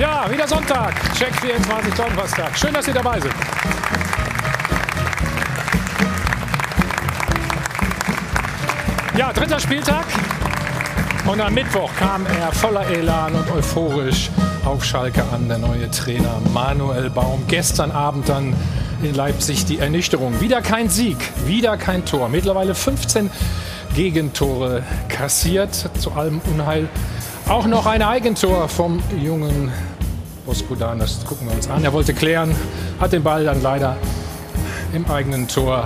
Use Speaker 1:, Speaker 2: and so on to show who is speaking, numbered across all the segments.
Speaker 1: Ja, wieder Sonntag. Check 24 Donnerstag. Schön, dass Sie dabei sind. Ja, dritter Spieltag. Und am Mittwoch kam er voller Elan und euphorisch auf Schalke an, der neue Trainer Manuel Baum. Gestern Abend dann in Leipzig die Ernüchterung. Wieder kein Sieg, wieder kein Tor. Mittlerweile 15 Gegentore kassiert. Zu allem Unheil auch noch ein Eigentor vom jungen Oskudan. Das gucken wir uns an. Er wollte klären, hat den Ball dann leider im eigenen Tor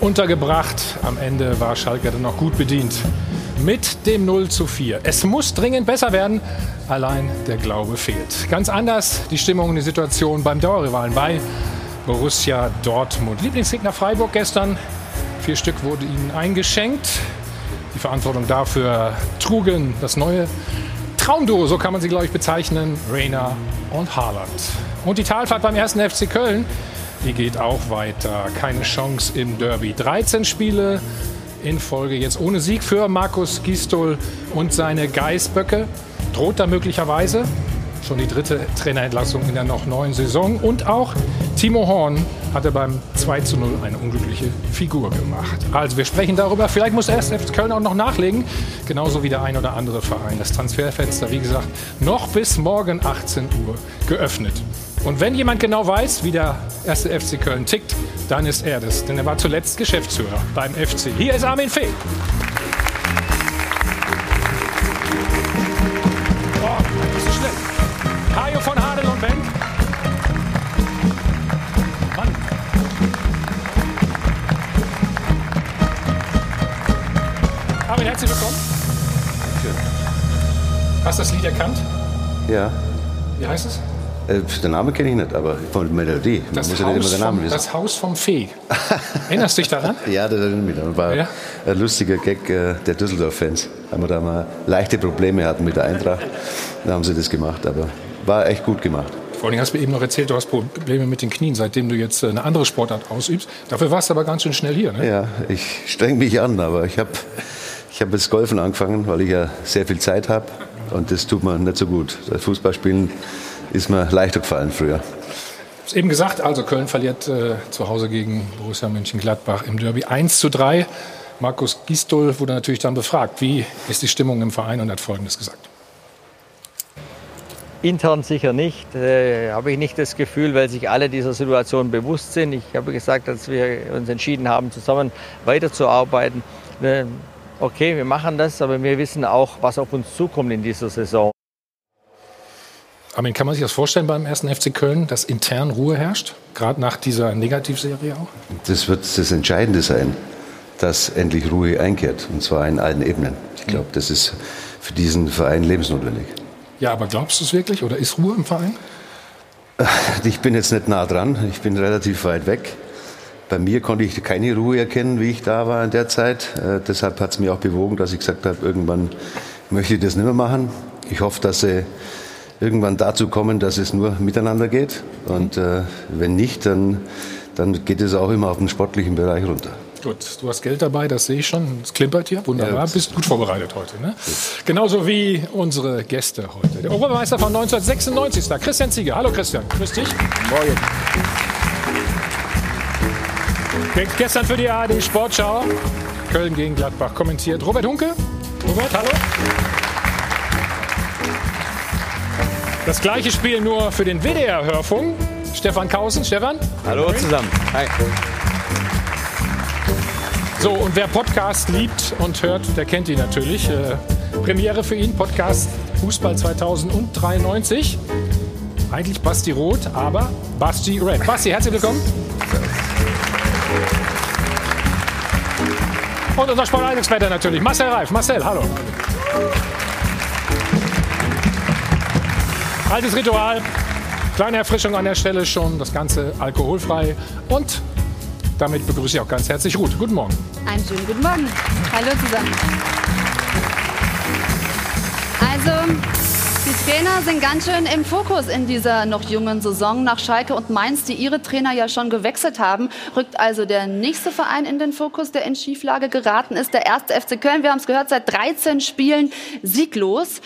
Speaker 1: untergebracht. Am Ende war Schalke dann noch gut bedient mit dem 0 zu 4. Es muss dringend besser werden, allein der Glaube fehlt. Ganz anders die Stimmung und die Situation beim Dauerrivalen bei Borussia Dortmund. Lieblingsgegner Freiburg gestern. Vier Stück wurde ihnen eingeschenkt. Verantwortung dafür trugen das neue Traumduo, so kann man sie, glaube ich, bezeichnen, Rainer und Haaland. Und die Talfahrt beim ersten FC Köln, die geht auch weiter. Keine Chance im Derby. 13 Spiele in Folge jetzt ohne Sieg für Markus Gistol und seine Geißböcke. Droht da möglicherweise schon die dritte Trainerentlassung in der noch neuen Saison. Und auch Timo Horn hatte beim 2 zu 0 eine unglückliche Figur gemacht. Also wir sprechen darüber. Vielleicht muss erst Köln auch noch nachlegen. Genauso wie der ein oder andere Verein. Das Transferfenster, wie gesagt, noch bis morgen 18 Uhr geöffnet. Und wenn jemand genau weiß, wie der erste FC Köln tickt, dann ist er das. Denn er war zuletzt Geschäftsführer beim FC. Hier ist Armin Fee. Hast du das Lied erkannt?
Speaker 2: Ja.
Speaker 1: Wie heißt es?
Speaker 2: Äh, den Namen kenne ich nicht, aber von der Melodie. Man
Speaker 1: Das,
Speaker 2: muss ja nicht immer
Speaker 1: Haus
Speaker 2: den Namen
Speaker 1: vom,
Speaker 2: wissen.
Speaker 1: das Haus vom Fee. Erinnerst du dich daran?
Speaker 2: Ja, das erinnert mich. Das war
Speaker 1: Ja.
Speaker 2: ein lustiger Gag äh, der Düsseldorf-Fans. Haben wir da mal leichte Probleme hatten mit der Eintracht. Da haben sie das gemacht, aber war echt gut gemacht.
Speaker 1: Vor allem hast du mir eben noch erzählt, du hast Probleme mit den Knien, seitdem du jetzt äh, eine andere Sportart ausübst. Dafür warst du aber ganz schön schnell hier. Ne?
Speaker 2: Ja, ich streng mich an, aber ich habe ich hab jetzt Golfen angefangen, weil ich ja sehr viel Zeit habe. Und das tut mir nicht so gut. Das Fußballspielen ist mir leichter gefallen früher.
Speaker 1: Du hast eben gesagt, also Köln verliert äh, zu Hause gegen Borussia Mönchengladbach im Derby 1 zu 3. Markus Gistol wurde natürlich dann befragt, wie ist die Stimmung im Verein und hat Folgendes gesagt.
Speaker 3: Intern sicher nicht, äh, habe ich nicht das Gefühl, weil sich alle dieser Situation bewusst sind. Ich habe gesagt, dass wir uns entschieden haben, zusammen weiterzuarbeiten. Äh, okay, wir machen das, aber wir wissen auch, was auf uns zukommt in dieser Saison.
Speaker 1: Armin, kann man sich das vorstellen beim ersten FC Köln, dass intern Ruhe herrscht? Gerade nach dieser Negativserie auch?
Speaker 2: Das wird das Entscheidende sein, dass endlich Ruhe einkehrt. Und zwar in allen Ebenen. Ich glaube, das ist für diesen Verein lebensnotwendig.
Speaker 1: Ja, aber glaubst du es wirklich oder ist Ruhe im Verein?
Speaker 2: Ich bin jetzt nicht nah dran, ich bin relativ weit weg. Bei mir konnte ich keine Ruhe erkennen, wie ich da war in der Zeit. Äh, deshalb hat es mir auch bewogen, dass ich gesagt habe, irgendwann möchte ich das nicht mehr machen. Ich hoffe, dass sie irgendwann dazu kommen, dass es nur miteinander geht. Und äh, wenn nicht, dann, dann geht es auch immer auf den sportlichen Bereich runter.
Speaker 1: Gut, du hast Geld dabei, das sehe ich schon. Es klimpert hier, wunderbar.
Speaker 2: Ja.
Speaker 1: Bist gut vorbereitet heute. Ne? Genauso wie unsere Gäste heute. Der Obermeister von 1996, ist da, Christian Zieger. Hallo Christian, grüß dich.
Speaker 3: Morgen.
Speaker 1: Ge gestern für die ARD Sportschau. Köln gegen Gladbach kommentiert. Robert Hunke. Robert, hallo. Das gleiche Spiel nur für den WDR-Hörfunk. Stefan Kausen. Stefan?
Speaker 3: Hallo zusammen. Hi.
Speaker 1: So, und wer Podcast liebt und hört, der kennt ihn natürlich. Äh, Premiere für ihn, Podcast Fußball 2093. Eigentlich Basti Roth, aber Basti Red. Basti, herzlich willkommen. Und unser Sport-Experte natürlich, Marcel Reif. Marcel, hallo. Altes Ritual, kleine Erfrischung an der Stelle schon, das Ganze alkoholfrei. Und damit begrüße ich auch ganz herzlich Ruth. Guten Morgen.
Speaker 4: Einen schönen guten Morgen. Hallo zusammen. Also, Trainer sind ganz schön im Fokus in dieser noch jungen Saison. Nach Schalke und Mainz, die ihre Trainer ja schon gewechselt haben, rückt also der nächste Verein in den Fokus, der in Schieflage geraten ist. Der erste FC Köln, wir haben es gehört, seit 13 Spielen sieglos.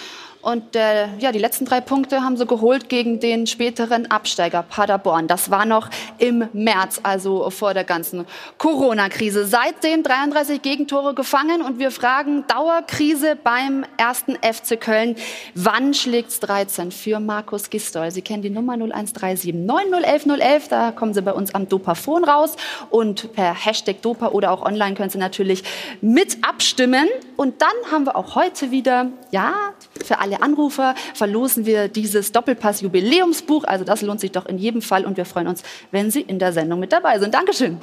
Speaker 4: Und äh, ja, die letzten drei Punkte haben sie geholt gegen den späteren Absteiger Paderborn. Das war noch im März, also vor der ganzen Corona-Krise. Seitdem 33 Gegentore gefangen und wir fragen Dauerkrise beim ersten FC Köln. Wann schlägt's 13 für Markus Gistol? Sie kennen die Nummer 0137 9011 011. Da kommen Sie bei uns am Dopafon raus und per Hashtag Dopa oder auch online können Sie natürlich mit abstimmen. Und dann haben wir auch heute wieder, ja, für alle Anrufer verlosen wir dieses Doppelpass-Jubiläumsbuch. Also das lohnt sich doch in jedem Fall und wir freuen uns, wenn Sie in der Sendung mit dabei sind. Dankeschön.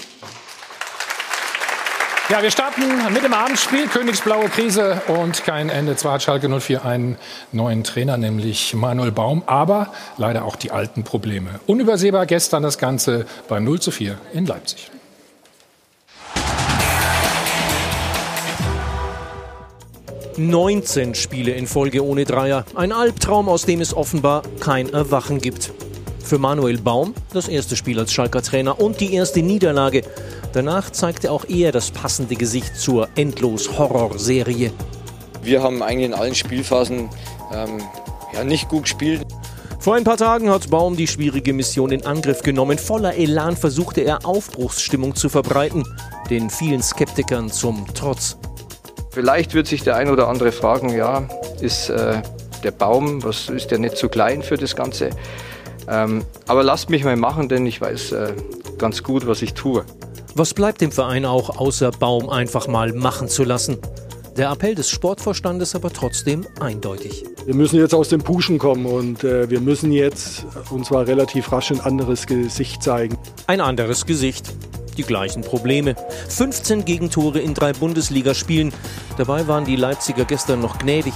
Speaker 1: Ja, wir starten mit dem Abendspiel. Königsblaue Krise und kein Ende. Zwar hat Schalke 04 einen neuen Trainer, nämlich Manuel Baum, aber leider auch die alten Probleme. Unübersehbar gestern das Ganze beim 0 zu 4 in Leipzig.
Speaker 5: 19 Spiele in Folge ohne Dreier. Ein Albtraum, aus dem es offenbar kein Erwachen gibt. Für Manuel Baum das erste Spiel als Schalker Trainer und die erste Niederlage. Danach zeigte auch er das passende Gesicht zur Endlos-Horrorserie.
Speaker 6: Wir haben eigentlich in allen Spielphasen ähm, ja, nicht gut gespielt.
Speaker 5: Vor ein paar Tagen hat Baum die schwierige Mission in Angriff genommen. Voller Elan versuchte er Aufbruchsstimmung zu verbreiten, den vielen Skeptikern zum Trotz.
Speaker 6: Vielleicht wird sich der ein oder andere fragen, ja, ist äh, der Baum, was ist der nicht zu klein für das Ganze? Ähm, aber lasst mich mal machen, denn ich weiß äh, ganz gut, was ich tue.
Speaker 5: Was bleibt dem Verein auch, außer Baum einfach mal machen zu lassen? Der Appell des Sportvorstandes aber trotzdem eindeutig.
Speaker 7: Wir müssen jetzt aus dem Puschen kommen und äh, wir müssen jetzt, und zwar relativ rasch, ein anderes Gesicht zeigen.
Speaker 5: Ein anderes Gesicht die gleichen Probleme. 15 Gegentore in drei Bundesligaspielen. Dabei waren die Leipziger gestern noch gnädig.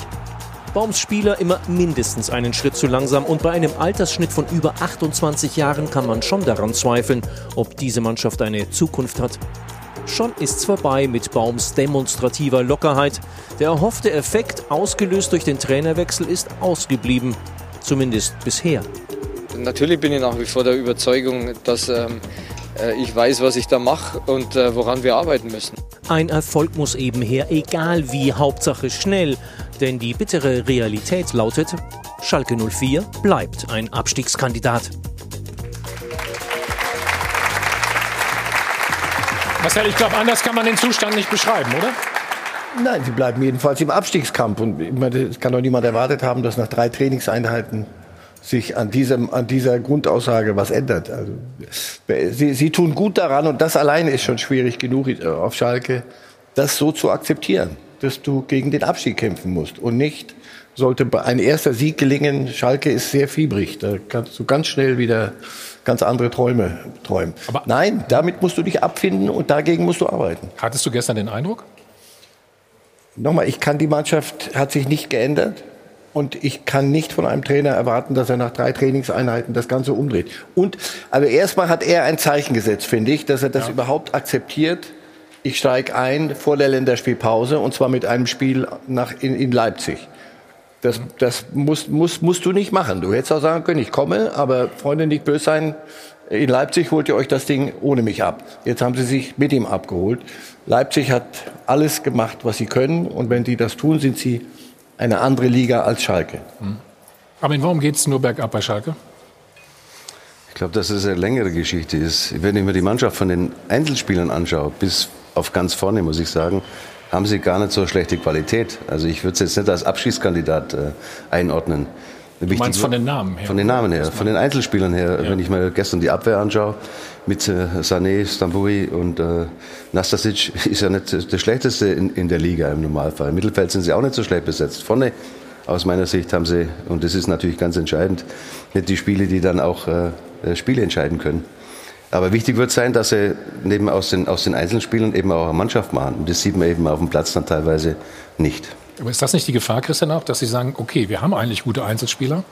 Speaker 5: Baums Spieler immer mindestens einen Schritt zu langsam und bei einem Altersschnitt von über 28 Jahren kann man schon daran zweifeln, ob diese Mannschaft eine Zukunft hat. Schon ist's vorbei mit Baums demonstrativer Lockerheit. Der erhoffte Effekt, ausgelöst durch den Trainerwechsel, ist ausgeblieben. Zumindest bisher.
Speaker 6: Natürlich bin ich nach wie vor der Überzeugung, dass ähm, äh, ich weiß, was ich da mache und äh, woran wir arbeiten müssen.
Speaker 5: Ein Erfolg muss eben her, egal wie, Hauptsache schnell. Denn die bittere Realität lautet, Schalke 04 bleibt ein Abstiegskandidat.
Speaker 1: Marcel, ich glaube, anders kann man den Zustand nicht beschreiben, oder?
Speaker 8: Nein, sie bleiben jedenfalls im Abstiegskampf. Und es kann doch niemand erwartet haben, dass nach drei Trainingseinheiten sich an, diesem, an dieser Grundaussage was ändert. Also, sie, sie tun gut daran, und das alleine ist schon schwierig genug äh, auf Schalke, das so zu akzeptieren, dass du gegen den Abstieg kämpfen musst und nicht sollte ein erster Sieg gelingen. Schalke ist sehr fiebrig, da kannst du ganz schnell wieder ganz andere Träume träumen. Aber Nein, damit musst du dich abfinden und dagegen musst du arbeiten.
Speaker 1: Hattest du gestern den Eindruck?
Speaker 8: Nochmal, ich kann die Mannschaft, hat sich nicht geändert. Und ich kann nicht von einem Trainer erwarten, dass er nach drei Trainingseinheiten das Ganze umdreht. Und also erstmal hat er ein Zeichen gesetzt, finde ich, dass er das ja. überhaupt akzeptiert. Ich steige ein vor der Länderspielpause und zwar mit einem Spiel nach, in, in Leipzig. Das, das musst, musst, musst du nicht machen. Du hättest auch sagen können, ich komme, aber Freunde, nicht böse sein. In Leipzig holt ihr euch das Ding ohne mich ab. Jetzt haben sie sich mit ihm abgeholt. Leipzig hat alles gemacht, was sie können. Und wenn die das tun, sind sie eine andere Liga als Schalke. Hm.
Speaker 1: Aber warum geht es nur bergab bei Schalke?
Speaker 2: Ich glaube, dass es eine längere Geschichte ist. Wenn ich mir die Mannschaft von den Einzelspielern anschaue, bis auf ganz vorne, muss ich sagen, haben sie gar nicht so schlechte Qualität. Also ich würde es jetzt nicht als Abschießkandidat äh, einordnen.
Speaker 1: Du meinst von den Namen her?
Speaker 2: Von den Namen her, von den Einzelspielern her. Ja. Wenn ich mir gestern die Abwehr anschaue, mit äh, Sané, Stamboui und äh, Nastasic, ist ja nicht das Schlechteste in, in der Liga im Normalfall. Im Mittelfeld sind sie auch nicht so schlecht besetzt. Vorne, aus meiner Sicht, haben sie, und das ist natürlich ganz entscheidend, nicht die Spiele, die dann auch äh, äh Spiele entscheiden können. Aber wichtig wird sein, dass sie neben aus den, aus den Einzelspielern eben auch eine Mannschaft machen. Und das sieht man eben auf dem Platz dann teilweise nicht.
Speaker 1: Aber ist das nicht die Gefahr, Christian, auch, dass Sie sagen, okay, wir haben eigentlich gute Einzelspieler,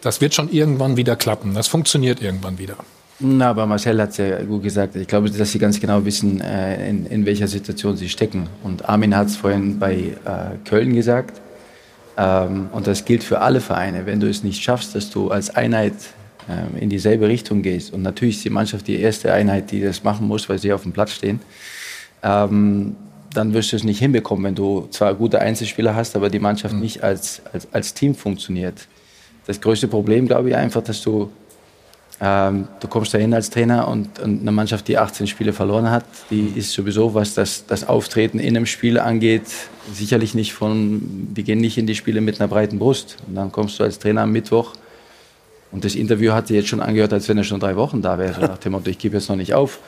Speaker 1: das wird schon irgendwann wieder klappen, das funktioniert irgendwann wieder?
Speaker 9: Na, aber Marcel hat es ja gut gesagt. Ich glaube, dass sie ganz genau wissen, äh, in, in welcher Situation sie stecken. Und Armin hat es vorhin bei äh, Köln gesagt. Ähm, und das gilt für alle Vereine. Wenn du es nicht schaffst, dass du als Einheit äh, in dieselbe Richtung gehst. Und natürlich ist die Mannschaft die erste Einheit, die das machen muss, weil sie auf dem Platz stehen. Ähm, dann wirst du es nicht hinbekommen, wenn du zwar gute Einzelspieler hast, aber die Mannschaft mhm. nicht als, als, als Team funktioniert. Das größte Problem, glaube ich, einfach, dass du ähm, du kommst da hin als Trainer und, und, eine Mannschaft, die 18 Spiele verloren hat, die ist sowieso, was das, das Auftreten in einem Spiel angeht, sicherlich nicht von, die gehen nicht in die Spiele mit einer breiten Brust. Und dann kommst du als Trainer am Mittwoch und das Interview hat sich jetzt schon angehört, als wenn er schon drei Wochen da wäre. nach dem Motto, ich gebe jetzt noch nicht auf.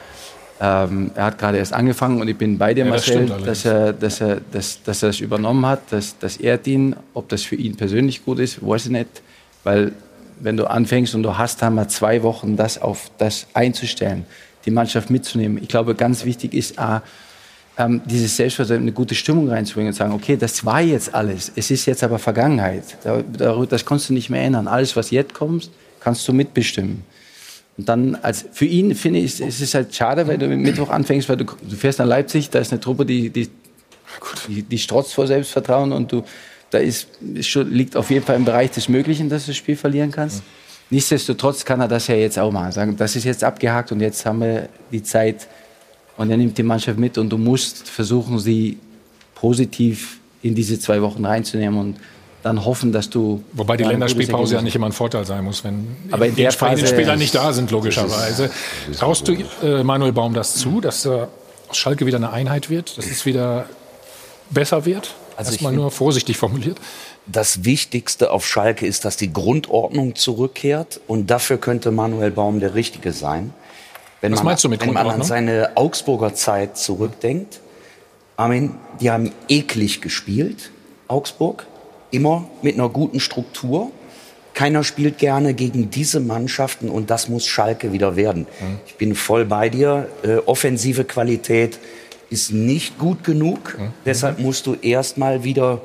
Speaker 9: Ähm, er hat gerade erst angefangen und ich bin bei dir, ja, Marcel, das dass, er, dass, er, dass, dass er das übernommen hat, dass, dass er ihn, ob das für ihn persönlich gut ist, weiß ich nicht, weil wenn du anfängst und du hast dann mal zwei Wochen, das auf das einzustellen, die Mannschaft mitzunehmen. Ich glaube, ganz wichtig ist, A, ähm, dieses Selbstvertrauen, eine gute Stimmung reinzubringen und sagen, okay, das war jetzt alles, es ist jetzt aber Vergangenheit. Das kannst du nicht mehr ändern. Alles, was jetzt kommt, kannst du mitbestimmen. Und dann, als für ihn finde ich, ist es halt schade, weil du mit Mittwoch anfängst, weil du, du fährst nach Leipzig, da ist eine Truppe, die, die, die, die strotzt vor Selbstvertrauen und du, da ist, ist schon, liegt auf jeden Fall im Bereich des Möglichen, dass du das Spiel verlieren kannst. Mhm. Nichtsdestotrotz kann er das ja jetzt auch machen. Sagen, das ist jetzt abgehakt und jetzt haben wir die Zeit und er nimmt die Mannschaft mit und du musst versuchen, sie positiv in diese zwei Wochen reinzunehmen und dann hoffen, dass du.
Speaker 1: Wobei die Länderspielpause ja nicht immer ein Vorteil sein muss, wenn
Speaker 9: Aber in die entsprechenden
Speaker 1: Spieler nicht da sind, logischerweise. Traust du äh, Manuel Baum das zu, dass äh, Schalke wieder eine Einheit wird, dass es wieder besser wird? Also Erstmal nur vorsichtig formuliert.
Speaker 10: Das Wichtigste auf Schalke ist, dass die Grundordnung zurückkehrt. Und dafür könnte Manuel Baum der Richtige sein. Wenn
Speaker 1: Was
Speaker 10: man,
Speaker 1: meinst du mit
Speaker 10: Wenn man an seine Augsburger Zeit zurückdenkt, Armin, die haben eklig gespielt, Augsburg. Immer mit einer guten Struktur. Keiner spielt gerne gegen diese Mannschaften und das muss Schalke wieder werden. Mhm. Ich bin voll bei dir. Äh, offensive Qualität, ist nicht gut genug. Mhm. Deshalb musst du erstmal wieder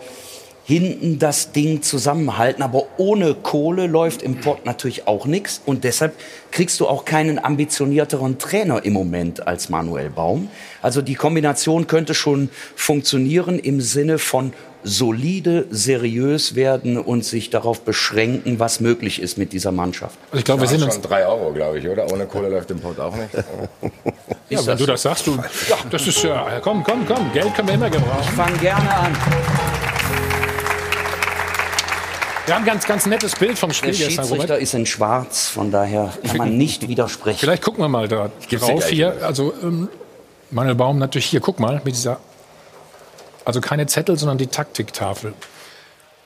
Speaker 10: hinten das Ding zusammenhalten. Aber ohne Kohle läuft im Pott natürlich auch nichts. Und deshalb kriegst du auch keinen ambitionierteren Trainer im Moment als Manuel Baum. Also die Kombination könnte schon funktionieren im Sinne von solide, seriös werden und sich darauf beschränken, was möglich ist mit dieser Mannschaft.
Speaker 11: Also ich glaube, wir sind schon drei Euro, glaube ich, oder? Ohne Kohle läuft im Pott auch nicht.
Speaker 1: ja, wenn du das sagst, du, ja, das ist ja, komm, komm, komm, Geld können wir immer gebrauchen. Ich
Speaker 10: fange gerne an.
Speaker 1: Wir haben ein ganz, ganz nettes Bild vom Spiel
Speaker 10: Der
Speaker 1: gestern.
Speaker 10: Schiedsrichter ist in Schwarz, von daher kann man nicht widersprechen.
Speaker 1: Vielleicht gucken wir mal da drauf hier. Also ähm, Manuel Baum natürlich hier, guck mal, mit dieser also keine Zettel, sondern die Taktiktafel.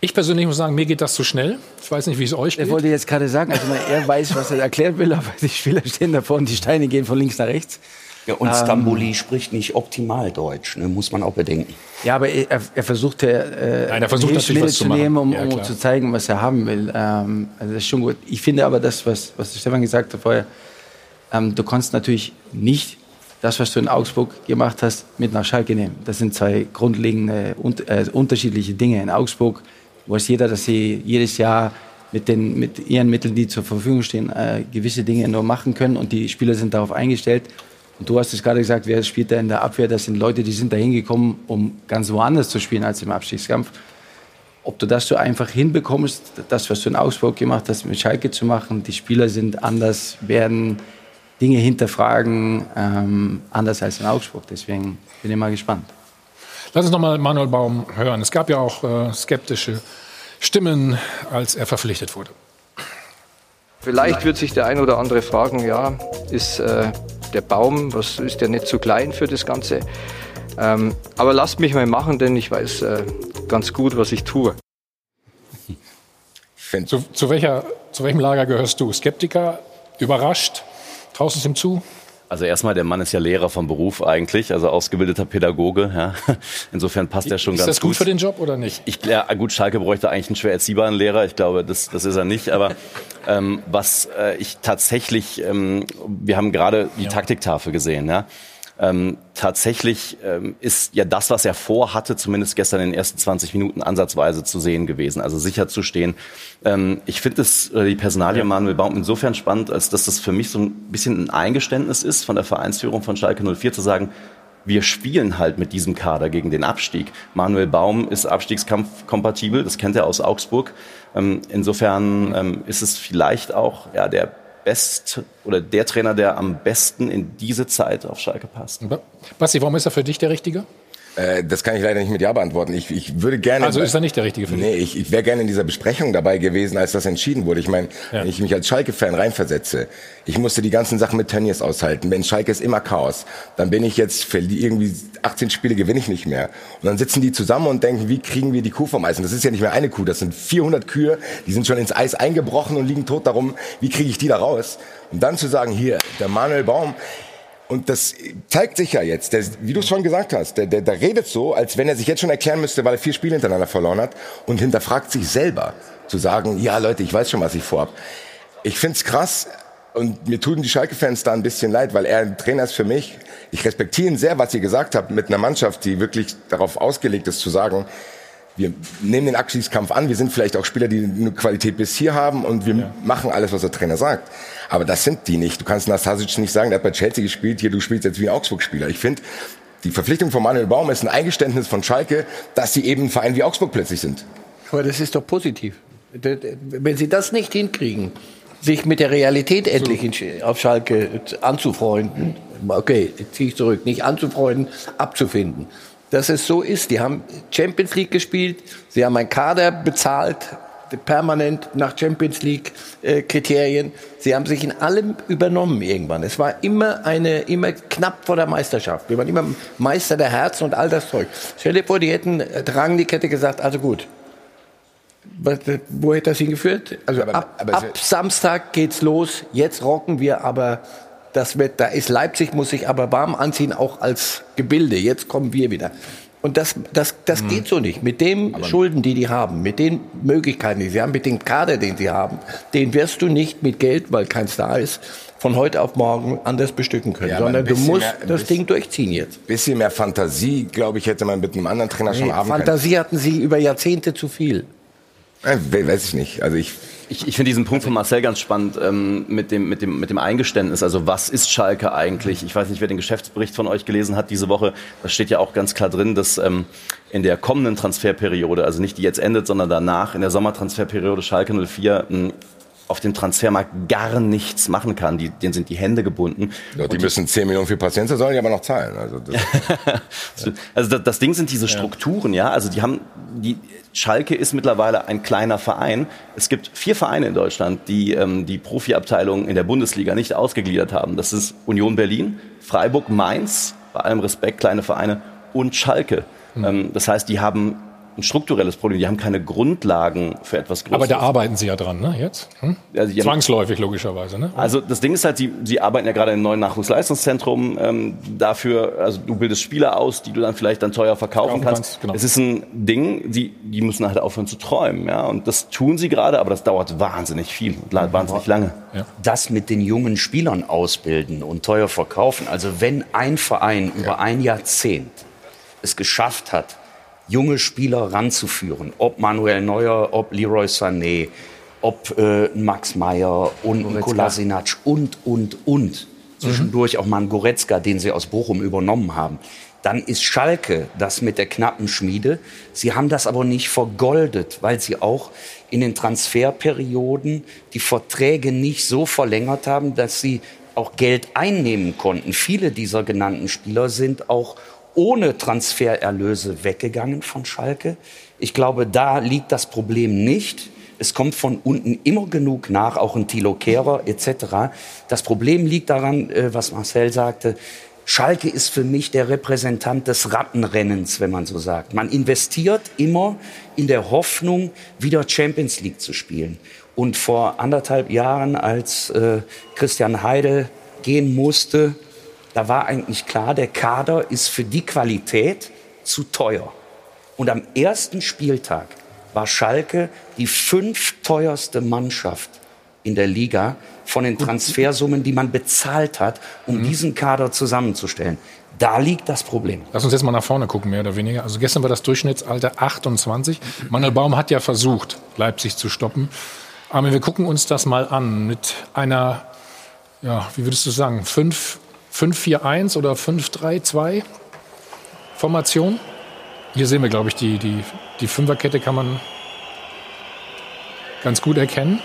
Speaker 1: Ich persönlich muss sagen, mir geht das zu schnell. Ich weiß nicht, wie es euch geht.
Speaker 9: Er wollte jetzt gerade sagen, also er weiß, was er erklären will, aber die Spieler stehen davor und die Steine gehen von links nach rechts.
Speaker 10: Ja, und ähm, Stamboli spricht nicht optimal Deutsch, ne, muss man auch bedenken.
Speaker 9: Ja, aber er, er versucht, äh,
Speaker 1: Nein, er versucht natürlich was
Speaker 9: zu, nehmen, um, ja, um zu zeigen, was er haben will. Ähm, also das ist schon gut. Ich finde aber das, was, was Stefan gesagt hat vorher, ähm, du kannst natürlich nicht das, was du in Augsburg gemacht hast, mit nach Schalke nehmen. Das sind zwei grundlegende, äh, unterschiedliche Dinge. In Augsburg weiß jeder, dass sie jedes Jahr mit, den, mit ihren Mitteln, die zur Verfügung stehen, äh, gewisse Dinge nur machen können und die Spieler sind darauf eingestellt. Und du hast es gerade gesagt, wer spielt da in der Abwehr? Das sind Leute, die sind da hingekommen, um ganz woanders zu spielen als im Abstiegskampf. Ob du das so einfach hinbekommst, das, was du in Augsburg gemacht hast, mit Schalke zu machen, die Spieler sind anders, werden Dinge hinterfragen, ähm, anders als in Augsburg. Deswegen bin ich mal gespannt.
Speaker 1: Lass uns noch mal Manuel Baum hören. Es gab ja auch äh, skeptische Stimmen, als er verpflichtet wurde.
Speaker 6: Vielleicht wird sich der ein oder andere fragen, ja, ist äh, der Baum, was ist der nicht zu klein für das Ganze? Ähm, aber lasst mich mal machen, denn ich weiß äh, ganz gut, was ich tue.
Speaker 1: Zu, zu, welcher, zu welchem Lager gehörst du? Skeptiker? Überrascht? Traust du es ihm zu?
Speaker 12: Also erstmal, der Mann ist ja Lehrer vom Beruf eigentlich, also ausgebildeter Pädagoge. Ja. Insofern passt er schon
Speaker 1: ist
Speaker 12: ganz gut.
Speaker 1: Ist das gut für den Job oder nicht?
Speaker 12: Ich, ja, gut, Schalke bräuchte eigentlich einen schwer erziehbaren Lehrer. Ich glaube, das, das ist er nicht. Aber ähm, was äh, ich tatsächlich, ähm, wir haben gerade die ja. Taktiktafel gesehen. Ja. Ähm, tatsächlich ähm, ist ja das, was er vorhatte, zumindest gestern in den ersten 20 Minuten ansatzweise zu sehen gewesen. Also sicher zu stehen. Ähm, ich finde es, äh, die Personalie Manuel Baum insofern spannend, als dass das für mich so ein bisschen ein Eingeständnis ist von der Vereinsführung von Schalke 04 zu sagen, wir spielen halt mit diesem Kader gegen den Abstieg. Manuel Baum ist abstiegskampfkompatibel, das kennt er aus Augsburg. Ähm, insofern ähm, ist es vielleicht auch ja, der best oder der Trainer, der am besten in diese Zeit auf Schalke passt.
Speaker 1: Basti, warum ist er für dich der Richtige?
Speaker 11: Äh, das kann ich leider nicht mit Ja beantworten. Ich, ich würde gerne.
Speaker 1: Also ist er nicht der Richtige für dich?
Speaker 11: Nee, ich, ich wäre gerne in dieser Besprechung dabei gewesen, als das entschieden wurde. Ich meine,
Speaker 1: Ja.
Speaker 11: wenn ich mich als Schalke-Fan reinversetze, ich musste die ganzen Sachen mit Tönnies aushalten. Wenn Schalke ist immer Chaos, dann bin ich jetzt für die irgendwie 18 Spiele gewinne ich nicht mehr. Und dann sitzen die zusammen und denken, wie kriegen wir die Kuh vom Eis? Und das ist ja nicht mehr eine Kuh, das sind 400 Kühe, die sind schon ins Eis eingebrochen und liegen tot darum. Wie kriege ich die da raus? Und dann zu sagen, hier, der Manuel Baum, und das zeigt sich ja jetzt, der, wie du es schon gesagt hast, der, der, der redet so, als wenn er sich jetzt schon erklären müsste, weil er vier Spiele hintereinander verloren hat und hinterfragt sich selber, zu sagen, ja Leute, ich weiß schon, was ich vorhab. Ich find's krass und mir tun die Schalke-Fans da ein bisschen leid, weil er ein Trainer ist für mich. Ich respektiere ihn sehr, was ihr gesagt habt, mit einer Mannschaft, die wirklich darauf ausgelegt ist, zu sagen, wir nehmen den Abschiedskampf an, wir sind vielleicht auch Spieler, die eine Qualität bis hier haben und wir machen alles, was der Trainer sagt. Aber das sind die nicht. Du kannst Nastasic nicht sagen, der hat bei Chelsea gespielt, hier, du spielst jetzt wie ein Augsburg-Spieler. Ich finde, die Verpflichtung von Manuel Baum ist ein Eingeständnis von Schalke, dass sie eben ein Verein wie Augsburg plötzlich sind.
Speaker 8: Aber das ist doch positiv. Wenn Sie das nicht hinkriegen, sich mit der Realität endlich auf Schalke anzufreunden, okay, ziehe ich zurück, nicht anzufreunden, abzufinden. Dass es so ist, die haben Champions League gespielt, sie haben einen Kader bezahlt, permanent nach Champions League äh, Kriterien. Sie haben sich in allem übernommen irgendwann. Es war immer eine, immer knapp vor der Meisterschaft. Wir waren immer Meister der Herzen und all das Zeug. Stell dir vor, die hätten, äh, Rangnick hätte gesagt, also gut, was, äh, wo hätte das hingeführt? Also ab,
Speaker 11: aber es
Speaker 8: ab Samstag geht's los. Jetzt rocken wir, aber das wird, da ist Leipzig, muss sich aber warm anziehen, auch als Gebilde. Jetzt kommen wir wieder. Und das, das, das geht so nicht. Mit den Schulden, die die haben, mit den Möglichkeiten, die sie haben, mit dem Kader, den sie haben, den wirst du nicht mit Geld, weil keins da ist, von heute auf morgen anders bestücken können.
Speaker 11: Ja, aber
Speaker 8: sondern du musst
Speaker 11: mehr-
Speaker 8: das
Speaker 11: bisschen-
Speaker 8: Ding durchziehen jetzt.
Speaker 11: Bisschen mehr Fantasie, glaube ich, hätte man mit einem anderen Trainer schon
Speaker 8: Nee,
Speaker 11: haben können.
Speaker 8: Fantasie hatten sie über Jahrzehnte zu viel.
Speaker 11: Äh, we- weiß ich nicht. Also ich,
Speaker 12: Ich, ich finde diesen Punkt von Marcel ganz spannend ähm, mit, dem, mit, dem, mit dem Eingeständnis. Also was ist Schalke eigentlich? Ich weiß nicht, wer den Geschäftsbericht von euch gelesen hat diese Woche. Da steht ja auch ganz klar drin, dass ähm, in der kommenden Transferperiode, also nicht die jetzt endet, sondern danach, in der Sommertransferperiode Schalke 04 mh, auf dem Transfermarkt gar nichts machen kann. Die, denen sind die Hände gebunden.
Speaker 11: ja, die müssen 10 Millionen für Patienten, sollen die aber noch zahlen. Also das,
Speaker 12: Also das, das Ding sind diese Strukturen, ja. Also die haben, die Schalke ist mittlerweile ein kleiner Verein. Es gibt vier Vereine in Deutschland, die ähm, die Profiabteilung in der Bundesliga nicht ausgegliedert haben. Das ist Union Berlin, Freiburg, Mainz, bei allem Respekt, kleine Vereine und Schalke. Ähm, das heißt, die haben ein strukturelles Problem. Die haben keine Grundlagen für etwas Großes.
Speaker 1: Aber da arbeiten Sie ja dran, ne? Jetzt? Hm?
Speaker 12: Also
Speaker 1: Zwangsläufig, logischerweise, ne?
Speaker 12: Also das Ding ist halt, sie, sie arbeiten ja gerade im neuen Nachwuchsleistungszentrum ähm, dafür, also du bildest Spieler aus, die du dann vielleicht dann teuer verkaufen
Speaker 1: Kaufen
Speaker 12: kannst.
Speaker 1: kannst, genau.
Speaker 12: Es ist ein Ding, die, die müssen halt aufhören zu träumen, ja. Und das tun sie gerade, aber das dauert wahnsinnig viel, wahnsinnig lange.
Speaker 10: das mit den jungen Spielern ausbilden und teuer verkaufen. Also wenn ein Verein über ein Jahrzehnt es geschafft hat, junge Spieler ranzuführen, ob Manuel Neuer, ob Leroy Sané, ob äh, Max Meyer und Kolasinac und, und, und. Zwischendurch auch mal Goretzka, den sie aus Bochum übernommen haben. Dann ist Schalke das mit der knappen Schmiede. Sie haben das aber nicht vergoldet, weil sie auch in den Transferperioden die Verträge nicht so verlängert haben, dass sie auch Geld einnehmen konnten. Viele dieser genannten Spieler sind auch ohne Transfererlöse weggegangen von Schalke. Ich glaube, da liegt das Problem nicht. Es kommt von unten immer genug nach, auch ein Thilo Kehrer etc. Das Problem liegt daran, äh, was Marcel sagte, Schalke ist für mich der Repräsentant des Rattenrennens, wenn man so sagt. Man investiert immer in der Hoffnung, wieder Champions League zu spielen. Und vor anderthalb Jahren, als äh, Christian Heidel gehen musste, da war eigentlich klar, der Kader ist für die Qualität zu teuer. Und am ersten Spieltag war Schalke die fünf teuerste Mannschaft in der Liga von den Transfersummen, die man bezahlt hat, um diesen Kader zusammenzustellen. Da liegt das Problem.
Speaker 1: Lass uns jetzt mal nach vorne gucken, mehr oder weniger. Also gestern war das Durchschnittsalter 28. Manuel Baum hat ja versucht, Leipzig zu stoppen. Aber wir gucken uns das mal an mit einer, ja, wie würdest du sagen, 5-4-1 oder 5-3-2 Formation. Hier sehen wir, glaube ich, die, die, die Fünferkette kann man ganz gut erkennen.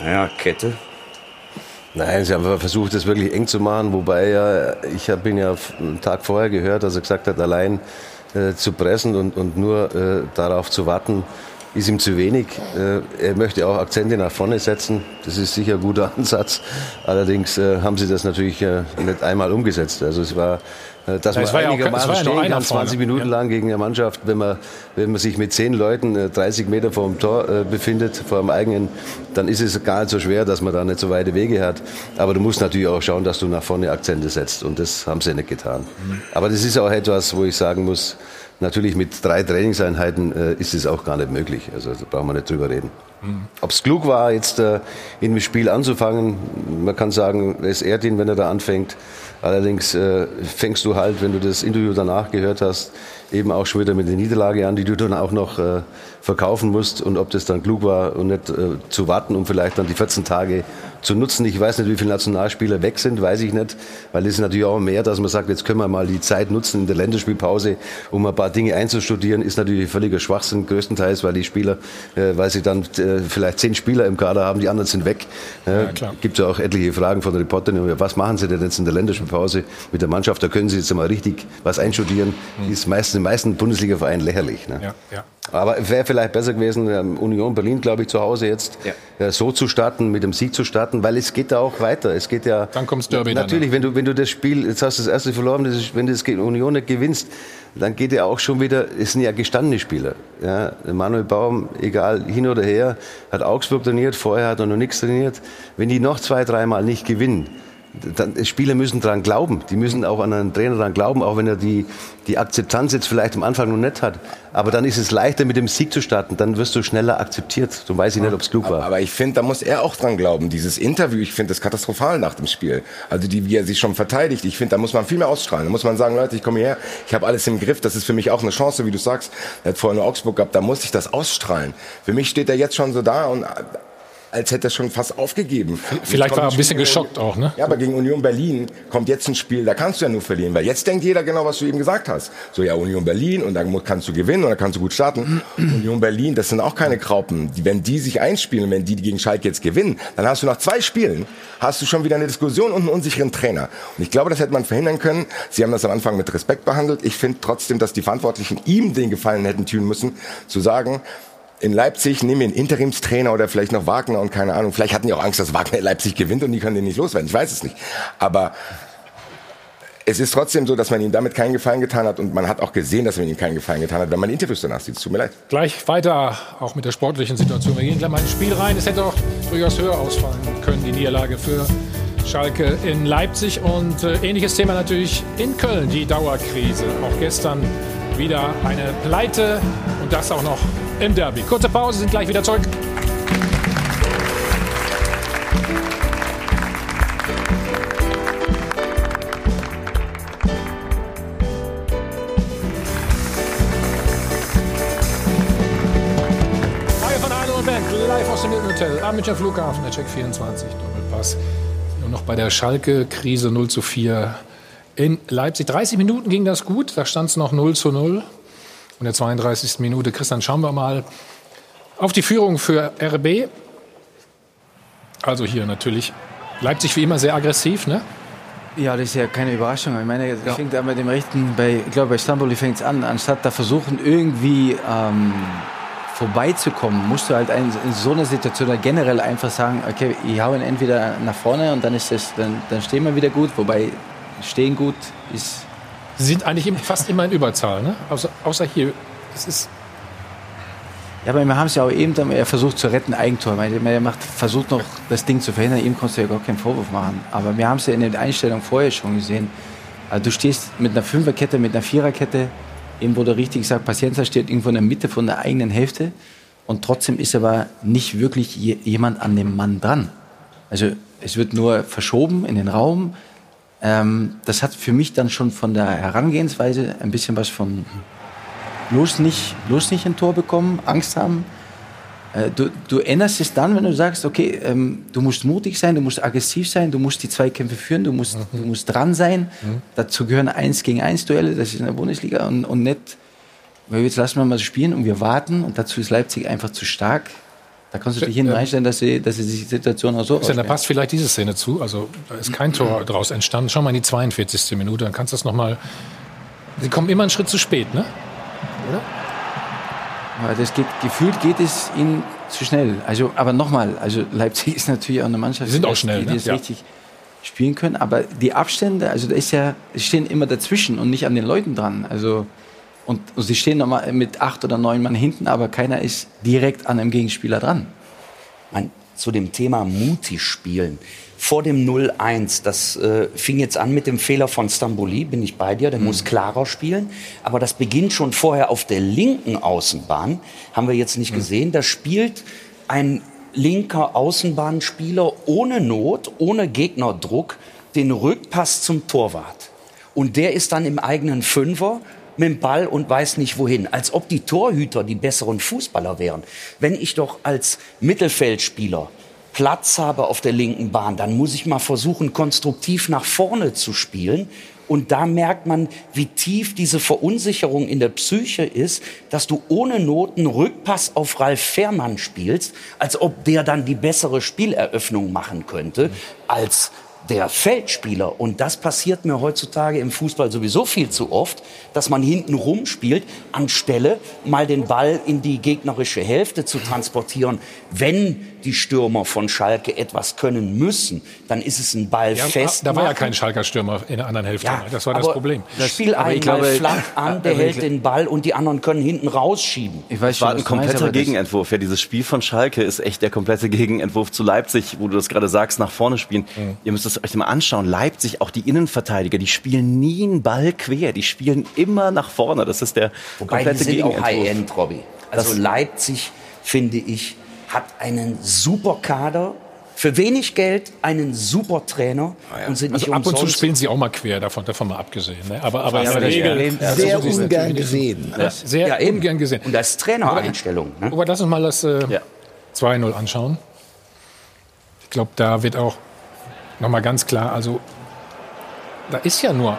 Speaker 10: Naja, Kette.
Speaker 2: Nein, sie haben versucht, das wirklich eng zu machen, wobei ja, ich habe ihn ja einen Tag vorher gehört, dass er gesagt hat, allein äh, zu pressen und, und nur äh, darauf zu warten, ist ihm zu wenig. Äh, er möchte auch Akzente nach vorne setzen. Das ist sicher ein guter Ansatz. Allerdings äh, haben sie das natürlich äh, nicht einmal umgesetzt. Also es war dass man
Speaker 1: war ja
Speaker 2: einigermaßen
Speaker 1: ja
Speaker 2: stehen kann,
Speaker 1: vorne.
Speaker 2: 20 Minuten lang gegen eine Mannschaft, wenn man, wenn man sich mit zehn Leuten äh, 30 Meter vor dem Tor befindet, vor dem eigenen, dann ist es gar nicht so schwer, dass man da nicht so weite Wege hat. Aber du musst natürlich auch schauen, dass du nach vorne Akzente setzt und das haben sie nicht getan.
Speaker 1: Mhm.
Speaker 2: Aber das ist auch etwas, wo ich sagen muss, natürlich mit drei Trainingseinheiten äh, ist es auch gar nicht möglich. Also da brauchen wir nicht drüber reden. Ob es klug war, jetzt äh, in dem Spiel anzufangen, man kann sagen, es ehrt ihn, wenn er da anfängt. Allerdings äh, fängst du halt, wenn du das Interview danach gehört hast, eben auch schon wieder mit der Niederlage an, die du dann auch noch äh, verkaufen musst. Und ob das dann klug war und nicht äh, zu warten, um vielleicht dann die 14 Tage zu nutzen. Ich weiß nicht, wie viele Nationalspieler weg sind, weiß ich nicht. Weil es ist natürlich auch mehr, dass man sagt, jetzt können wir mal die Zeit nutzen in der Länderspielpause, um ein paar Dinge einzustudieren. Ist natürlich völliger Schwachsinn, größtenteils, weil die Spieler, äh, weil sie dann äh, vielleicht zehn Spieler im Kader haben, die anderen sind weg. Äh,
Speaker 1: klar.
Speaker 2: Gibt ja auch etliche Fragen von Reportern. ja, Was machen sie denn jetzt in der Länderspielpause mit der Mannschaft? Da können sie jetzt mal richtig was einstudieren. Ist meistens in den meisten Bundesliga-Vereinen lächerlich. Ne?
Speaker 1: Ja, ja.
Speaker 2: Aber wäre vielleicht besser gewesen, ähm, Union Berlin, glaube ich, zu Hause jetzt äh, so zu starten, mit dem Sieg zu starten, weil es geht da auch weiter. Es geht ja.
Speaker 1: Dann kommt's Derby dann,
Speaker 2: Natürlich, wenn du, wenn du das Spiel, jetzt hast du das erste verloren, das ist, wenn du das gegen Union nicht gewinnst, dann geht ja auch schon wieder, es sind ja gestandene Spieler. Ja, Manuel Baum, egal hin oder her, hat Augsburg trainiert, vorher hat er noch nichts trainiert. Wenn die noch zwei, dreimal nicht gewinnen, dann, Spieler müssen dran glauben. Die müssen auch an einen Trainer dran glauben, auch wenn er die, die Akzeptanz jetzt vielleicht am Anfang noch nicht hat. Aber dann ist es leichter, mit dem Sieg zu starten. Dann wirst du schneller akzeptiert. So weiß ich nicht, ob es klug war.
Speaker 11: Aber ich finde, da muss er auch dran glauben. Dieses Interview, ich finde das katastrophal nach dem Spiel. Also die, wie er sich schon verteidigt. Ich finde, da muss man viel mehr ausstrahlen. Da muss man sagen, Leute, ich komme hierher, ich habe alles im Griff. Das ist für mich auch eine Chance, wie du sagst. Er hat vorher nur Augsburg gehabt, da muss ich das ausstrahlen. Für mich steht er jetzt schon so da und als hätte er schon fast aufgegeben.
Speaker 1: Vielleicht war er ein bisschen geschockt auch, ne?
Speaker 11: Ja, aber gegen Union Berlin kommt jetzt ein Spiel, da kannst du ja nur verlieren, weil jetzt denkt jeder genau, was du eben gesagt hast. So, ja, Union Berlin und dann kannst du gewinnen und dann kannst du gut starten. Union Berlin, das sind auch keine Graupen. Die, wenn die sich einspielen, wenn die gegen Schalke jetzt gewinnen, dann hast du nach zwei Spielen, hast du schon wieder eine Diskussion und einen unsicheren Trainer. Und ich glaube, das hätte man verhindern können. Sie haben das am Anfang mit Respekt behandelt. Ich finde trotzdem, dass die Verantwortlichen ihm den Gefallen hätten tun müssen, zu sagen, in Leipzig nehmen wir einen Interimstrainer oder vielleicht noch Wagner und keine Ahnung. Vielleicht hatten die auch Angst, dass Wagner in Leipzig gewinnt und die können den nicht loswerden. Ich weiß es nicht. Aber es ist trotzdem so, dass man ihm damit keinen Gefallen getan hat und man hat auch gesehen, dass man ihm keinen Gefallen getan hat, wenn man Interviews danach sieht. Es tut mir leid.
Speaker 1: Gleich weiter, auch mit der sportlichen Situation. Wir gehen gleich mal ins Spiel rein. Es hätte auch durchaus höher ausfallen können, die Niederlage für Schalke in Leipzig. Und äh, ähnliches Thema natürlich in Köln, die Dauerkrise. Auch gestern wieder eine Pleite und das auch noch im Derby. Kurze Pause, sind gleich wieder zurück. Am Münchner Flughafen, der Check 24, Doppelpass. Und noch bei der Schalke-Krise 0 zu 4 in Leipzig. 30 Minuten ging das gut, da stand es noch 0 zu 0. Und in der 32. Minute, Christian, schauen wir mal auf die Führung für RB. Also hier natürlich Leipzig wie immer sehr aggressiv, ne?
Speaker 9: Ja, das ist ja keine Überraschung. Ich meine, das fängt an mit dem Rechten, bei, ich glaube, bei Stamboli fängt es an, anstatt da versuchen, irgendwie ähm, vorbeizukommen, musst du halt in so einer Situation halt generell einfach sagen, okay, ich hau ihn entweder nach vorne und dann ist das, dann, dann stehen wir wieder gut, wobei stehen gut ist.
Speaker 1: Sie sind eigentlich fast immer in Überzahl, ne? Außer, außer hier. Es ist
Speaker 9: Ja, aber wir haben es ja auch eben, er versucht zu retten, Eigentor. Er macht, versucht noch das Ding zu verhindern, ihm kannst du ja gar keinen Vorwurf machen. Aber wir haben es ja in der Einstellung vorher schon gesehen. Also du stehst mit einer Fünferkette, mit einer Viererkette, eben wo du richtig sagst, Paciencia steht irgendwo in der Mitte von der eigenen Hälfte und trotzdem ist aber nicht wirklich je, jemand an dem Mann dran. Also es wird nur verschoben in den Raum. Ähm, das hat für mich dann schon von der Herangehensweise ein bisschen was von bloß nicht, bloß nicht ein Tor bekommen, Angst haben. Äh, Du, du änderst es dann, wenn du sagst, okay, ähm, du musst mutig sein, du musst aggressiv sein, du musst die Zweikämpfe führen, du musst, du musst dran sein. Dazu gehören eins gegen eins Duelle, das ist in der Bundesliga und, und nicht, weil jetzt lassen wir mal spielen und wir warten und dazu ist Leipzig einfach zu stark. Da kannst du dich hinten reinstellen, dass sie, dass sie sich die Situation auch so
Speaker 1: Christian, da passt vielleicht diese Szene zu. Also da ist kein Tor daraus entstanden. Schau mal in die 42. Minute, dann kannst du das noch mal. Sie kommen immer einen Schritt zu spät, ne?
Speaker 9: Aber das geht, gefühlt geht es ihnen zu schnell. Also, aber nochmal, also Leipzig ist natürlich auch eine Mannschaft,
Speaker 1: Die sind auch schnell,
Speaker 9: die,
Speaker 1: ne?
Speaker 9: die es
Speaker 1: Ja.
Speaker 9: richtig spielen können. Aber die Abstände, also da ist ja, stehen immer dazwischen und nicht an den Leuten dran. Also und, sie stehen nochmal mit acht oder neun Mann hinten, aber keiner ist direkt an einem Gegenspieler dran.
Speaker 10: Mein, zu dem Thema mutig spielen. Vor dem 0-1, das äh, fing jetzt an mit dem Fehler von Stamboli, bin ich bei dir, der muss klarer spielen. Aber das beginnt schon vorher auf der linken Außenbahn, haben wir jetzt nicht gesehen. Da spielt ein linker Außenbahnspieler ohne Not, ohne Gegnerdruck, den Rückpass zum Torwart. Und der ist dann im eigenen Fünfer mit dem Ball und weiß nicht wohin. Als ob die Torhüter die besseren Fußballer wären. Wenn ich doch als Mittelfeldspieler Platz habe auf der linken Bahn, dann muss ich mal versuchen, konstruktiv nach vorne zu spielen. Und da merkt man, wie tief diese Verunsicherung in der Psyche ist, dass du ohne Noten Rückpass auf Ralf Fährmann spielst, als ob der dann die bessere Spieleröffnung machen könnte, als der Feldspieler. Und das passiert mir heutzutage im Fußball sowieso viel zu oft, dass man hinten rumspielt, anstelle mal den Ball in die gegnerische Hälfte zu transportieren. Wenn die Stürmer von Schalke etwas können müssen, dann ist es ein Ball
Speaker 1: Ja,
Speaker 10: fest.
Speaker 1: da war ja kein Schalker Stürmer in der anderen Hälfte.
Speaker 10: Ja,
Speaker 1: das war das Problem.
Speaker 10: Spiel
Speaker 9: aber ich
Speaker 10: einmal
Speaker 9: glaube-
Speaker 10: flach an, der hält den Ball und die anderen können hinten rausschieben.
Speaker 9: Ich weiß
Speaker 12: Das war
Speaker 9: schon,
Speaker 12: ein
Speaker 9: meinst,
Speaker 12: kompletter
Speaker 9: das-
Speaker 12: Gegenentwurf. Ja, dieses Spiel von Schalke ist echt der komplette Gegenentwurf zu Leipzig, wo du das gerade sagst, nach vorne spielen.
Speaker 9: Mhm.
Speaker 12: Ihr müsst es euch mal anschauen. Leipzig, auch die Innenverteidiger, die spielen nie einen Ball quer. Die spielen immer nach vorne. Das ist der
Speaker 10: Wobei die
Speaker 12: komplette
Speaker 10: sind auch
Speaker 12: Gegenentwurf.
Speaker 10: High-End, Robby. Also
Speaker 12: Das-
Speaker 10: Leipzig, finde ich, hat einen super Kader, für wenig Geld einen super Trainer und sind nicht
Speaker 1: Also ab und zu spielen sie auch mal quer, davon, davon mal abgesehen. Ne? Aber, aber
Speaker 10: Ja,
Speaker 1: Regel... Ja,
Speaker 8: Sehr
Speaker 1: so ist es
Speaker 8: ungern gesehen.
Speaker 1: Ja, sehr
Speaker 10: Ja, eben.
Speaker 1: ungern gesehen.
Speaker 10: Und das Trainereinstellung. Ne?
Speaker 1: Aber lass uns mal das äh,
Speaker 12: Ja.
Speaker 1: 2-0 anschauen. Ich glaube, da wird auch nochmal ganz klar, also da ist ja nur,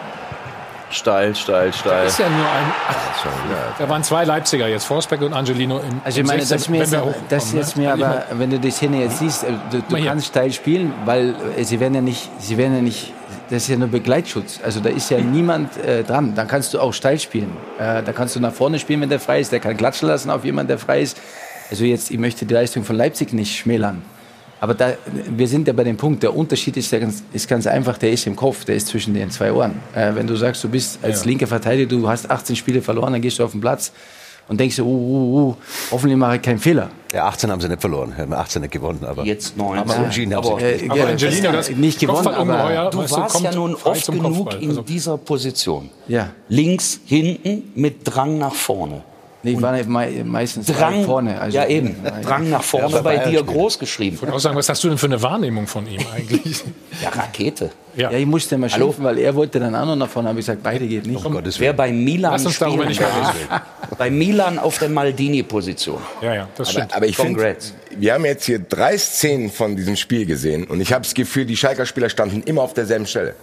Speaker 12: Steil, steil,
Speaker 1: da
Speaker 12: steil.
Speaker 1: ist ja nur ein, da waren zwei Leipziger jetzt, Forsberg und Angelino im
Speaker 9: Also ich meine,
Speaker 1: 16,
Speaker 9: das ist mir,
Speaker 1: wenn
Speaker 9: jetzt, das ist
Speaker 1: ne?
Speaker 9: jetzt mir aber, wenn du die Szene jetzt siehst, äh, du, du kannst steil spielen, weil äh, sie werden ja nicht, sie werden ja nicht, das ist ja nur Begleitschutz. Also da ist ja niemand äh, dran. Dann kannst du auch steil spielen. Äh, da kannst du nach vorne spielen, wenn der frei ist. Der kann klatschen lassen auf jemanden, der frei ist. Also jetzt, ich möchte die Leistung von Leipzig nicht schmälern. Aber da, wir sind ja bei dem Punkt, der Unterschied ist, ja ganz, ist ganz einfach, der ist im Kopf, der ist zwischen den zwei Ohren. Äh, wenn du sagst, du bist als
Speaker 1: Ja.
Speaker 9: linker Verteidiger, du hast 18 Spiele verloren, dann gehst du auf den Platz und denkst, uh, uh, uh, hoffentlich mache ich keinen Fehler.
Speaker 2: Ja, 18 haben sie nicht verloren. Haben 18 nicht gewonnen, aber.
Speaker 10: Jetzt neun.
Speaker 2: Aber unentschieden haben
Speaker 10: Aber-
Speaker 2: sie nicht.
Speaker 1: Aber
Speaker 9: ja,
Speaker 1: Angelino,
Speaker 9: das
Speaker 1: das
Speaker 9: nicht gewonnen, aber
Speaker 10: Du
Speaker 1: weißt
Speaker 10: warst ja nun oft genug
Speaker 1: Kopfball.
Speaker 10: in
Speaker 1: Also,
Speaker 10: dieser Position.
Speaker 9: Ja.
Speaker 10: Links, hinten mit Drang nach vorne.
Speaker 9: Nee, ich war nicht mei- meistens
Speaker 10: Drang,
Speaker 9: vorne. Also,
Speaker 10: ja eben, Drang nach vorne
Speaker 8: Ja,
Speaker 10: bei
Speaker 8: bei
Speaker 10: dir groß geschrieben.
Speaker 1: ich würde auch sagen, was hast du denn für eine Wahrnehmung von ihm eigentlich?
Speaker 10: Ja, Rakete.
Speaker 1: Ja.
Speaker 9: Ja, ich musste mal
Speaker 10: Hallo?
Speaker 9: schimpfen, weil er wollte dann auch noch nach vorne, habe ich gesagt, beide geht nicht.
Speaker 2: Um
Speaker 10: Wer bei Milan
Speaker 1: Lass uns darüber
Speaker 10: spielen
Speaker 1: nicht mehr
Speaker 10: darf,
Speaker 1: reden.
Speaker 10: bei Milan auf der Maldini-Position.
Speaker 1: Ja, ja, das
Speaker 11: Aber,
Speaker 1: stimmt.
Speaker 11: aber ich finde, wir haben jetzt hier drei Szenen von diesem Spiel gesehen und ich habe das Gefühl, die Schalker Spieler standen immer auf derselben Stelle.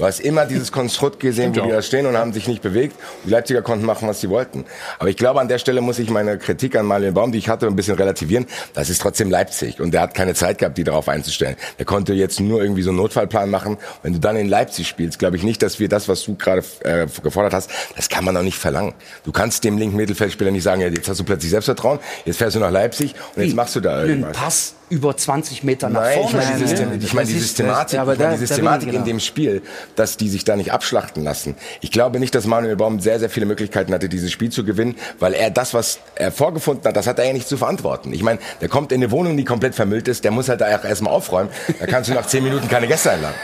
Speaker 11: Du hast immer dieses Konstrukt gesehen, wo die da stehen und haben sich nicht bewegt. Die Leipziger konnten machen, was sie wollten. Aber ich glaube, an der Stelle muss ich meine Kritik an Marlon Baum, die ich hatte, ein bisschen relativieren. Das ist trotzdem Leipzig. Und der hat keine Zeit gehabt, die darauf einzustellen. Der konnte jetzt nur irgendwie so einen Notfallplan machen. Wenn du dann in Leipzig spielst, glaube ich nicht, dass wir das, was du gerade äh, gefordert hast, das kann man auch nicht verlangen. Du kannst dem linken Mittelfeldspieler nicht sagen, ja, jetzt hast du plötzlich Selbstvertrauen, jetzt fährst du nach Leipzig und jetzt machst du da irgendwas.
Speaker 10: Pass über 20 Meter nach
Speaker 11: Nein, ich
Speaker 10: vorne
Speaker 11: meine die. System, ich meine die Systematik,
Speaker 9: ja, aber
Speaker 11: ich meine die
Speaker 9: ich
Speaker 11: Systematik in
Speaker 9: genau.
Speaker 11: dem Spiel, dass die sich da nicht abschlachten lassen. Ich glaube nicht, dass Manuel Baum sehr, sehr viele Möglichkeiten hatte, dieses Spiel zu gewinnen, weil er das, was er vorgefunden hat, das hat er ja nicht zu verantworten. Ich meine, der kommt in eine Wohnung, die komplett vermüllt ist, der muss halt da auch erstmal aufräumen. Da kannst du nach zehn Minuten keine Gäste einladen.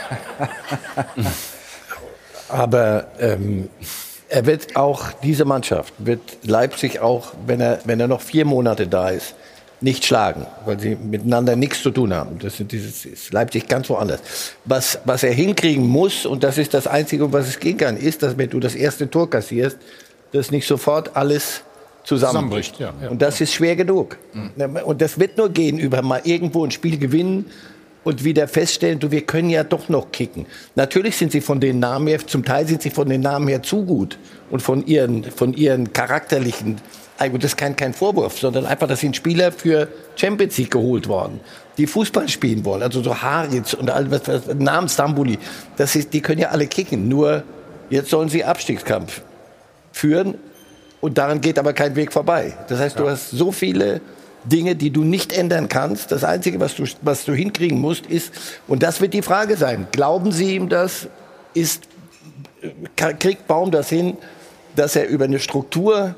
Speaker 8: Aber ähm, er wird auch, diese Mannschaft wird Leipzig auch, wenn er, wenn er noch vier Monate da ist, nicht schlagen, weil sie miteinander nichts zu tun haben. Das sind dieses, ist Leipzig ganz woanders. Was, was er hinkriegen muss, und das ist das Einzige, um was es gehen kann, ist, dass wenn du das erste Tor kassierst, dass nicht sofort alles zusammenbricht.
Speaker 1: Zusammenbricht, ja, ja.
Speaker 8: Und das ist schwer genug. Und das wird nur gehen über mal irgendwo ein Spiel gewinnen und wieder feststellen, du, wir können ja doch noch kicken. Natürlich sind sie von den Namen her, zum Teil sind sie von den Namen her zu gut und von ihren, von ihren charakterlichen, also das ist kein, kein Vorwurf, sondern einfach, das sind Spieler für Champions League geholt worden, die Fußball spielen wollen, also so Haritz und all was, was Namen Stambuli, das ist, die können ja alle kicken, nur jetzt sollen sie Abstiegskampf führen und daran geht aber kein Weg vorbei. Das heißt, du hast so viele Dinge, die du nicht ändern kannst. Das Einzige, was du, was du hinkriegen musst, ist, und das wird die Frage sein, glauben Sie ihm das? Ist, kriegt Baum das hin, dass er über eine Struktur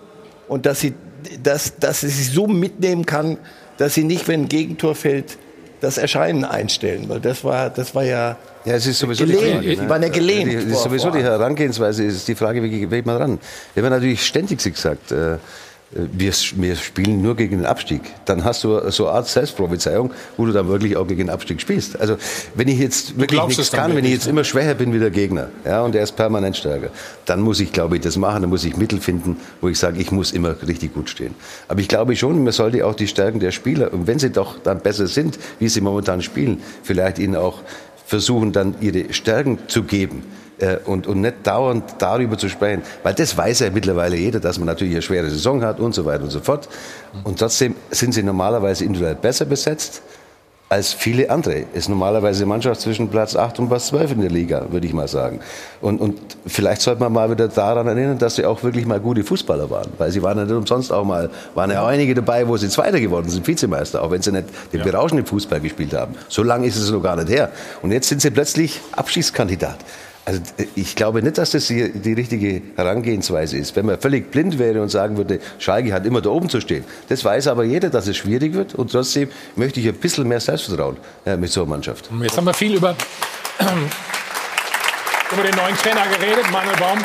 Speaker 8: und dass, sie, dass, dass er sich so mitnehmen kann, dass sie nicht, wenn ein Gegentor fällt, das Erscheinen einstellen? Weil das war, das war ja
Speaker 2: ja, es ist sowieso
Speaker 8: gelehnt.
Speaker 2: die Frage.
Speaker 8: Die waren ja gelehnt
Speaker 2: Die,
Speaker 8: vor-
Speaker 2: sowieso die. Herangehensweise, ist die Frage, wie geht man ran? Wir haben natürlich ständig gesagt, äh, wir, wir spielen nur gegen den Abstieg. Dann hast du so eine Art Selbstprophezeiung, wo du dann wirklich auch gegen den Abstieg spielst. Also wenn ich jetzt wirklich nichts kann, wenn ich jetzt immer schwächer bin wie der Gegner, ja, und er ist permanent stärker, dann muss ich, glaube ich, das machen, dann muss ich Mittel finden, wo ich sage, ich muss immer richtig gut stehen. Aber ich glaube schon, man sollte auch die Stärken der Spieler, und wenn sie doch dann besser sind, wie sie momentan spielen, vielleicht ihnen auch versuchen, dann ihre Stärken zu geben und, und nicht dauernd darüber zu sprechen. Weil das weiß ja mittlerweile jeder, dass man natürlich eine schwere Saison hat und so weiter und so fort. Und trotzdem sind sie normalerweise individuell besser besetzt als viele andere. Ist normalerweise eine Mannschaft zwischen Platz 8 und Platz 12 in der Liga, würde ich mal sagen. Und, und vielleicht sollte man mal wieder daran erinnern, dass sie auch wirklich mal gute Fußballer waren. Weil sie waren ja nicht umsonst auch mal, waren ja auch einige dabei, wo sie Zweiter geworden sind, Vizemeister, auch wenn sie nicht den berauschenden Fußball gespielt haben. So lange ist es noch gar nicht her. Und jetzt sind sie plötzlich Abschiedskandidat. Also äh, ich glaube nicht, dass das die, die richtige Herangehensweise ist. Wenn man völlig blind wäre und sagen würde, Schalke hat immer da oben zu stehen. Das weiß aber jeder, dass es schwierig wird. Und trotzdem möchte ich ein bisschen mehr Selbstvertrauen äh, mit so einer Mannschaft.
Speaker 1: Jetzt haben wir viel über, über den neuen Trainer geredet, Manuel Baum.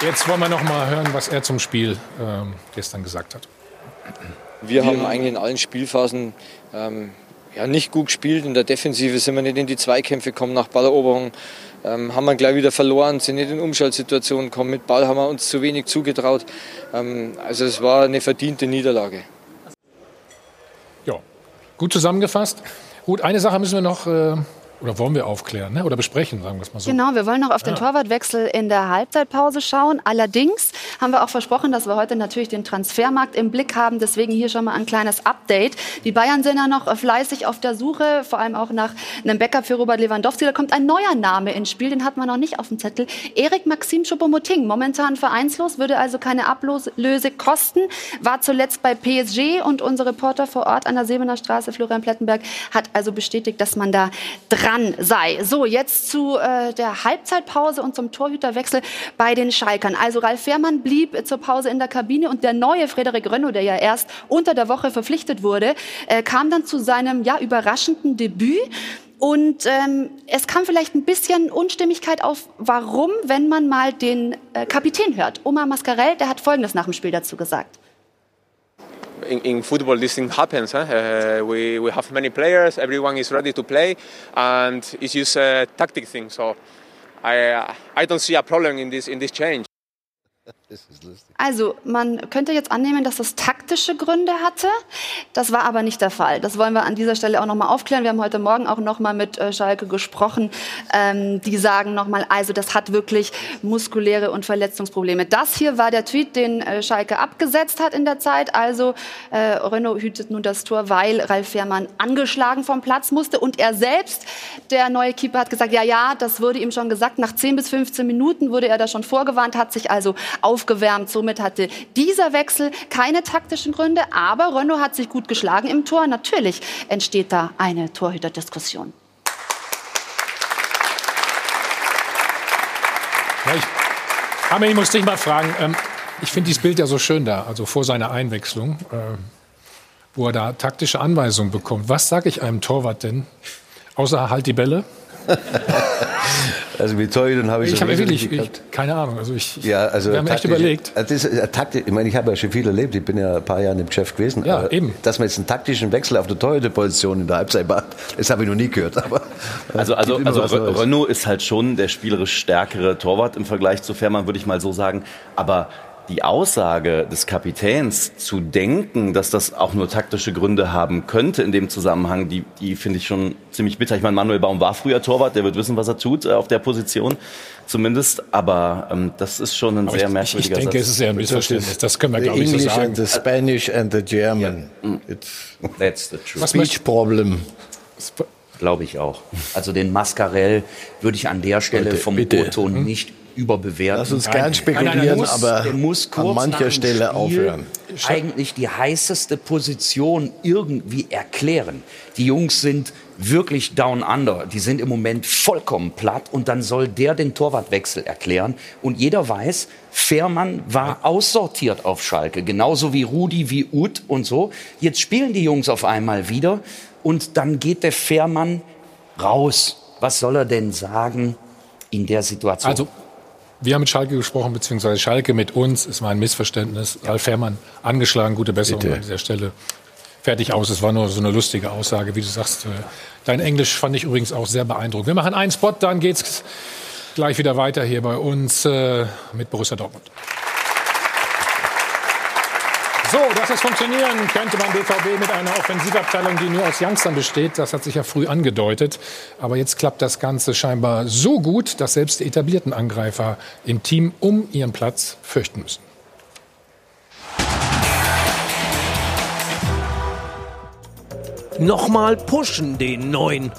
Speaker 1: Jetzt wollen wir noch mal hören, was er zum Spiel ähm, gestern gesagt hat.
Speaker 6: Wir haben eigentlich in allen Spielphasen ähm, ja, nicht gut gespielt. In der Defensive sind wir nicht in die Zweikämpfe gekommen nach Balleroberung. Ähm, haben wir gleich wieder verloren, sind nicht in Umschaltsituationen gekommen. Mit Ball haben wir uns zu wenig zugetraut. Ähm, also es war eine verdiente Niederlage.
Speaker 1: Ja, gut zusammengefasst. Gut, eine Sache müssen wir noch, äh, oder wollen wir aufklären, ne? oder besprechen, sagen wir es mal so.
Speaker 4: Genau, wir wollen noch auf den
Speaker 1: Ah.
Speaker 4: Torwartwechsel in der Halbzeitpause schauen. Allerdings haben wir auch versprochen, dass wir heute natürlich den Transfermarkt im Blick haben. Deswegen hier schon mal ein kleines Update. Die Bayern sind ja noch fleißig auf der Suche, vor allem auch nach einem Backup für Robert Lewandowski. Da kommt ein neuer Name ins Spiel, den hat man noch nicht auf dem Zettel. Erik Maxim Choupo-Moting, momentan vereinslos, würde also keine Ablöse kosten, war zuletzt bei PSG und unser Reporter vor Ort an der Sebener Straße, Florian Plettenberg, hat also bestätigt, dass man da dran sei. So, jetzt zu äh, der Halbzeitpause und zum Torhüterwechsel bei den Schalkern. Also Ralf Fährmann blieb zur Pause in der Kabine und der neue Frederik Rönno, der ja erst unter der Woche verpflichtet wurde, äh, kam dann zu seinem ja überraschenden Debüt. Und ähm, es kam vielleicht ein bisschen Unstimmigkeit auf, warum, wenn man mal den äh, Kapitän hört. Omar Mascarell, der hat Folgendes nach dem Spiel dazu gesagt.
Speaker 13: In, in football this thing happens. Huh? Uh, we, we have many players, everyone is ready to play, and it's just a tactic thing. So I, I don't see a problem in this, in this change.
Speaker 4: Also, man könnte jetzt annehmen, dass das taktische Gründe hatte. Das war aber nicht der Fall. Das wollen wir an dieser Stelle auch nochmal aufklären. Wir haben heute Morgen auch nochmal mit äh, Schalke gesprochen. Ähm, die sagen nochmal, also das hat wirklich muskuläre und Verletzungsprobleme. Das hier war der Tweet, den äh, Schalke abgesetzt hat in der Zeit. Also, äh, Renault hütet nun das Tor, weil Ralf Fährmann angeschlagen vom Platz musste. Und er selbst, der neue Keeper, hat gesagt, ja, ja, das wurde ihm schon gesagt. Nach 10 bis 15 Minuten wurde er da schon vorgewarnt, hat sich also aufgewärmt. Somit hatte dieser Wechsel keine taktischen Gründe, aber Renault hat sich gut geschlagen im Tor. Natürlich entsteht da eine Torhüterdiskussion.
Speaker 1: Ja, ich, aber ich muss dich mal fragen, ähm, ich finde dieses Bild ja so schön da, also vor seiner Einwechslung, äh, wo er da taktische Anweisungen bekommt. Was sage ich einem Torwart denn? Außer halt die Bälle?
Speaker 2: Also mit Torhütern habe ich,
Speaker 1: Ich habe wirklich, ich, keine Ahnung. Also ich,
Speaker 2: Ja, also
Speaker 1: wir haben echt
Speaker 2: taktisch-
Speaker 1: überlegt.
Speaker 2: Das ist, äh, Taktik, ich meine, ich habe ja schon viel erlebt. Ich bin ja ein paar Jahre im Geschäft gewesen.
Speaker 1: Ja,
Speaker 2: aber
Speaker 1: eben.
Speaker 2: Dass man jetzt einen taktischen Wechsel auf der Torhüterposition in der Halbzeit macht, das habe ich noch nie gehört. Aber
Speaker 12: Also, also, also. Renault ist halt schon der spielerisch stärkere Torwart im Vergleich zu Fährmann, würde ich mal so sagen. Aber die Aussage des Kapitäns zu denken, dass das auch nur taktische Gründe haben könnte in dem Zusammenhang, die, die finde ich schon ziemlich bitter. Ich meine, Manuel Baum war früher Torwart, der wird wissen, was er tut äh, auf der Position zumindest. Aber ähm, das ist schon ein
Speaker 1: Aber
Speaker 12: sehr
Speaker 1: ich,
Speaker 12: merkwürdiger
Speaker 1: Ich denke,
Speaker 12: Satz.
Speaker 1: es ist eher ein Missverständnis. Das können wir,
Speaker 8: The
Speaker 1: glaube ich, so
Speaker 8: English
Speaker 1: sagen.
Speaker 8: and the Spanish and the German. It's
Speaker 10: That's the truth.
Speaker 1: Was
Speaker 8: speech problem.
Speaker 10: Glaube ich auch. Also den Mascarell würde ich an der Stelle
Speaker 8: Leute,
Speaker 10: vom
Speaker 8: bitte.
Speaker 10: O-Ton nicht überbewerten.
Speaker 8: Lass uns
Speaker 1: Nein.
Speaker 8: gern spekulieren,
Speaker 10: muss,
Speaker 8: aber an mancher Stelle aufhören.
Speaker 10: eigentlich die heißeste Position irgendwie erklären. Die Jungs sind wirklich down under. Die sind im Moment vollkommen platt und dann soll der den Torwartwechsel erklären. Und jeder weiß, Fährmann war aussortiert auf Schalke. Genauso wie Rudi, wie Uth und so. Jetzt spielen die Jungs auf einmal wieder und dann geht der Fährmann raus. Was soll er denn sagen in der Situation?
Speaker 1: Also, wir haben mit Schalke gesprochen, beziehungsweise Schalke mit uns. Es war ein Missverständnis. Ralf Fährmann angeschlagen, gute Besserung
Speaker 8: Bitte.
Speaker 1: an dieser Stelle. Fertig aus. Es war nur so eine lustige Aussage, wie du sagst. Äh, Dein Englisch fand ich übrigens auch sehr beeindruckend. Wir machen einen Spot, dann geht's gleich wieder weiter hier bei uns äh, mit Borussia Dortmund. So, dass es funktionieren könnte beim BVB mit einer Offensivabteilung, die nur aus Youngstern besteht, das hat sich ja früh angedeutet. Aber jetzt klappt das Ganze scheinbar so gut, dass selbst die etablierten Angreifer im Team um ihren Platz fürchten müssen.
Speaker 5: Nochmal pushen den Neuen.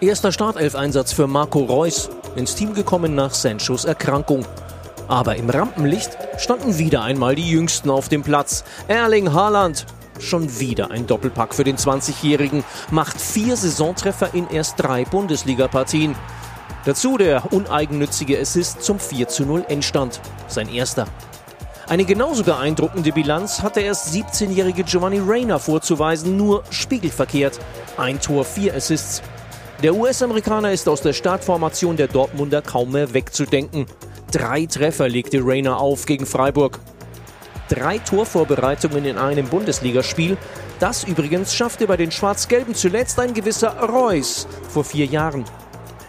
Speaker 5: Erster Startelf-Einsatz für Marco Reus. Ins Team gekommen nach Sanchos Erkrankung. Aber im Rampenlicht standen wieder einmal die Jüngsten auf dem Platz. Erling Haaland. Schon wieder ein Doppelpack für den 20-Jährigen. Macht vier Saisontreffer in erst drei Bundesliga-Partien. Dazu der uneigennützige Assist zum 4 zu 0 Endstand. Sein erster. Eine genauso beeindruckende Bilanz hat der erst 17-jährige Giovanni Reyna vorzuweisen, nur spiegelverkehrt. Ein Tor, vier Assists. Der US-Amerikaner ist aus der Startformation der Dortmunder kaum mehr wegzudenken. Drei Treffer legte Reyna auf gegen Freiburg. Drei Torvorbereitungen in einem Bundesligaspiel. Das übrigens schaffte bei den Schwarz-Gelben zuletzt ein gewisser Reus vor vier Jahren.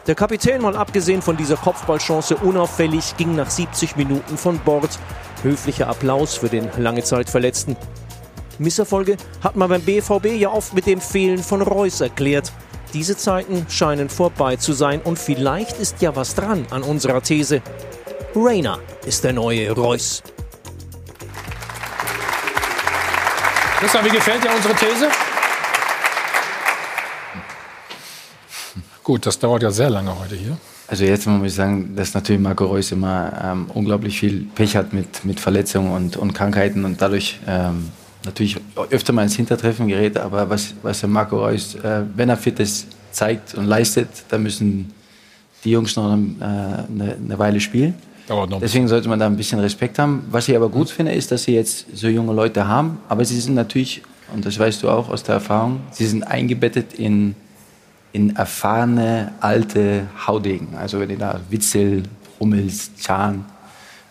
Speaker 5: Der Kapitän, mal abgesehen von dieser Kopfballchance unauffällig, ging nach 70 Minuten von Bord. Höflicher Applaus für den lange Zeit Verletzten. Misserfolge hat man beim BVB ja oft mit dem Fehlen von Reus erklärt. Diese Zeiten scheinen vorbei zu sein und vielleicht ist ja was dran an unserer These. Rayner ist der neue Reus.
Speaker 1: Christian, wie gefällt dir unsere These? Gut, das dauert ja sehr lange heute hier.
Speaker 9: Also jetzt muss ich sagen, dass natürlich Marco Reus immer ähm, unglaublich viel Pech hat mit, mit Verletzungen und, und Krankheiten und dadurch ähm, natürlich öfter mal ins Hintertreffen gerät. Aber was, was der Marco Reus, äh, wenn er fit ist, zeigt und leistet, dann müssen die Jungs noch äh, eine, eine Weile spielen.
Speaker 1: Ein
Speaker 9: Deswegen sollte man da ein bisschen Respekt haben. Was ich aber gut finde, ist, dass sie jetzt so junge Leute haben. Aber sie sind natürlich, und das weißt du auch aus der Erfahrung, sie sind eingebettet in, in erfahrene, alte Haudegen. Also wenn ihr da Witzel, Hummels, Chan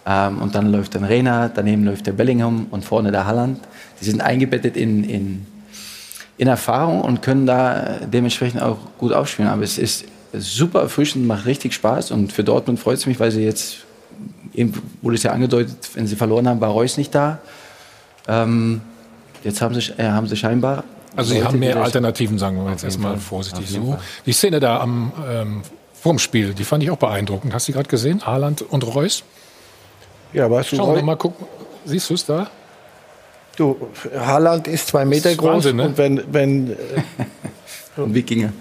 Speaker 9: ähm, und dann läuft dann Rena, daneben läuft der Bellingham und vorne der Halland. Die sind eingebettet in, in, in Erfahrung und können da dementsprechend auch gut aufspielen. Aber es ist super erfrischend, macht richtig Spaß und für Dortmund freut es mich, weil sie jetzt, eben wurde es ja angedeutet, wenn sie verloren haben, war Reus nicht da. Ähm, jetzt haben sie, äh, haben sie scheinbar
Speaker 1: Also sie haben mehr Alternativen, sagen wir jetzt erstmal
Speaker 9: Fall.
Speaker 1: vorsichtig so.
Speaker 9: Fall.
Speaker 1: Die Szene da am ähm, vorm Spiel, die fand ich auch beeindruckend. Hast du die gerade gesehen? Haaland und Reus?
Speaker 8: Ja, weißt du,
Speaker 1: Schauen wir mal gucken. Siehst du es da?
Speaker 8: Du, Haaland ist zwei Meter
Speaker 1: ist
Speaker 8: groß
Speaker 1: Wahnsinn, ne?
Speaker 8: und wenn, wenn äh,
Speaker 9: Ein Wikinger.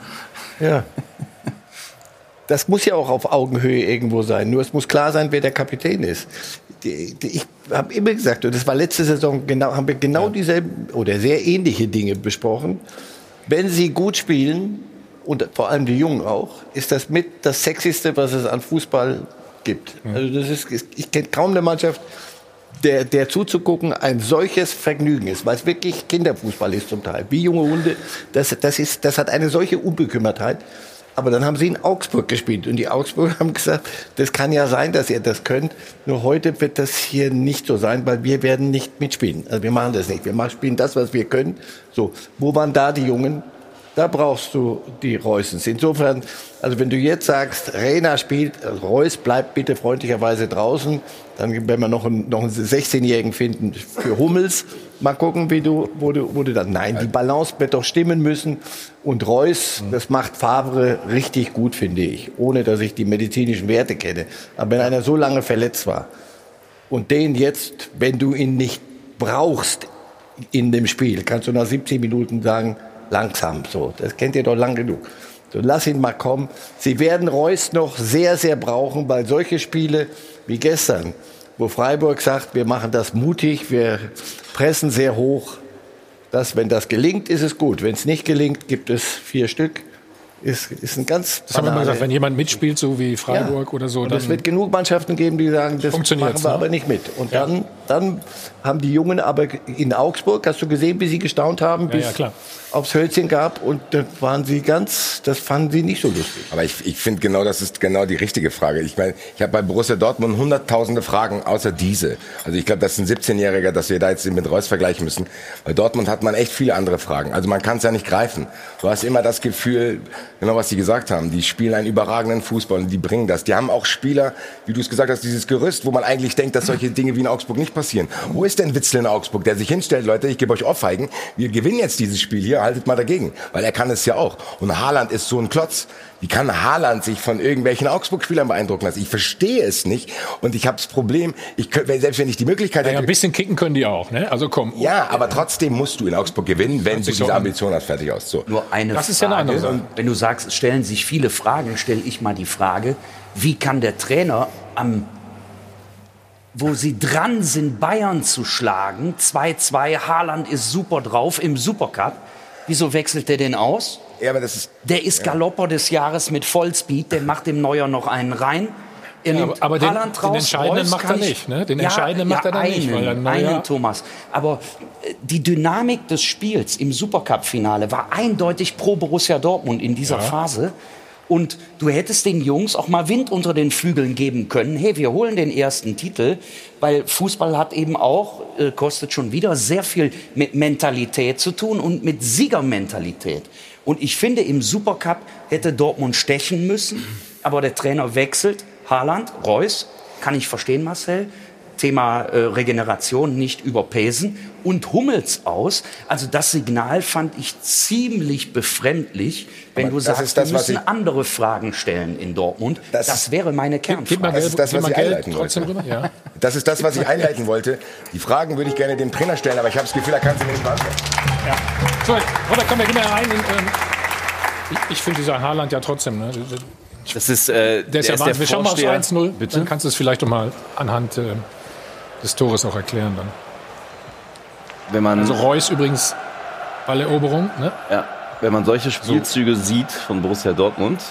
Speaker 8: ja. Das muss ja auch auf Augenhöhe irgendwo sein. Nur es muss klar sein, wer der Kapitän ist. Die, die, ich habe immer gesagt, und das war letzte Saison genau, haben wir genau dieselben oder sehr ähnliche Dinge besprochen. Wenn sie gut spielen und vor allem die Jungen auch, ist das mit das Sexyste, was es an Fußball gibt. Also das ist, ich kenne kaum eine Mannschaft, der, der zuzugucken ein solches Vergnügen ist, weil es wirklich Kinderfußball ist zum Teil. Wie junge Hunde, das, das, ist, das hat eine solche Unbekümmertheit. Aber dann haben sie in Augsburg gespielt und die Augsburger haben gesagt, das kann ja sein, dass ihr das könnt. Nur heute wird das hier nicht so sein, weil wir werden nicht mitspielen. Also wir machen das nicht. Wir spielen das, was wir können. So, wo waren da die Jungen? Da brauchst du die Reusens. Insofern, also wenn du jetzt sagst, Rena spielt, Reus bleibt bitte freundlicherweise draußen, dann werden wir noch einen, noch einen 16-Jährigen finden für Hummels. Mal gucken, wie du, wo du, wo du dann, nein, die Balance wird doch stimmen müssen. Und Reus, das macht Favre richtig gut, finde ich, ohne dass ich die medizinischen Werte kenne. Aber wenn einer so lange verletzt war und den jetzt, wenn du ihn nicht brauchst in dem Spiel, kannst du nach 70 Minuten sagen, langsam. So, das kennt ihr doch lang genug. So, lass ihn mal kommen. Sie werden Reus noch sehr, sehr brauchen, weil solche Spiele wie gestern, wo Freiburg sagt, wir machen das mutig, wir pressen sehr hoch. Das, wenn das gelingt, ist es gut. Wenn es nicht gelingt, gibt es vier Stück ist, ist ein ganz.
Speaker 1: Das haben wir immer gesagt, wenn jemand mitspielt, so wie Freiburg
Speaker 8: ja.
Speaker 1: oder so.
Speaker 8: Und es wird genug Mannschaften geben, die sagen, das machen wir
Speaker 1: ne?
Speaker 8: aber nicht mit. Und ja. dann, dann haben die Jungen aber in Augsburg, hast du gesehen, wie sie gestaunt haben, bis
Speaker 1: ja,
Speaker 8: aufs Hölzchen gab. Und da waren sie ganz, das fanden sie nicht so lustig.
Speaker 11: Aber ich, ich finde genau, das ist genau die richtige Frage. Ich meine, ich habe bei Borussia Dortmund hunderttausende Fragen, außer diese. Also ich glaube, das ist ein 17-Jähriger, dass wir da jetzt mit Reus vergleichen müssen. Bei Dortmund hat man echt viele andere Fragen. Also man kann es ja nicht greifen. Du hast immer das Gefühl, genau was Sie gesagt haben, die spielen einen überragenden Fußball und die bringen das. Die haben auch Spieler, wie du es gesagt hast, dieses Gerüst, wo man eigentlich denkt, dass solche Dinge wie in Augsburg nicht passieren. Wo ist denn Witzel in Augsburg, der sich hinstellt, Leute, ich gebe euch Ohrfeigen, wir gewinnen jetzt dieses Spiel hier, haltet mal dagegen, weil er kann es ja auch. Und Haaland ist so ein Klotz. Wie kann Haaland sich von irgendwelchen Augsburg-Spielern beeindrucken lassen? Ich verstehe es nicht. Und ich habe das Problem, ich könnte, selbst wenn ich die Möglichkeit
Speaker 1: hätte. Ja, ein bisschen kicken können die auch, ne? Also komm.
Speaker 11: Ja, aber trotzdem musst du in Augsburg gewinnen, wenn du diese Ambition hast, fertig aus. So.
Speaker 10: Nur eine
Speaker 1: das ist
Speaker 10: Frage.
Speaker 1: Ja eine andere
Speaker 10: Wenn du sagst, es stellen sich viele Fragen, stelle ich mal die Frage, wie kann der Trainer am wo sie dran sind, Bayern zu schlagen, 2-2, Haaland ist super drauf im Supercup, wieso wechselt er den aus?
Speaker 11: Ja, aber das ist,
Speaker 10: der ist Galopper des Jahres mit Vollspeed, der macht dem Neuer noch einen rein.
Speaker 1: Er ja, aber den, raus, den, entscheidenden macht er nicht. Ne? Den
Speaker 10: ja,
Speaker 1: entscheidenden macht
Speaker 10: ja,
Speaker 1: er dann
Speaker 10: einen,
Speaker 1: nicht. Weil
Speaker 10: einen, einen, Thomas. Aber äh, die Dynamik des Spiels im Supercup-Finale war eindeutig pro Borussia Dortmund in dieser Phase. Und du hättest den Jungs auch mal Wind unter den Flügeln geben können. Hey, wir holen den ersten Titel, weil Fußball hat eben auch, äh, kostet schon wieder sehr viel mit Mentalität zu tun und mit Siegermentalität. Und ich finde, im Supercup hätte Dortmund stechen müssen, aber der Trainer wechselt. Haaland, Reus, kann ich verstehen, Marcel. Thema äh, Regeneration nicht überpesen und Hummels aus. Also das Signal fand ich ziemlich befremdlich, wenn Aber du sagst, das, wir müssen ich, andere Fragen stellen in Dortmund. Das, das wäre meine Kernfrage.
Speaker 11: Das ist das, was ich einleiten wollte. Das ist das, was ich einleiten wollte. Die Fragen würde ich gerne dem Trainer stellen, aber ich habe das Gefühl, er kann sie mir nicht beantworten.
Speaker 1: Ja. So, Robert, komm, wir gehen mal rein. In, ähm, ich, ich finde dieser Haaland ja trotzdem. Ne,
Speaker 12: das ist, äh,
Speaker 1: der ist ja Wahnsinn. Wir schauen mal aufs 1-0. Dann kannst du es vielleicht noch mal anhand äh, des Tores auch erklären dann.
Speaker 12: Wenn man
Speaker 1: also Reus übrigens Balleroberung. Ne?
Speaker 12: Ja, wenn man solche Spielzüge so. sieht von Borussia Dortmund,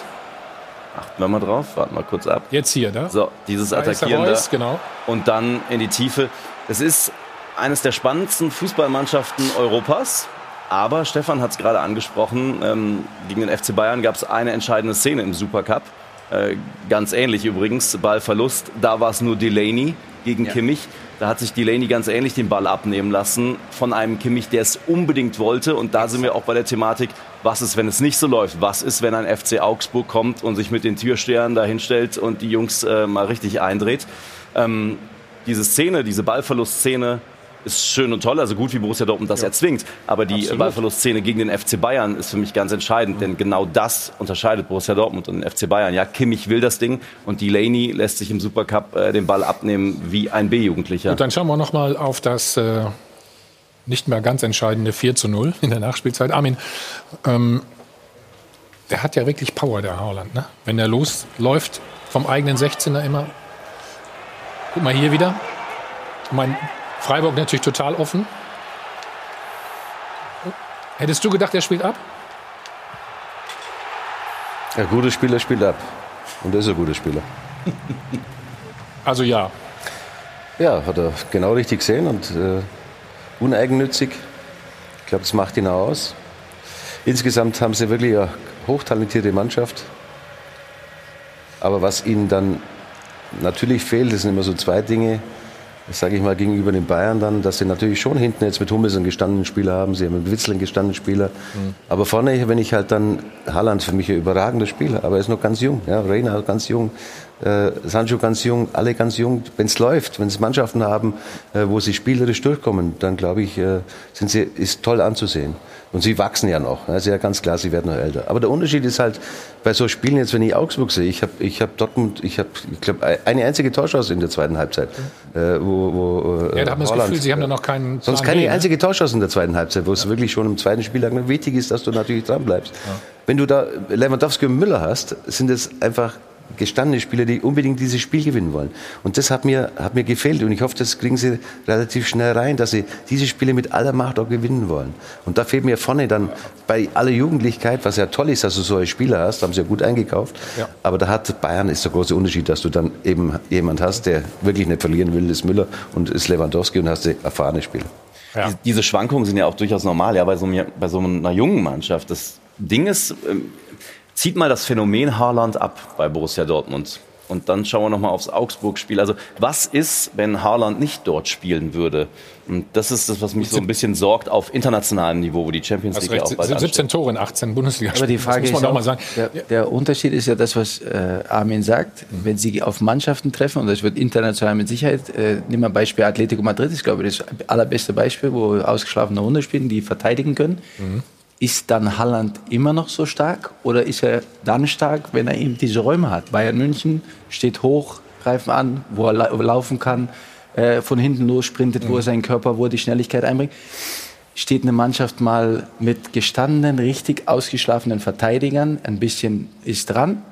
Speaker 12: achten wir mal drauf, warten wir kurz ab.
Speaker 1: Jetzt hier, da?
Speaker 12: So, dieses
Speaker 1: da
Speaker 12: Attackieren
Speaker 1: Reus, genau.
Speaker 12: und dann in die Tiefe. Es ist eines der spannendsten Fußballmannschaften Europas. Aber Stefan hat es gerade angesprochen, ähm, gegen den FC Bayern gab es eine entscheidende Szene im Supercup. Äh, ganz ähnlich übrigens, Ballverlust. Da war es nur Delaney gegen ja. Kimmich. Da hat sich Delaney ganz ähnlich den Ball abnehmen lassen von einem Kimmich, der es unbedingt wollte. Und da sind wir auch bei der Thematik, was ist, wenn es nicht so läuft? Was ist, wenn ein FC Augsburg kommt und sich mit den Türstern da hinstellt und die Jungs äh, mal richtig eindreht? Ähm, diese Szene, diese Ballverlustszene, ist schön und toll, also gut wie Borussia Dortmund das ja. erzwingt. Aber die. Ballverlustszene gegen den FC Bayern ist für mich ganz entscheidend, mhm. denn genau das unterscheidet Borussia Dortmund und den FC Bayern. Ja, Kimmich will das Ding und Delaney lässt sich im Supercup äh, den Ball abnehmen wie ein B-Jugendlicher.
Speaker 1: Und dann schauen wir noch mal auf das äh, nicht mehr ganz entscheidende 4 zu 0 in der Nachspielzeit. Armin, ähm, der hat ja wirklich Power, der Haaland. Ne? Wenn der losläuft vom eigenen 16er immer. Guck mal hier wieder. Mein Freiburg natürlich total offen. Hättest du gedacht, er spielt ab?
Speaker 2: Ein guter Spieler spielt ab. Und er ist ein guter Spieler.
Speaker 1: Also ja.
Speaker 2: Ja, hat er genau richtig gesehen und äh, uneigennützig. Ich glaube, das macht ihn auch aus. Insgesamt haben sie wirklich eine hochtalentierte Mannschaft. Aber was ihnen dann natürlich fehlt, das sind immer so zwei Dinge sage ich mal, gegenüber den Bayern dann, dass sie natürlich schon hinten jetzt mit Hummels einen gestandenen Spieler haben, sie haben mit Witzel einen gestandenen Spieler. Mhm. Aber vorne, wenn ich halt dann, Haaland für mich ein überragender Spieler, aber er ist noch ganz jung, ja, Reina ganz jung, äh, Sancho ganz jung, alle ganz jung. Wenn es läuft, wenn es Mannschaften haben, äh, wo sie spielerisch durchkommen, dann glaube ich, äh, sind sie, ist toll anzusehen. Und sie wachsen ja noch. Das ist ja ganz klar, sie werden noch älter. Aber der Unterschied ist halt bei so Spielen jetzt, wenn ich Augsburg sehe, ich habe ich hab Dortmund, ich habe, ich glaube, eine einzige Torschance in der zweiten Halbzeit. Äh, wo, wo,
Speaker 1: äh, ja, da haben wir das Gefühl, Sie haben da noch keinen.
Speaker 2: Sonst keine B, ne? einzige Torschance in der zweiten Halbzeit, wo es wirklich schon im zweiten Spieltag wichtig ist, dass du natürlich dran bleibst. Ja. Wenn du da Lewandowski und Müller hast, sind es einfach gestandene Spieler, die unbedingt dieses Spiel gewinnen wollen. Und das hat mir, hat mir gefehlt. Und ich hoffe, das kriegen sie relativ schnell rein, dass sie diese Spiele mit aller Macht auch gewinnen wollen. Und da fehlt mir vorne dann bei aller Jugendlichkeit, was ja toll ist, dass du solche Spieler hast, haben sie ja gut eingekauft. Ja. Aber da hat Bayern ist der große Unterschied, dass du dann eben jemand hast, der wirklich nicht verlieren will, ist Müller und ist Lewandowski und hast die erfahrene Spieler.
Speaker 12: Ja. Diese Schwankungen sind ja auch durchaus normal, ja, bei so, bei so einer jungen Mannschaft. Das Ding ist, ähm, Zieht mal das Phänomen Haaland ab bei Borussia Dortmund. Und dann schauen wir noch mal aufs Augsburg-Spiel. Also was ist, wenn Haaland nicht dort spielen würde? Und das ist das, was mich so ein bisschen sorgt auf internationalem Niveau, wo die Champions League ja auch bald
Speaker 1: 17 ansteht. Tore in 18 Bundesliga.
Speaker 9: Aber die Frage ist auch, sagen. Der, der, Unterschied ist ja das, was äh, Armin sagt. Mhm. Wenn Sie auf Mannschaften treffen, und das wird international mit Sicherheit, äh, nehmen wir Beispiel Atletico Madrid, ist glaube ich das allerbeste Beispiel, wo ausgeschlafene Hunde spielen, die verteidigen können. Mhm. Ist dann Halland immer noch so stark oder ist er dann stark, wenn er eben diese Räume hat? Bayern München steht hoch, greifen an, wo er laufen kann, äh, von hinten lossprintet, mhm. wo er seinen Körper, wo er die Schnelligkeit einbringt. Steht eine Mannschaft mal mit gestandenen, richtig ausgeschlafenen Verteidigern, ein bisschen ist dran,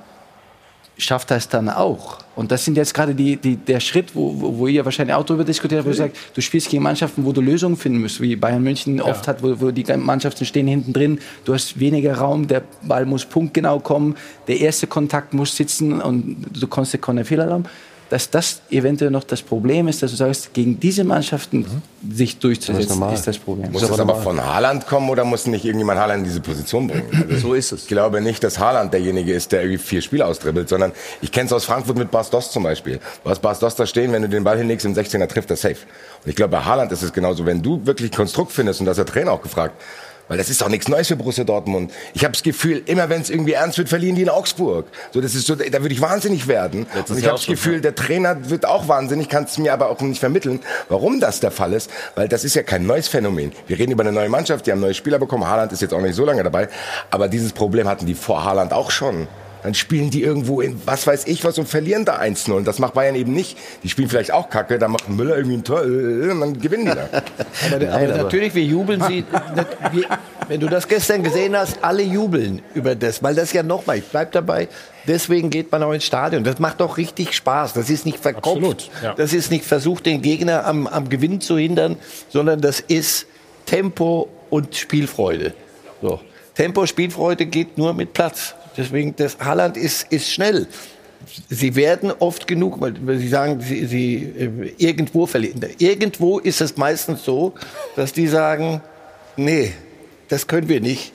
Speaker 9: schafft es dann auch. Und das sind jetzt gerade die, die, der Schritt, wo, wo ihr wahrscheinlich auch darüber diskutiert habt, wo ihr sagt, du spielst gegen Mannschaften, wo du Lösungen finden musst, wie Bayern München ja. oft hat, wo, wo die Mannschaften stehen hinten drin, du hast weniger Raum, der Ball muss punktgenau kommen, der erste Kontakt muss sitzen und du kannst keine Fehler haben dass das eventuell noch das Problem ist, dass du sagst, gegen diese Mannschaften mhm. sich durchzusetzen, das ist, ist, das Problem.
Speaker 11: Muss das, aber, aber von Haaland kommen oder muss nicht irgendjemand Haaland in diese Position bringen?
Speaker 9: Also so ist es.
Speaker 11: Ich glaube nicht, dass Haaland derjenige ist, der irgendwie vier Spiele austribbelt, sondern ich kenne es aus Frankfurt mit Bas Dost zum Beispiel. Was Bas Dost da stehen, wenn du den Ball hinlegst im 16er trifft er safe. Und ich glaube, bei Haaland ist es genauso. Wenn du wirklich Konstrukt findest, und das hat der Trainer auch gefragt, weil das ist doch nichts Neues für Borussia Dortmund. Ich habe das Gefühl, immer wenn es irgendwie ernst wird, verlieren die in Augsburg. So, das ist so, da würde ich wahnsinnig werden. und ich habe das Gefühl, ja. der Trainer wird auch wahnsinnig, kann es mir aber auch nicht vermitteln, warum das der Fall ist. Weil das ist ja kein neues Phänomen. Wir reden über eine neue Mannschaft, die haben neue Spieler bekommen. Haaland ist jetzt auch nicht so lange dabei. Aber dieses Problem hatten die vor Haaland auch schon. Dann spielen die irgendwo in was weiß ich was und verlieren da 1-0. Und das macht Bayern eben nicht. Die spielen vielleicht auch Kacke, dann macht Müller irgendwie ein Tor äh, und dann gewinnen die da.
Speaker 8: aber, aber, aber, natürlich, wir jubeln sie. wir, wenn du das gestern gesehen hast, alle jubeln über das. Weil das ja nochmal, ich bleib dabei, deswegen geht man auch ins Stadion. Das macht doch richtig Spaß. Das ist nicht verkopft. Absolut, ja. Das ist nicht versucht, den Gegner am, am Gewinn zu hindern, sondern das ist Tempo und Spielfreude. So. Tempo, Spielfreude geht nur mit Platz. Deswegen, das Halland ist, ist schnell. Sie werden oft genug, weil Sie sagen, Sie, Sie äh, irgendwo verlieren. Irgendwo ist es meistens so, dass die sagen, nee, das können wir nicht.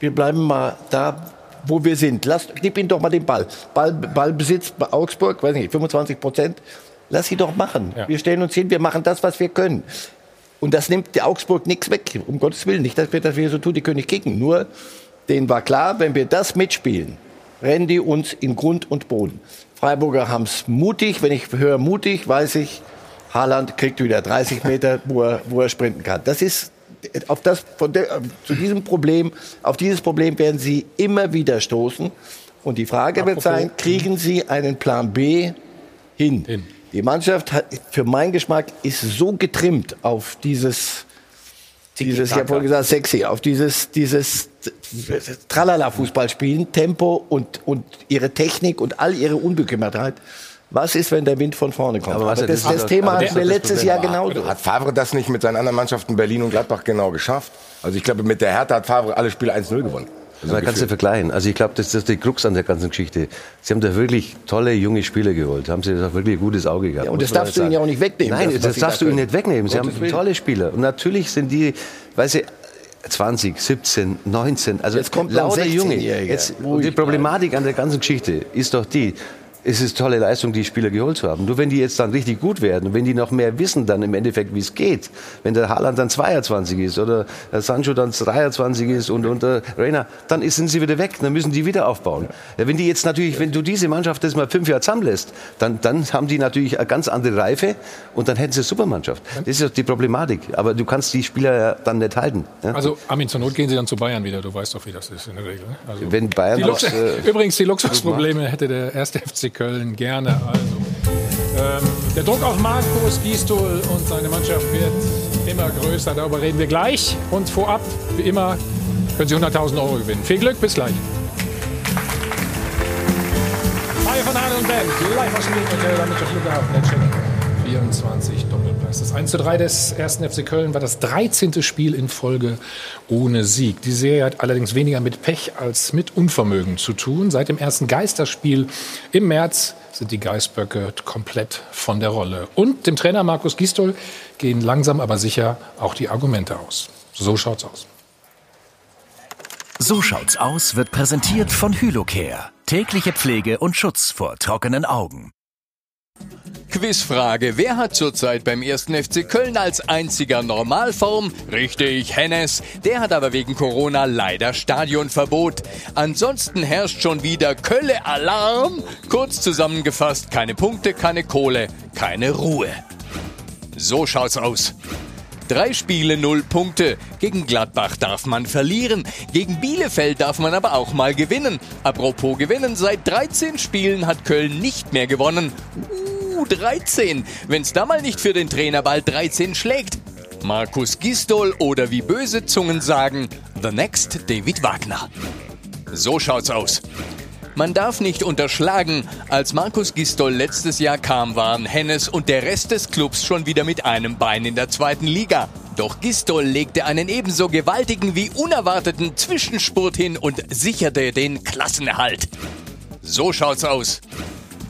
Speaker 8: Wir bleiben mal da, wo wir sind. Lass, gib ihnen doch mal den Ball. Ball Ballbesitz bei Augsburg, weiß nicht, 25 Prozent. Lass sie doch machen. Ja. Wir stellen uns hin, wir machen das, was wir können. Und das nimmt der Augsburg nichts weg. Um Gottes Willen. Nicht, dass wir das wir so tun, die können nicht kicken. Nur, denen war klar, wenn wir das mitspielen, rennen die uns in Grund und Boden. Freiburger haben es mutig. Wenn ich höre mutig, weiß ich, Haaland kriegt wieder 30 Meter, wo er, wo er sprinten kann. Das ist auf das, der, zu diesem Problem, auf dieses Problem werden Sie immer wieder stoßen. Und die Frage Apropos. wird sein, kriegen Sie einen Plan B hin? hin. Die Mannschaft hat, für meinen Geschmack, ist so getrimmt auf dieses dieses, ich habe vorhin gesagt, sexy, auf dieses, dieses Tralala-Fußballspielen, Tempo und, und ihre Technik und all ihre Unbekümmertheit. Was ist, wenn der Wind von vorne kommt? Aber, aber das, das, das Thema hatten wir letztes Jahr genauso.
Speaker 11: Hat Favre das nicht mit seinen anderen Mannschaften Berlin und Gladbach genau geschafft? Also ich glaube, mit der Hertha hat Favre alle Spiele 1-0 gewonnen.
Speaker 2: Also man kann es vergleichen. Also ich glaube, das, das ist die Krux an der ganzen Geschichte. Sie haben da wirklich tolle junge Spieler geholt. Haben sie da wirklich ein gutes Auge gehabt. Ja,
Speaker 8: und das darfst du ihnen ja auch nicht wegnehmen.
Speaker 2: Nein, das, das darfst du ihnen nicht wegnehmen. Sie haben tolle Spieler. Und natürlich sind die, weil sie 20, 17, 19, also
Speaker 8: jetzt kommt lauter Junge.
Speaker 2: Jetzt, die Problematik an der ganzen Geschichte ist doch die, es ist tolle Leistung, die Spieler geholt zu haben. Nur wenn die jetzt dann richtig gut werden, wenn die noch mehr wissen dann im Endeffekt, wie es geht, wenn der Haaland dann 22 ist oder der Sancho dann 23 ist und, und der Reina, dann sind sie wieder weg, dann müssen die wieder aufbauen. Ja, wenn die jetzt natürlich, wenn du diese Mannschaft das mal fünf Jahre zusammenlässt, dann, dann haben die natürlich eine ganz andere Reife und dann hätten sie eine Supermannschaft. Das ist ja die Problematik. Aber du kannst die Spieler ja dann nicht halten. Ja?
Speaker 1: Also Armin, zur Not gehen sie dann zu Bayern wieder. Du weißt doch, wie das ist in der Regel. ne? Also,
Speaker 2: Wenn Bayern
Speaker 1: die
Speaker 2: das,
Speaker 1: Lux
Speaker 2: äh,
Speaker 1: Übrigens, die Luxusprobleme hätte der erste FC Köln gerne. Also, ähm, der Druck auf Markus Gisdol und seine Mannschaft wird immer größer. Darüber reden wir gleich. Und vorab, wie immer, können Sie 100.000 Euro gewinnen. Viel Glück, bis gleich. Hi von Hahn und Band, live aus dem Hotel am Flughafen, der Check 24 Doppelpass. Das 1 zu 3 des 1. FC Köln war das 13. Spiel in Folge ohne Sieg. Die Serie hat allerdings weniger mit Pech als mit Unvermögen zu tun. Seit dem ersten Geisterspiel im März sind die Geißböcke komplett von der Rolle. Und dem Trainer Markus Gistol gehen langsam aber sicher auch die Argumente aus. So schaut's aus.
Speaker 14: So schaut's aus wird präsentiert von Hylocare. Tägliche Pflege und Schutz vor trockenen Augen.
Speaker 15: Quizfrage. Wer hat zurzeit beim 1. FC Köln als einziger Normalform? Richtig, Hennes. Der hat aber wegen Corona leider Stadionverbot. Ansonsten herrscht schon wieder Kölle-Alarm. Kurz zusammengefasst, keine Punkte, keine Kohle, keine Ruhe. So schaut's aus. Drei Spiele, null Punkte. Gegen Gladbach darf man verlieren. Gegen Bielefeld darf man aber auch mal gewinnen. Apropos gewinnen, seit 13 Spielen hat Köln nicht mehr gewonnen. Uh, 13. Wenn's da mal nicht für den Trainer bald 13 schlägt. Markus Gistol oder wie böse Zungen sagen, the next David Wagner. So schaut's aus. Man darf nicht unterschlagen, als Markus Gistol letztes Jahr kam, waren Hennes und der Rest des Clubs schon wieder mit einem Bein in der zweiten Liga. Doch Gistol legte einen ebenso gewaltigen wie unerwarteten Zwischenspurt hin und sicherte den Klassenerhalt. So schaut's aus.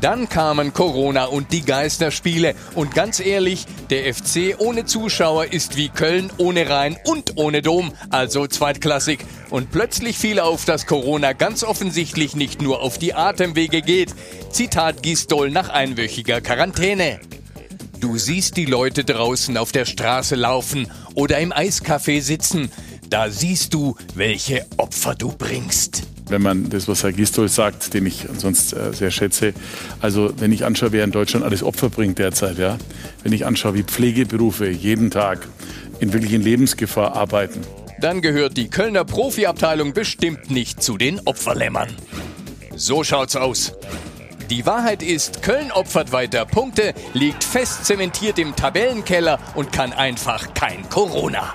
Speaker 15: Dann kamen Corona und die Geisterspiele. Und ganz ehrlich, der FC ohne Zuschauer ist wie Köln ohne Rhein und ohne Dom, also zweitklassig. Und plötzlich fiel auf, dass Corona ganz offensichtlich nicht nur auf die Atemwege geht. Zitat Gistol nach einwöchiger Quarantäne. Du siehst die Leute draußen auf der Straße laufen oder im Eiscafé sitzen. Da siehst du, welche Opfer du bringst.
Speaker 16: Wenn man das, was Herr Gistol sagt, den ich sonst äh, sehr schätze, also wenn ich anschaue, wer in Deutschland alles Opfer bringt derzeit, ja, wenn ich anschaue, wie Pflegeberufe jeden Tag in wirklich in Lebensgefahr arbeiten,
Speaker 15: Dann gehört die Kölner Profiabteilung bestimmt nicht zu den Opferlämmern. So schaut's aus. Die Wahrheit ist, Köln opfert weiter Punkte, liegt fest zementiert im Tabellenkeller und kann einfach kein Corona.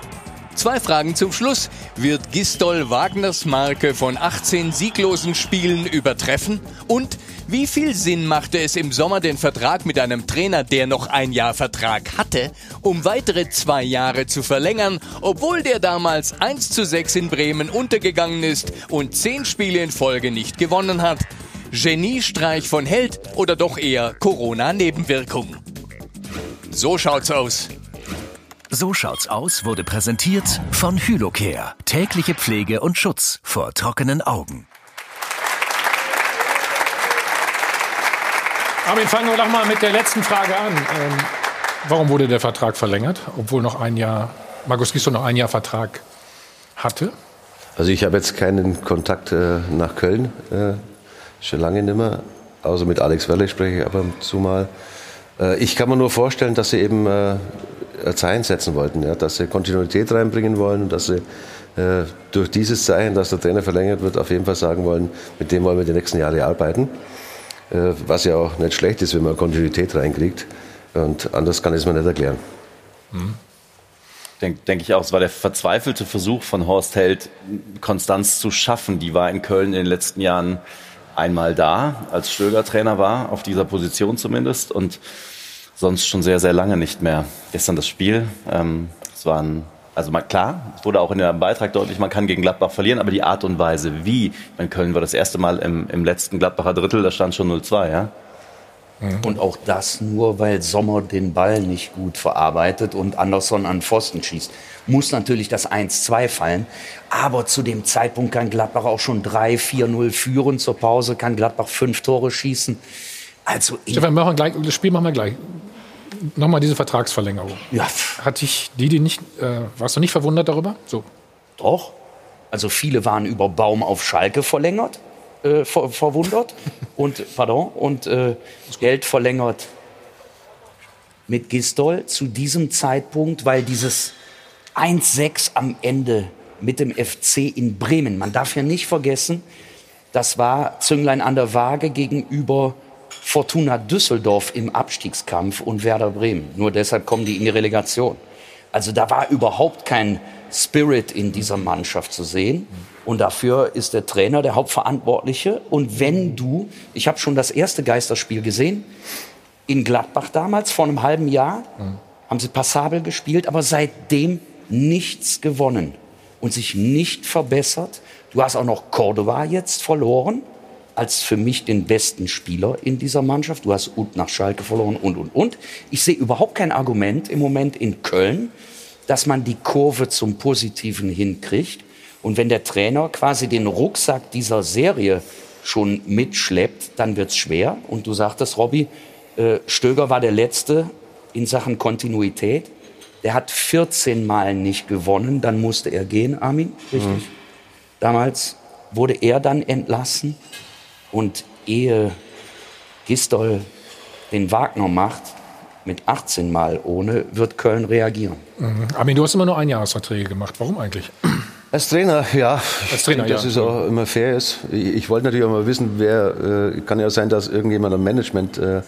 Speaker 15: Zwei Fragen zum Schluss. Wird Gistol Wagners Marke von 18 sieglosen Spielen übertreffen? Und wie viel Sinn machte es im Sommer, den Vertrag mit einem Trainer, der noch ein Jahr Vertrag hatte, um weitere zwei Jahre zu verlängern, obwohl der damals 1 zu 6 in Bremen untergegangen ist und 10 Spiele in Folge nicht gewonnen hat? Geniestreich von Held oder doch eher Corona-Nebenwirkung? So schaut's aus.
Speaker 14: So schaut's aus wurde präsentiert von Hylocare. Tägliche Pflege und Schutz vor trockenen Augen.
Speaker 1: Armin, fangen wir doch mal mit der letzten Frage an. Ähm, warum wurde der Vertrag verlängert, obwohl noch ein Jahr, Markus Gisdol noch ein Jahr Vertrag hatte?
Speaker 2: Also ich habe jetzt keinen Kontakt äh, nach Köln, äh, schon lange nicht mehr, außer mit Alex Welle spreche ich ab und zu mal. Äh, ich kann mir nur vorstellen, dass sie eben äh, Zeichen setzen wollten, ja, dass sie Kontinuität reinbringen wollen und dass sie äh, durch dieses Zeichen, dass der Trainer verlängert wird, auf jeden Fall sagen wollen, mit dem wollen wir die nächsten Jahre arbeiten. Äh, was ja auch nicht schlecht ist, wenn man Kontinuität reinkriegt. Und anders kann ich es mir nicht erklären.
Speaker 12: Denke denk ich auch, es war der verzweifelte Versuch von Horst Held, Konstanz zu schaffen. Die war in Köln in den letzten Jahren einmal da, als Stöger Trainer war, auf dieser Position zumindest, und sonst schon sehr, sehr lange nicht mehr. Gestern das Spiel, ähm, es war ein, also mal, klar, es wurde auch in dem Beitrag deutlich, man kann gegen Gladbach verlieren, aber die Art und Weise, wie, in Köln war das erste Mal im, im letzten Gladbacher Drittel, da stand schon 0-2, ja.
Speaker 10: Und auch das nur, weil Sommer den Ball nicht gut verarbeitet und Anderson an Pfosten schießt. Muss natürlich das 1-2 fallen. Aber zu dem Zeitpunkt kann Gladbach auch schon 3-4-0 führen. Zur Pause kann Gladbach fünf Tore schießen. Also
Speaker 1: Stefan, machen wir gleich, das Spiel machen wir gleich. Nochmal diese Vertragsverlängerung.
Speaker 10: Ja.
Speaker 1: Hat dich die, die nicht, äh, warst du nicht verwundert darüber? So.
Speaker 10: Doch. Also viele waren über Baum auf Schalke verlängert, äh, ver verwundert und pardon und äh, Geld verlängert mit Gistol zu diesem Zeitpunkt, weil dieses 1-6 am Ende mit dem FC in Bremen, man darf ja nicht vergessen, das war Zünglein an der Waage gegenüber Fortuna Düsseldorf im Abstiegskampf und Werder Bremen. Nur deshalb kommen die in die Relegation. Also da war überhaupt kein Spirit in dieser Mannschaft zu sehen. Und dafür ist der Trainer der Hauptverantwortliche. Und wenn du, ich habe schon das erste Geisterspiel gesehen, in Gladbach damals, vor einem halben Jahr, haben sie passabel gespielt, aber seitdem nichts gewonnen und sich nicht verbessert. Du hast auch noch Cordova jetzt verloren, als für mich den besten Spieler in dieser Mannschaft. Du hast Ut nach Schalke verloren und, und, und. Ich sehe überhaupt kein Argument im Moment in Köln, dass man die Kurve zum Positiven hinkriegt. Und wenn der Trainer quasi den Rucksack dieser Serie schon mitschleppt, dann wird's schwer. Und du sagtest, Robby, äh, Stöger war der Letzte in Sachen Kontinuität. Der hat 14 Mal nicht gewonnen, dann musste er gehen, Armin, richtig?
Speaker 2: Mhm.
Speaker 10: Damals wurde er dann entlassen. Und ehe Gistol den Wagner macht, mit 18 Mal ohne, wird Köln reagieren.
Speaker 1: Mhm. Armin, du hast immer nur Einjahresverträge gemacht. Warum eigentlich?
Speaker 2: Als Trainer, ja.
Speaker 1: Als Trainer,
Speaker 2: ich denke, dass
Speaker 1: ja.
Speaker 2: es auch immer fair ist. Ich, ich wollte natürlich auch mal wissen, wer, äh, kann ja sein, dass irgendjemand am Management äh, äh,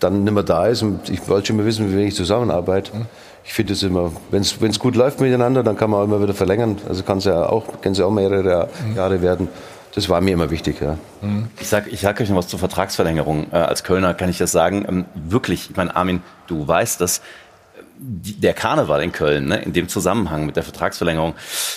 Speaker 2: dann nicht mehr da ist. Und ich wollte schon mal wissen, wie wenig ich zusammenarbeite. Ich finde es immer, wenn es gut läuft miteinander, dann kann man auch immer wieder verlängern. Also kann es ja auch, können es ja auch mehrere Jahr- Jahre werden. Das war mir immer wichtig, ja.
Speaker 12: Ich sag, ich sag euch noch was zur Vertragsverlängerung. Äh, als Kölner kann ich das sagen. Ähm, wirklich, ich meine, Armin, du weißt das. Der Karneval in Köln, ne, in dem Zusammenhang mit der Vertragsverlängerung,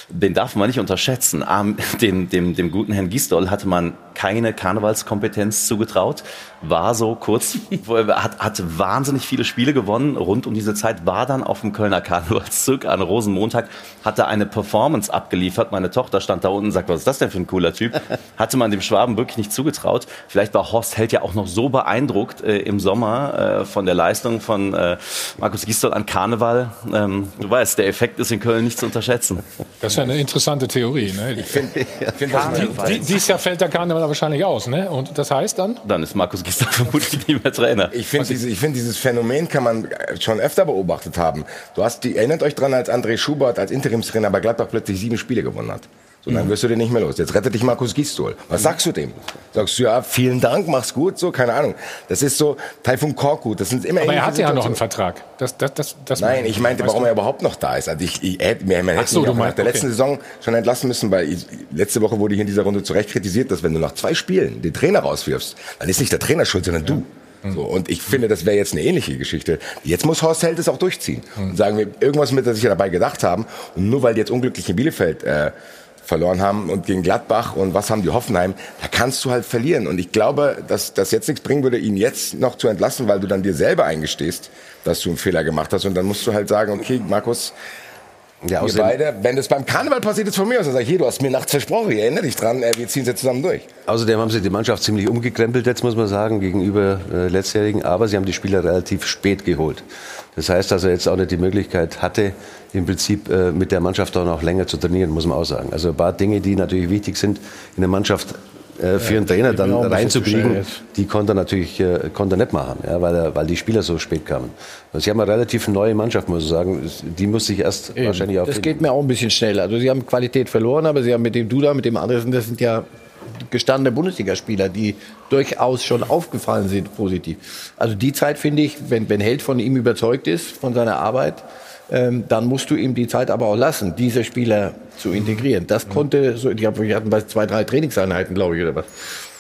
Speaker 12: den darf man nicht unterschätzen. Dem, dem, dem guten Herrn Gisdol hatte man keine Karnevalskompetenz zugetraut, war so kurz, hat, hat wahnsinnig viele Spiele gewonnen rund um diese Zeit, war dann auf dem Kölner Karnevalszug an Rosenmontag, hatte eine Performance abgeliefert. Meine Tochter stand da unten und sagt, was ist das denn für ein cooler Typ? Hatte man dem Schwaben wirklich nicht zugetraut. Vielleicht war Horst Held ja auch noch so beeindruckt äh, im Sommer äh, von der Leistung von äh, Markus Gisdol an Karneval. Ähm, du weißt, der Effekt ist in Köln nicht zu unterschätzen.
Speaker 1: Das ist ja eine interessante Theorie. Ne? Ich
Speaker 12: finde,
Speaker 1: Die, dieses Jahr fällt der Karneval wahrscheinlich aus. Ne? Und das heißt dann?
Speaker 12: Dann ist Markus Gisdol vermutlich nicht mehr Trainer.
Speaker 11: Ich finde, diese, ich finde, dieses Phänomen kann man schon öfter beobachtet haben. Du hast die, erinnert euch dran, als André Schubert als Interimstrainer bei Gladbach plötzlich sieben Spiele gewonnen hat. So, dann wirst du den nicht mehr los. Jetzt rettet dich Markus Gisdol. Was sagst du dem? Sagst du, ja, vielen Dank, mach's gut, so, keine Ahnung. Das ist so, Taifun Korkut, das sind immer
Speaker 1: Aber er hatte ja noch einen. Vertrag. Das, das, das, das
Speaker 11: Nein, ich meinte, warum
Speaker 1: du?
Speaker 11: er überhaupt noch da ist. Also ich, ich hätte, man hätte
Speaker 1: so,
Speaker 11: ihn
Speaker 1: du
Speaker 11: nach der letzten Saison schon entlassen müssen, weil ich, letzte Woche wurde hier in dieser Runde zu Recht kritisiert, dass wenn du nach zwei Spielen den Trainer rauswirfst, dann ist nicht der Trainer schuld, sondern du.
Speaker 1: Hm.
Speaker 11: So, und ich finde, das wäre jetzt eine ähnliche Geschichte. Jetzt muss Horst Held es auch durchziehen. Und sagen wir, irgendwas mit, das sich ja dabei gedacht haben. Und nur weil die jetzt unglücklich in Bielefeld äh, verloren haben und gegen Gladbach und was haben die Hoffenheim, da kannst du halt verlieren. Und ich glaube, dass das jetzt nichts bringen würde, ihn jetzt noch zu entlassen, weil du dann dir selber eingestehst, dass du einen Fehler gemacht hast. Und dann musst du halt sagen, okay, Markus,
Speaker 2: Ja,
Speaker 11: wir
Speaker 2: außerdem-
Speaker 11: beide, wenn das beim Karneval passiert ist von mir aus, dann sag ich, hier, du hast mir nachts versprochen, ich erinnere dich dran, äh, wir ziehen es jetzt zusammen durch.
Speaker 2: Außerdem haben sie die Mannschaft ziemlich umgekrempelt, jetzt muss man sagen, gegenüber äh, letztjährigen. Aber sie haben die Spieler relativ spät geholt. Das heißt, dass er jetzt auch nicht die Möglichkeit hatte, im Prinzip äh, mit der Mannschaft auch noch länger zu trainieren, muss man auch sagen. Also ein paar Dinge, die natürlich wichtig sind in der Mannschaft äh, für
Speaker 8: Ja,
Speaker 2: einen Trainer dann reinzukriegen, die konnte er natürlich äh, konnte er nicht machen, ja, weil, er, weil die Spieler so spät kamen. Also sie haben eine relativ neue Mannschaft, muss ich sagen. Die muss sich erst
Speaker 8: Eben.
Speaker 2: wahrscheinlich auch
Speaker 8: Das
Speaker 2: finden.
Speaker 8: geht mir auch ein bisschen schneller. Also sie haben Qualität verloren, aber sie haben mit dem Duda, mit dem Andersen, das sind ja gestandene Bundesligaspieler, die durchaus schon aufgefallen sind positiv. Also die Zeit finde ich, wenn, wenn Held von ihm überzeugt ist, von seiner Arbeit, ähm, dann musst du ihm die Zeit aber auch lassen, diese Spieler zu integrieren. Das konnte, so, die hatten bei zwei, drei Trainingseinheiten, glaube ich, oder was.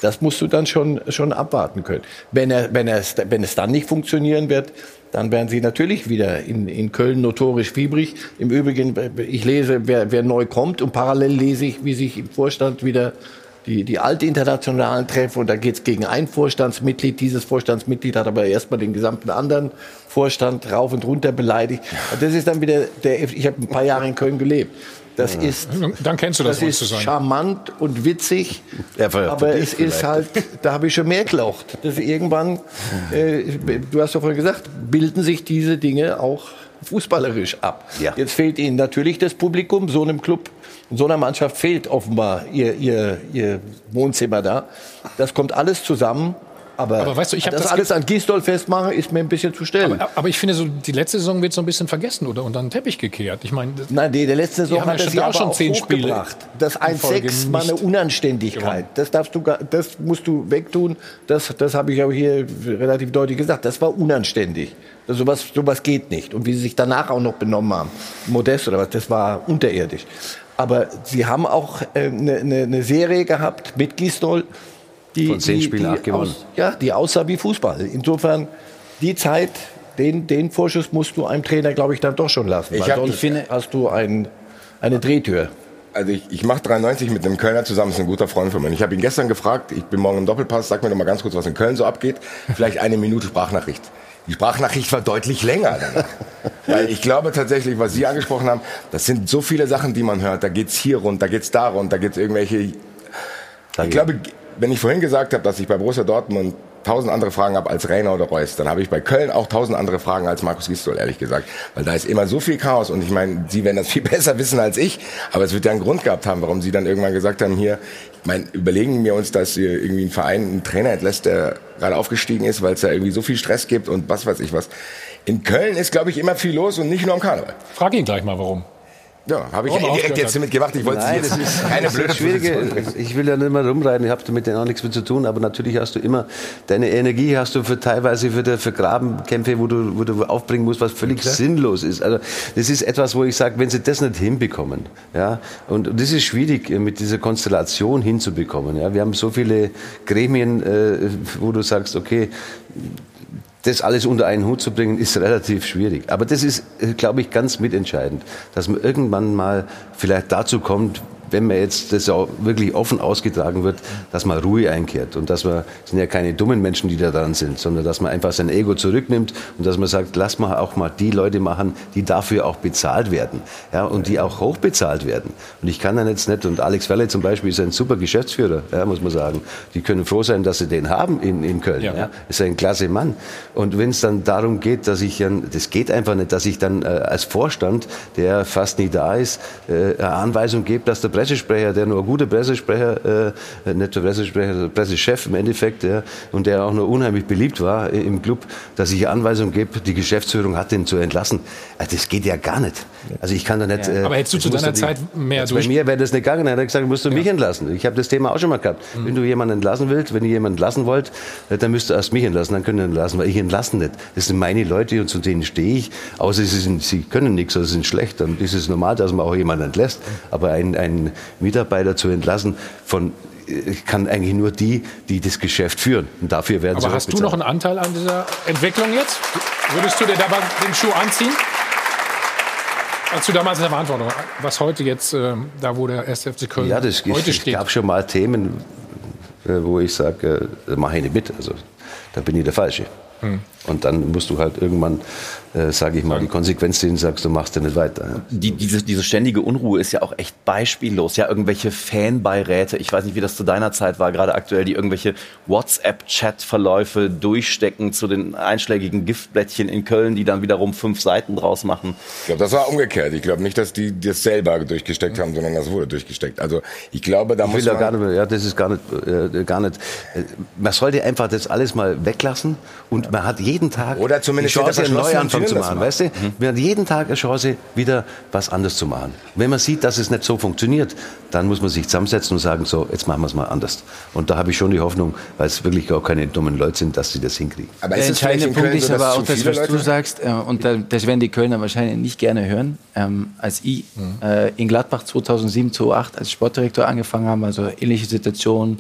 Speaker 8: Das musst du dann schon, schon abwarten können. Wenn, er, wenn, er, wenn es dann nicht funktionieren wird, dann werden sie natürlich wieder in, in Köln notorisch fiebrig. Im Übrigen, ich lese, wer, wer neu kommt und parallel lese ich, wie sich im Vorstand wieder die, die alte internationalen treffen und da geht es gegen ein Vorstandsmitglied. Dieses Vorstandsmitglied hat aber erstmal den gesamten anderen Vorstand rauf und runter beleidigt. Und das ist dann wieder der, ich habe ein paar Jahre in Köln gelebt. Das
Speaker 1: Ja.
Speaker 8: ist,
Speaker 1: Dann kennst du das,
Speaker 8: das ist charmant und witzig,
Speaker 2: Ja,
Speaker 8: aber es ist
Speaker 2: vielleicht.
Speaker 8: halt, da habe ich schon mehr gelocht. Dass irgendwann, äh, du hast ja vorhin gesagt, bilden sich diese Dinge auch fußballerisch ab.
Speaker 2: Ja.
Speaker 8: Jetzt fehlt ihnen natürlich das Publikum, so einem Club, in so einer Mannschaft fehlt offenbar ihr, ihr, ihr Wohnzimmer da. Das kommt alles zusammen. Aber,
Speaker 1: Aber weißt du, ich
Speaker 8: das,
Speaker 1: das
Speaker 8: alles an Gistol festmachen, ist mir ein bisschen zu stellen.
Speaker 1: Aber, aber ich finde, so die letzte Saison wird so ein bisschen vergessen oder unter den Teppich gekehrt. Ich meine, das-
Speaker 8: Nein, die, der letzte
Speaker 1: Die
Speaker 8: Saison hat
Speaker 1: ja
Speaker 8: er
Speaker 1: schon
Speaker 8: auch
Speaker 1: zehn Spiele
Speaker 8: hochgebracht. Das
Speaker 1: in Folge
Speaker 8: 1-6 war eine Unanständigkeit. Das darfst du, das musst du wegtun. Das, das habe ich aber hier relativ deutlich gesagt. Das war unanständig. Das, sowas, sowas geht nicht. Und wie sie sich danach auch noch benommen haben, Modest oder was, das war unterirdisch. Aber sie haben auch eine äh, ne, ne Serie gehabt mit Gistol, die,
Speaker 2: Von zehn
Speaker 8: die,
Speaker 2: Spielen
Speaker 8: die
Speaker 2: acht gewonnen.
Speaker 8: Aus, ja, die aussah wie Fußball. Insofern die Zeit, den, den Vorschuss musst du einem Trainer, glaube ich, dann doch schon lassen.
Speaker 11: Ich
Speaker 8: weil
Speaker 11: hab-
Speaker 8: sonst
Speaker 11: ich finde-
Speaker 8: hast du ein, eine Drehtür.
Speaker 11: Also ich, ich mache 93 mit einem Kölner zusammen, ist ein guter Freund von mir. Ich habe ihn gestern gefragt, ich bin morgen im Doppelpass, sag mir doch mal ganz kurz, was in Köln so abgeht. Vielleicht eine Minute Sprachnachricht. Die Sprachnachricht war deutlich länger danach. Weil ich glaube tatsächlich, was Sie angesprochen haben, das sind so viele Sachen, die man hört. Da geht's hier rund, da geht's da rund, da geht's irgendwelche... Ich glaube, wenn ich vorhin gesagt habe, dass ich bei Borussia Dortmund tausend andere Fragen habe als Rainer oder Reus, dann habe ich bei Köln auch tausend andere Fragen als Markus Gistol, ehrlich gesagt. Weil da ist immer so viel Chaos und ich meine, Sie werden das viel besser wissen als ich, aber es wird ja einen Grund gehabt haben, warum Sie dann irgendwann gesagt haben, hier, ich meine, überlegen wir uns, dass irgendwie ein Verein einen Trainer entlässt, der gerade aufgestiegen ist, weil es da irgendwie so viel Stress gibt und was weiß ich was. In Köln ist, glaube ich, immer viel los und nicht nur am Karneval.
Speaker 1: frag ihn gleich mal, warum.
Speaker 11: Ja, habe ich ja
Speaker 1: er
Speaker 11: direkt jetzt
Speaker 1: hat.
Speaker 11: mitgebracht. Ich wollte
Speaker 2: Nein,
Speaker 11: jetzt
Speaker 2: das ist
Speaker 11: keine
Speaker 2: das
Speaker 11: blöde
Speaker 2: Schwierige. Ich will da nicht mehr rumreiten, ich habe damit auch nichts mehr zu tun, aber natürlich hast du immer deine Energie hast du für teilweise für, für Grabenkämpfe, wo du, wo du aufbringen musst, was völlig sinnlos ist. Also das ist etwas, wo ich sage, wenn sie das nicht hinbekommen, ja, und, und das ist schwierig äh, mit dieser Konstellation hinzubekommen. Ja, wir haben so viele Gremien, äh, wo du sagst, okay, das alles unter einen Hut zu bringen, ist relativ schwierig. Aber das ist, äh, glaube ich, ganz mitentscheidend, dass man irgendwann mal vielleicht dazu kommt, wenn man jetzt das auch wirklich offen ausgetragen wird, dass man Ruhe einkehrt und dass man, es sind ja keine dummen Menschen, die da dran sind, sondern dass man einfach sein Ego zurücknimmt und dass man sagt, lass mal auch mal die Leute machen, die dafür auch bezahlt werden, ja, und die auch hoch bezahlt werden. Und ich kann dann jetzt nicht, und Alex Welle zum Beispiel ist ein super Geschäftsführer, ja, muss man sagen. Die können froh sein, dass sie den haben in, in Köln,
Speaker 1: Ja.
Speaker 2: ja. Ist ein klasse Mann. Und wenn es dann darum geht, dass ich dann, das geht einfach nicht, dass ich dann äh, als Vorstand, der fast nie da ist, äh, Anweisung gebe, dass der Pressesprecher, der nur ein guter Pressesprecher, äh, nicht der Pressesprecher, der Pressechef im Endeffekt, ja, und der auch nur unheimlich beliebt war im Club, dass ich Anweisung gebe, die Geschäftsführung hat den zu entlassen. Äh, das geht ja gar nicht. Also ich kann da nicht.
Speaker 1: Ja.
Speaker 2: Äh,
Speaker 1: Aber hättest du zu deiner
Speaker 2: die-
Speaker 1: Zeit mehr
Speaker 2: also
Speaker 1: durch-
Speaker 2: Bei mir wäre das nicht gegangen. Er hat gesagt, musst du mich entlassen. Ich habe das Thema auch schon mal gehabt.
Speaker 1: Mhm.
Speaker 2: Wenn du jemanden entlassen willst, wenn ihr jemanden entlassen wollt, äh, dann müsst ihr erst mich entlassen, dann könnt ihr entlassen, weil ich entlasse nicht. Das sind meine Leute und zu denen stehe ich. Außer sie, sind, sie können nichts oder sind schlecht, dann ist es normal, dass man auch jemanden entlässt. Aber einen, einen Mitarbeiter zu entlassen von äh, kann eigentlich nur die, die das Geschäft führen. Und dafür werden sie
Speaker 1: Aber hast du noch einen Anteil an dieser Entwicklung jetzt? Würdest du dir dabei den Schuh anziehen? Als du damals in der Verantwortung, was heute jetzt, äh, da wo der 1. FC Köln
Speaker 2: Ja, das
Speaker 1: heute
Speaker 2: es
Speaker 1: steht.
Speaker 2: gab schon mal Themen, äh, wo ich sage, äh, mache ich nicht mit. Also da bin ich der Falsche.
Speaker 1: Hm.
Speaker 2: Und dann musst du halt irgendwann, äh, sage ich mal, die Konsequenz und sagst, du machst ja nicht weiter. ja.
Speaker 12: Die, diese, diese ständige Unruhe ist ja auch echt beispiellos. Ja, irgendwelche Fanbeiräte, ich weiß nicht, wie das zu deiner Zeit war, gerade aktuell, die irgendwelche WhatsApp-Chat-Verläufe durchstecken zu den einschlägigen Giftblättchen in Köln, die dann wiederum fünf Seiten draus machen.
Speaker 11: Ich glaube, das war umgekehrt. Ich glaube nicht, dass die das selber durchgesteckt haben, sondern das wurde durchgesteckt. Also ich glaube, da
Speaker 2: Ich
Speaker 11: muss
Speaker 2: will da
Speaker 11: man...
Speaker 2: gar nicht, ja, das ist gar nicht, äh, gar nicht. Äh, man sollte einfach das alles mal weglassen und man hat jeden Tag
Speaker 11: Oder zumindest
Speaker 2: die Chance, einen Neuanfang zu machen, weißt du? Man hat jeden Tag eine Chance, wieder was anderes zu machen. Wenn man sieht, dass es nicht so funktioniert, dann muss man sich zusammensetzen und sagen, so, jetzt machen wir es mal anders. Und da habe ich schon die Hoffnung, weil es wirklich gar keine dummen Leute sind, dass sie das hinkriegen.
Speaker 11: Aber
Speaker 9: Der entscheidende Punkt ist aber auch das, was du sagst, äh, und da, das werden die Kölner wahrscheinlich nicht gerne hören. Ähm, als ich äh, in Gladbach 2007, 2008 als Sportdirektor angefangen habe, also ähnliche Situation,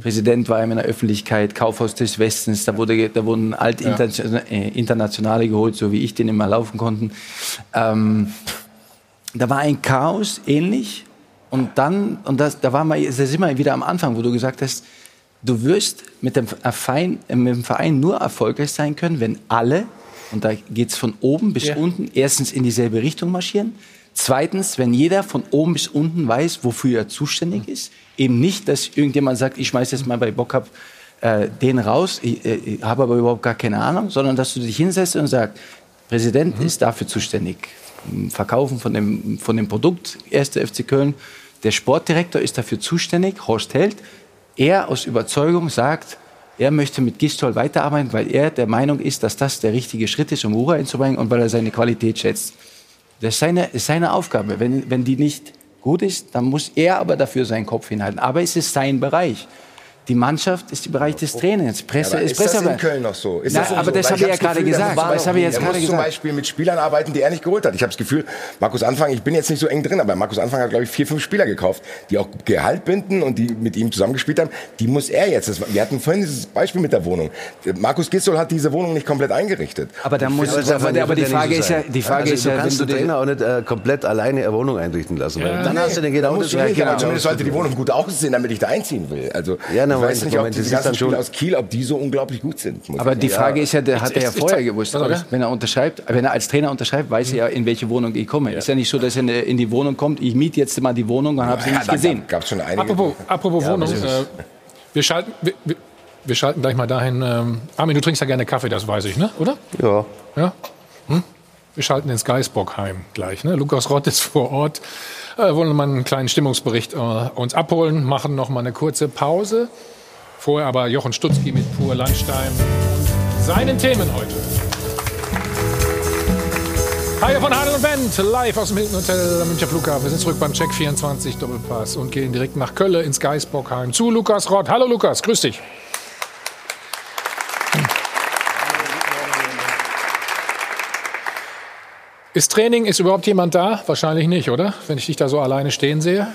Speaker 9: Präsident war in der Öffentlichkeit, Kaufhaus des Westens, da, wurde, da wurden alte
Speaker 1: Ja.
Speaker 9: Äh, Internationale geholt, so wie ich den immer laufen konnten. Ähm, da war ein Chaos ähnlich und dann, und das, da war mal, da sind wir wieder am Anfang, wo du gesagt hast, du wirst mit dem, Verein, äh, mit dem Verein nur erfolgreich sein können, wenn alle, und da geht es von oben bis
Speaker 1: Ja.
Speaker 9: unten, erstens in dieselbe Richtung marschieren, Zweitens, wenn jeder von oben bis unten weiß, wofür er zuständig ist, eben nicht, dass irgendjemand sagt, ich schmeiß jetzt mal bei Bock ab äh, den raus, ich, äh, ich habe aber überhaupt gar keine Ahnung, sondern dass du dich hinsetzt und sagst, Präsident mhm. ist dafür zuständig, Verkaufen von dem, von dem Produkt, 1. FC Köln, der Sportdirektor ist dafür zuständig, Horst Held, er aus Überzeugung sagt, er möchte mit Gistol weiterarbeiten, weil er der Meinung ist, dass das der richtige Schritt ist, um Ruhe einzubringen und weil er seine Qualität schätzt. Das ist seine, ist seine Aufgabe. Wenn, wenn die nicht gut ist, dann muss er aber dafür seinen Kopf hinhalten. Aber es ist sein Bereich. Die Mannschaft ist im Bereich des Trainings. Presse
Speaker 11: ja,
Speaker 9: ist,
Speaker 11: ist
Speaker 9: Presse.
Speaker 11: das in Köln noch so? Ist
Speaker 9: Na,
Speaker 11: das
Speaker 9: aber
Speaker 11: so?
Speaker 9: das habe ich ja gerade gesagt. Das habe ich jetzt
Speaker 11: er muss zum
Speaker 9: gesagt.
Speaker 11: Beispiel mit Spielern arbeiten, die er nicht geholt hat. Ich habe das Gefühl, Markus Anfang, ich bin jetzt nicht so eng drin, aber Markus Anfang hat, glaube ich, vier, fünf Spieler gekauft, die auch Gehalt binden und die mit ihm zusammengespielt haben. Die muss er jetzt. Das, wir hatten vorhin dieses Beispiel mit der Wohnung. Markus Gistol hat diese Wohnung nicht komplett eingerichtet.
Speaker 9: Aber da muss,
Speaker 2: Das
Speaker 9: aber, aber die Frage ist ja, die Frage
Speaker 2: also,
Speaker 9: ist
Speaker 2: du
Speaker 9: ja,
Speaker 2: kannst
Speaker 9: wenn
Speaker 2: den
Speaker 9: du
Speaker 2: Trainer auch nicht äh, komplett alleine eine Wohnung einrichten lassen.
Speaker 11: Ja,
Speaker 2: dann
Speaker 11: nee,
Speaker 2: hast du den genau
Speaker 11: du nicht,
Speaker 2: genau.
Speaker 11: zumindest sollte die Wohnung gut aussehen, damit ich da einziehen will. Also
Speaker 2: Ja, na,
Speaker 11: ich weiß nicht, ob
Speaker 2: Moment,
Speaker 11: diese
Speaker 2: das ist
Speaker 11: ganzen Spieler aus Kiel, ob die so unglaublich gut sind.
Speaker 9: Aber
Speaker 11: ich
Speaker 9: die. Frage ist ja, der hat er ja
Speaker 11: Ich- ich-
Speaker 9: vorher
Speaker 11: ich-
Speaker 9: gewusst, oder?
Speaker 11: ich-
Speaker 9: Wenn er unterschreibt, wenn er als Trainer unterschreibt, weiß er ja, in welche Wohnung ich komme. Ist ja nicht so, dass er in- die Wohnung kommt, ich miete jetzt mal die Wohnung und habe sie
Speaker 11: Ja,
Speaker 9: nicht gesehen.
Speaker 11: gab- schon einige.
Speaker 1: Apropos, apropos
Speaker 11: Ja,
Speaker 1: Wohnung. Äh, wir, schalten, wir, wir, wir schalten gleich mal dahin. Ähm, Armin, du trinkst ja gerne Kaffee, das weiß ich, ne? oder?
Speaker 2: Ja.
Speaker 1: Ja? Hm? Wir schalten ins Geisbockheim gleich. Ne? Lukas Rott ist vor Ort. Äh, wollen mal einen kleinen Stimmungsbericht äh, uns abholen, machen noch mal eine kurze Pause. Vorher aber Jochen Stutzki mit Pur Landstein seinen Themen heute. Hi von Hadel und Bent, live aus dem Hilton Hotel am Münchner Flughafen. Wir sind zurück beim Check 24 Doppelpass und gehen direkt nach Kölle ins Geisbockheim zu Lukas Rott. Hallo Lukas, grüß dich. Ist Training, ist überhaupt jemand da? Wahrscheinlich nicht, oder? Wenn ich dich da so alleine stehen sehe.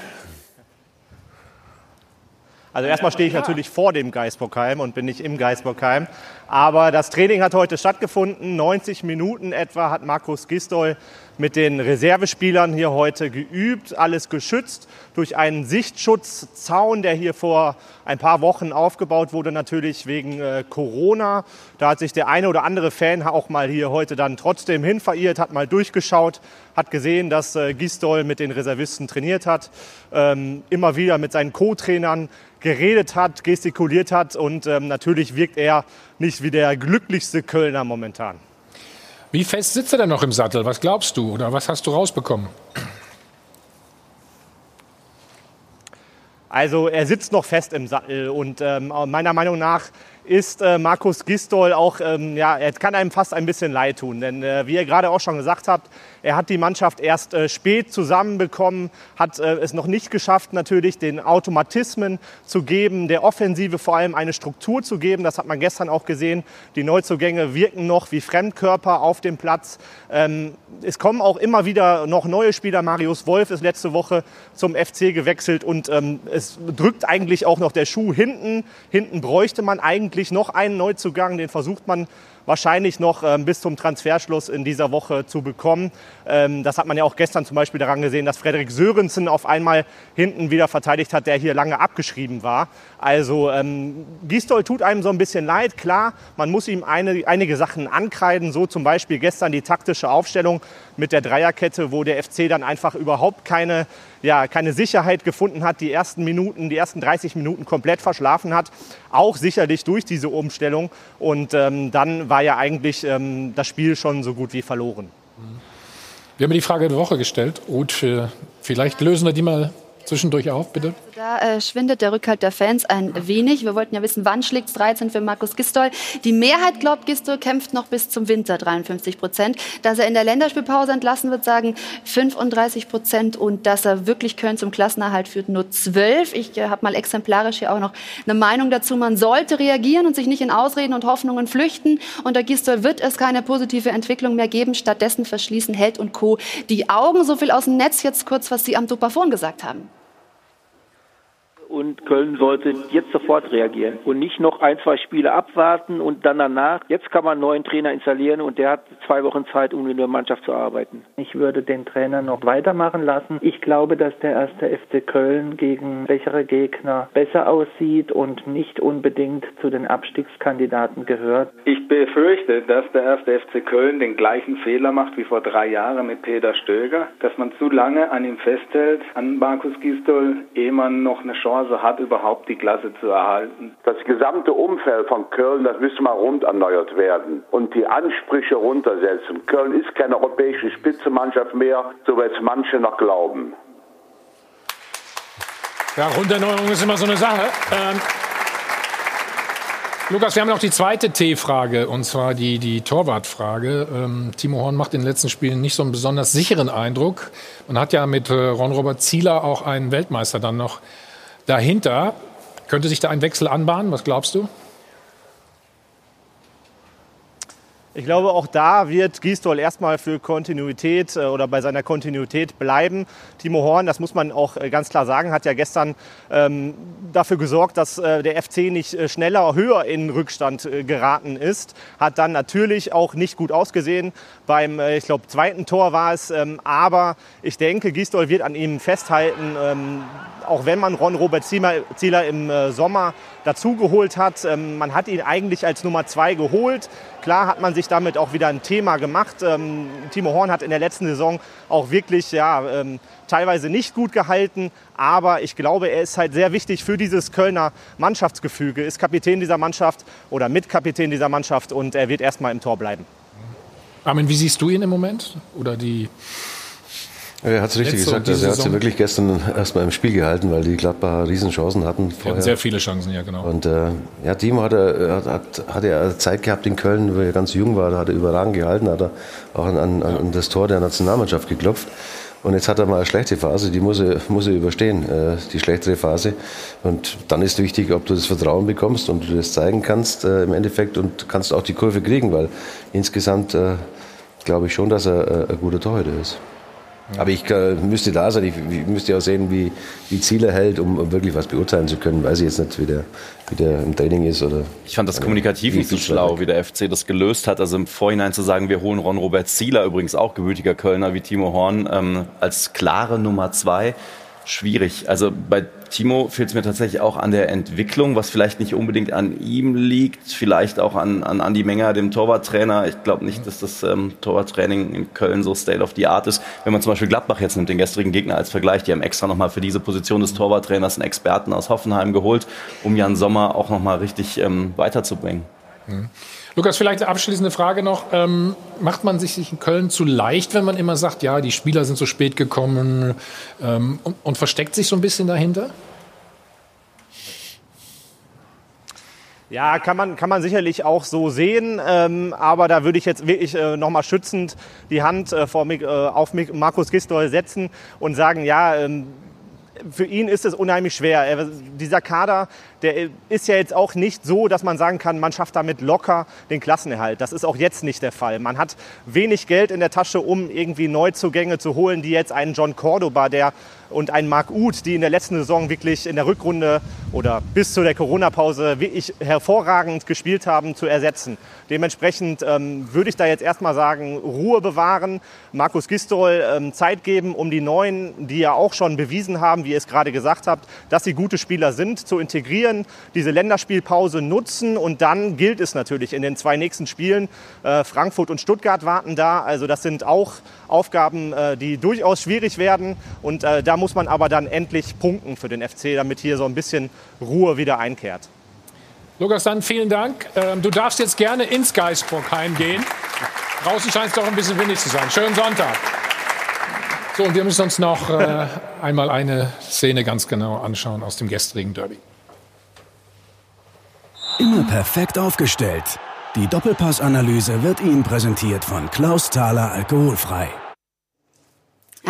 Speaker 17: Also erstmal stehe ich natürlich vor dem Geisbockheim und bin nicht im Geisbockheim. Aber das Training hat heute stattgefunden. 90 Minuten etwa hat Markus Gistol mit den Reservespielern hier heute geübt. Alles geschützt durch einen Sichtschutzzaun, der hier vor ein paar Wochen aufgebaut wurde, natürlich wegen äh, Corona. Da hat sich der eine oder andere Fan auch mal hier heute dann trotzdem hin verirrt, hat mal durchgeschaut, hat gesehen, dass äh, Gistol mit den Reservisten trainiert hat, ähm, immer wieder mit seinen Co-Trainern geredet hat, gestikuliert hat und ähm, natürlich wirkt er nicht wie der glücklichste Kölner momentan.
Speaker 1: Wie fest sitzt er denn noch im Sattel? Was glaubst du oder was hast du rausbekommen?
Speaker 17: Also er sitzt noch fest im Sattel und ähm, meiner Meinung nach ist äh, Markus Gistol auch, ähm, ja, er kann einem fast ein bisschen leid tun. Denn äh, wie ihr gerade auch schon gesagt habt, er hat die Mannschaft erst äh, spät zusammenbekommen, hat äh, es noch nicht geschafft, natürlich den Automatismen zu geben, der Offensive vor allem eine Struktur zu geben. Das hat man gestern auch gesehen. Die Neuzugänge wirken noch wie Fremdkörper auf dem Platz. Ähm, es kommen auch immer wieder noch neue Spieler. Marius Wolf ist letzte Woche zum FC gewechselt und ähm, es drückt eigentlich auch noch der Schuh hinten. Hinten bräuchte man eigentlich noch einen Neuzugang, den versucht man wahrscheinlich noch ähm, bis zum Transferschluss in dieser Woche zu bekommen. Ähm, das hat man ja auch gestern zum Beispiel daran gesehen, dass Frederik Sörensen auf einmal hinten wieder verteidigt hat, der hier lange abgeschrieben war. Also ähm, Gistol tut einem so ein bisschen leid. Klar, man muss ihm eine, einige Sachen ankreiden, so zum Beispiel gestern die taktische Aufstellung mit der Dreierkette, wo der FC dann einfach überhaupt keine, ja, keine Sicherheit gefunden hat, die ersten Minuten, die ersten 30 Minuten komplett verschlafen hat. Auch sicherlich durch diese Umstellung. Und ähm, dann war ja eigentlich ähm, das Spiel schon so gut wie verloren.
Speaker 1: Wir haben die Frage der Woche gestellt. Äh, vielleicht lösen wir die mal zwischendurch auf, bitte.
Speaker 4: Da äh, schwindet der Rückhalt der Fans ein wenig. Wir wollten ja wissen, wann schlägt es 13 für Markus Gistol. Die Mehrheit glaubt, Gistol kämpft noch bis zum Winter, 53 Prozent. Dass er in der Länderspielpause entlassen wird, sagen 35 Prozent. Und dass er wirklich Köln zum Klassenerhalt führt, nur 12. Ich äh, habe mal exemplarisch hier auch noch eine Meinung dazu. Man sollte reagieren und sich nicht in Ausreden und Hoffnungen flüchten. Unter Gistol wird es keine positive Entwicklung mehr geben. Stattdessen verschließen Held und Co. die Augen. So viel aus dem Netz jetzt kurz, was Sie am Dopafon gesagt haben.
Speaker 18: Und Köln sollte jetzt sofort reagieren und nicht noch ein, zwei Spiele abwarten und dann danach. Jetzt kann man einen neuen Trainer installieren und der hat zwei Wochen Zeit, um in der Mannschaft zu arbeiten.
Speaker 19: Ich würde den Trainer noch weitermachen lassen. Ich glaube, dass der erste FC Köln gegen schwächere Gegner besser aussieht und nicht unbedingt zu den Abstiegskandidaten gehört.
Speaker 20: Ich befürchte, dass der erste FC Köln den gleichen Fehler macht wie vor drei Jahren mit Peter Stöger, dass man zu lange an ihm festhält, an Markus Gistol, ehe man noch eine Chance hat, überhaupt die Klasse zu erhalten.
Speaker 21: Das gesamte Umfeld von Köln, das müsste mal rund erneuert werden und die Ansprüche runtersetzen. Köln ist keine europäische Spitzenmannschaft mehr, so wie es manche noch glauben.
Speaker 1: Ja, Runderneuerung ist immer so eine Sache. Ähm, Lukas, wir haben noch die zweite T-Frage, und zwar die, die Torwartfrage. Ähm, Timo Horn macht in den letzten Spielen nicht so einen besonders sicheren Eindruck. Man hat ja mit äh, Ron-Robert Zieler auch einen Weltmeister dann noch dahinter. Könnte sich da ein Wechsel anbahnen? Was glaubst du?
Speaker 17: Ich glaube, auch da wird Gisdol erstmal für Kontinuität äh, oder bei seiner Kontinuität bleiben. Timo Horn, das muss man auch äh, ganz klar sagen, hat ja gestern ähm, dafür gesorgt, dass äh, der FC nicht äh, schneller, höher in Rückstand äh, geraten ist. Hat dann natürlich auch nicht gut ausgesehen. Beim, äh, ich glaube, zweiten Tor war es. Ähm, aber ich denke, Gisdol wird an ihm festhalten. Ähm, auch wenn man Ron Robert Zieler im Sommer dazugeholt hat. Ähm, man hat ihn eigentlich als Nummer zwei geholt. Klar hat man sich damit auch wieder ein Thema gemacht. Ähm, Timo Horn hat in der letzten Saison auch wirklich ja, ähm, teilweise nicht gut gehalten. Aber ich glaube, er ist halt sehr wichtig für dieses Kölner Mannschaftsgefüge. Ist Kapitän dieser Mannschaft oder Mitkapitän dieser Mannschaft und er wird erstmal im Tor bleiben.
Speaker 1: Armin, wie siehst du ihn im Moment? Oder die
Speaker 2: er hat es richtig gesagt. Also er hat sie wirklich gestern erstmal im Spiel gehalten, weil die Gladbacher Riesenchancen hatten.
Speaker 1: Vorher. hatten sehr viele Chancen, ja genau.
Speaker 2: Und äh, ja, Timo hat, er, hat, hat er Zeit gehabt in Köln, wo er ganz jung war, da hat er überragend gehalten, hat er auch an, an, an das Tor der Nationalmannschaft geklopft. Und jetzt hat er mal eine schlechte Phase, die muss er, muss er überstehen, äh, die schlechtere Phase. Und dann ist wichtig, ob du das Vertrauen bekommst und du das zeigen kannst äh, im Endeffekt und kannst auch die Kurve kriegen, weil insgesamt äh, glaube ich schon, dass er äh, ein guter Torhüter ist. Aber ich äh, müsste da sein, ich, ich müsste auch sehen, wie, wie Ziele hält, um, um, wirklich was beurteilen zu können. Weiß ich jetzt nicht, wie der, wie der im Training ist. Oder,
Speaker 12: ich fand das kommunikativ nicht so schlau, wie der FC das gelöst hat. Also im Vorhinein zu sagen, wir holen Ron-Robert Zieler, übrigens auch gebürtiger Kölner wie Timo Horn, ähm, als klare Nummer zwei schwierig. Also bei Timo fehlt es mir tatsächlich auch an der Entwicklung, was vielleicht nicht unbedingt an ihm liegt, vielleicht auch an, an Andi Menger, dem Torwarttrainer. Ich glaube nicht, dass das ähm, Torwarttraining in Köln so State of the Art ist. Wenn man zum Beispiel Gladbach jetzt nimmt, den gestrigen Gegner als Vergleich, die haben extra nochmal für diese Position des Torwarttrainers einen Experten aus Hoffenheim geholt, um Jan Sommer auch nochmal richtig ähm, weiterzubringen.
Speaker 1: Mhm. Lukas, vielleicht eine abschließende Frage noch. Ähm, macht man sich in Köln zu leicht, wenn man immer sagt, ja, die Spieler sind so spät gekommen ähm, und, und versteckt sich so ein bisschen dahinter?
Speaker 17: Ja, kann man, kann man sicherlich auch so sehen, ähm, aber da würde ich jetzt wirklich äh, nochmal schützend die Hand äh, vor, äh, auf Markus Gistol setzen und sagen, ja, ähm, für ihn ist es unheimlich schwer. Er, dieser Kader, der ist ja jetzt auch nicht so, dass man sagen kann, man schafft damit locker den Klassenerhalt. Das ist auch jetzt nicht der Fall. Man hat wenig Geld in der Tasche, um irgendwie Neuzugänge zu holen, die jetzt einen John Cordoba, der und einen Marc Uth, die in der letzten Saison wirklich in der Rückrunde oder bis zu der Corona-Pause wirklich hervorragend gespielt haben, zu ersetzen. Dementsprechend ähm, würde ich da jetzt erstmal sagen, Ruhe bewahren, Markus Gistol ähm, Zeit geben, um die Neuen, die ja auch schon bewiesen haben, wie ihr es gerade gesagt habt, dass sie gute Spieler sind, zu integrieren diese Länderspielpause nutzen und dann gilt es natürlich in den zwei nächsten Spielen. Äh, Frankfurt und Stuttgart warten da. Also das sind auch Aufgaben, äh, die durchaus schwierig werden und äh, da muss man aber dann endlich punkten für den FC, damit hier so ein bisschen Ruhe wieder einkehrt.
Speaker 1: Lukas, dann vielen Dank. Ähm, du darfst jetzt gerne ins Geisburg heimgehen. Draußen scheint es doch ein bisschen windig zu sein. Schönen Sonntag. So, und wir müssen uns noch äh, einmal eine Szene ganz genau anschauen aus dem gestrigen Derby.
Speaker 14: Immer perfekt aufgestellt. Die Doppelpassanalyse wird Ihnen präsentiert von Klaus Thaler Alkoholfrei.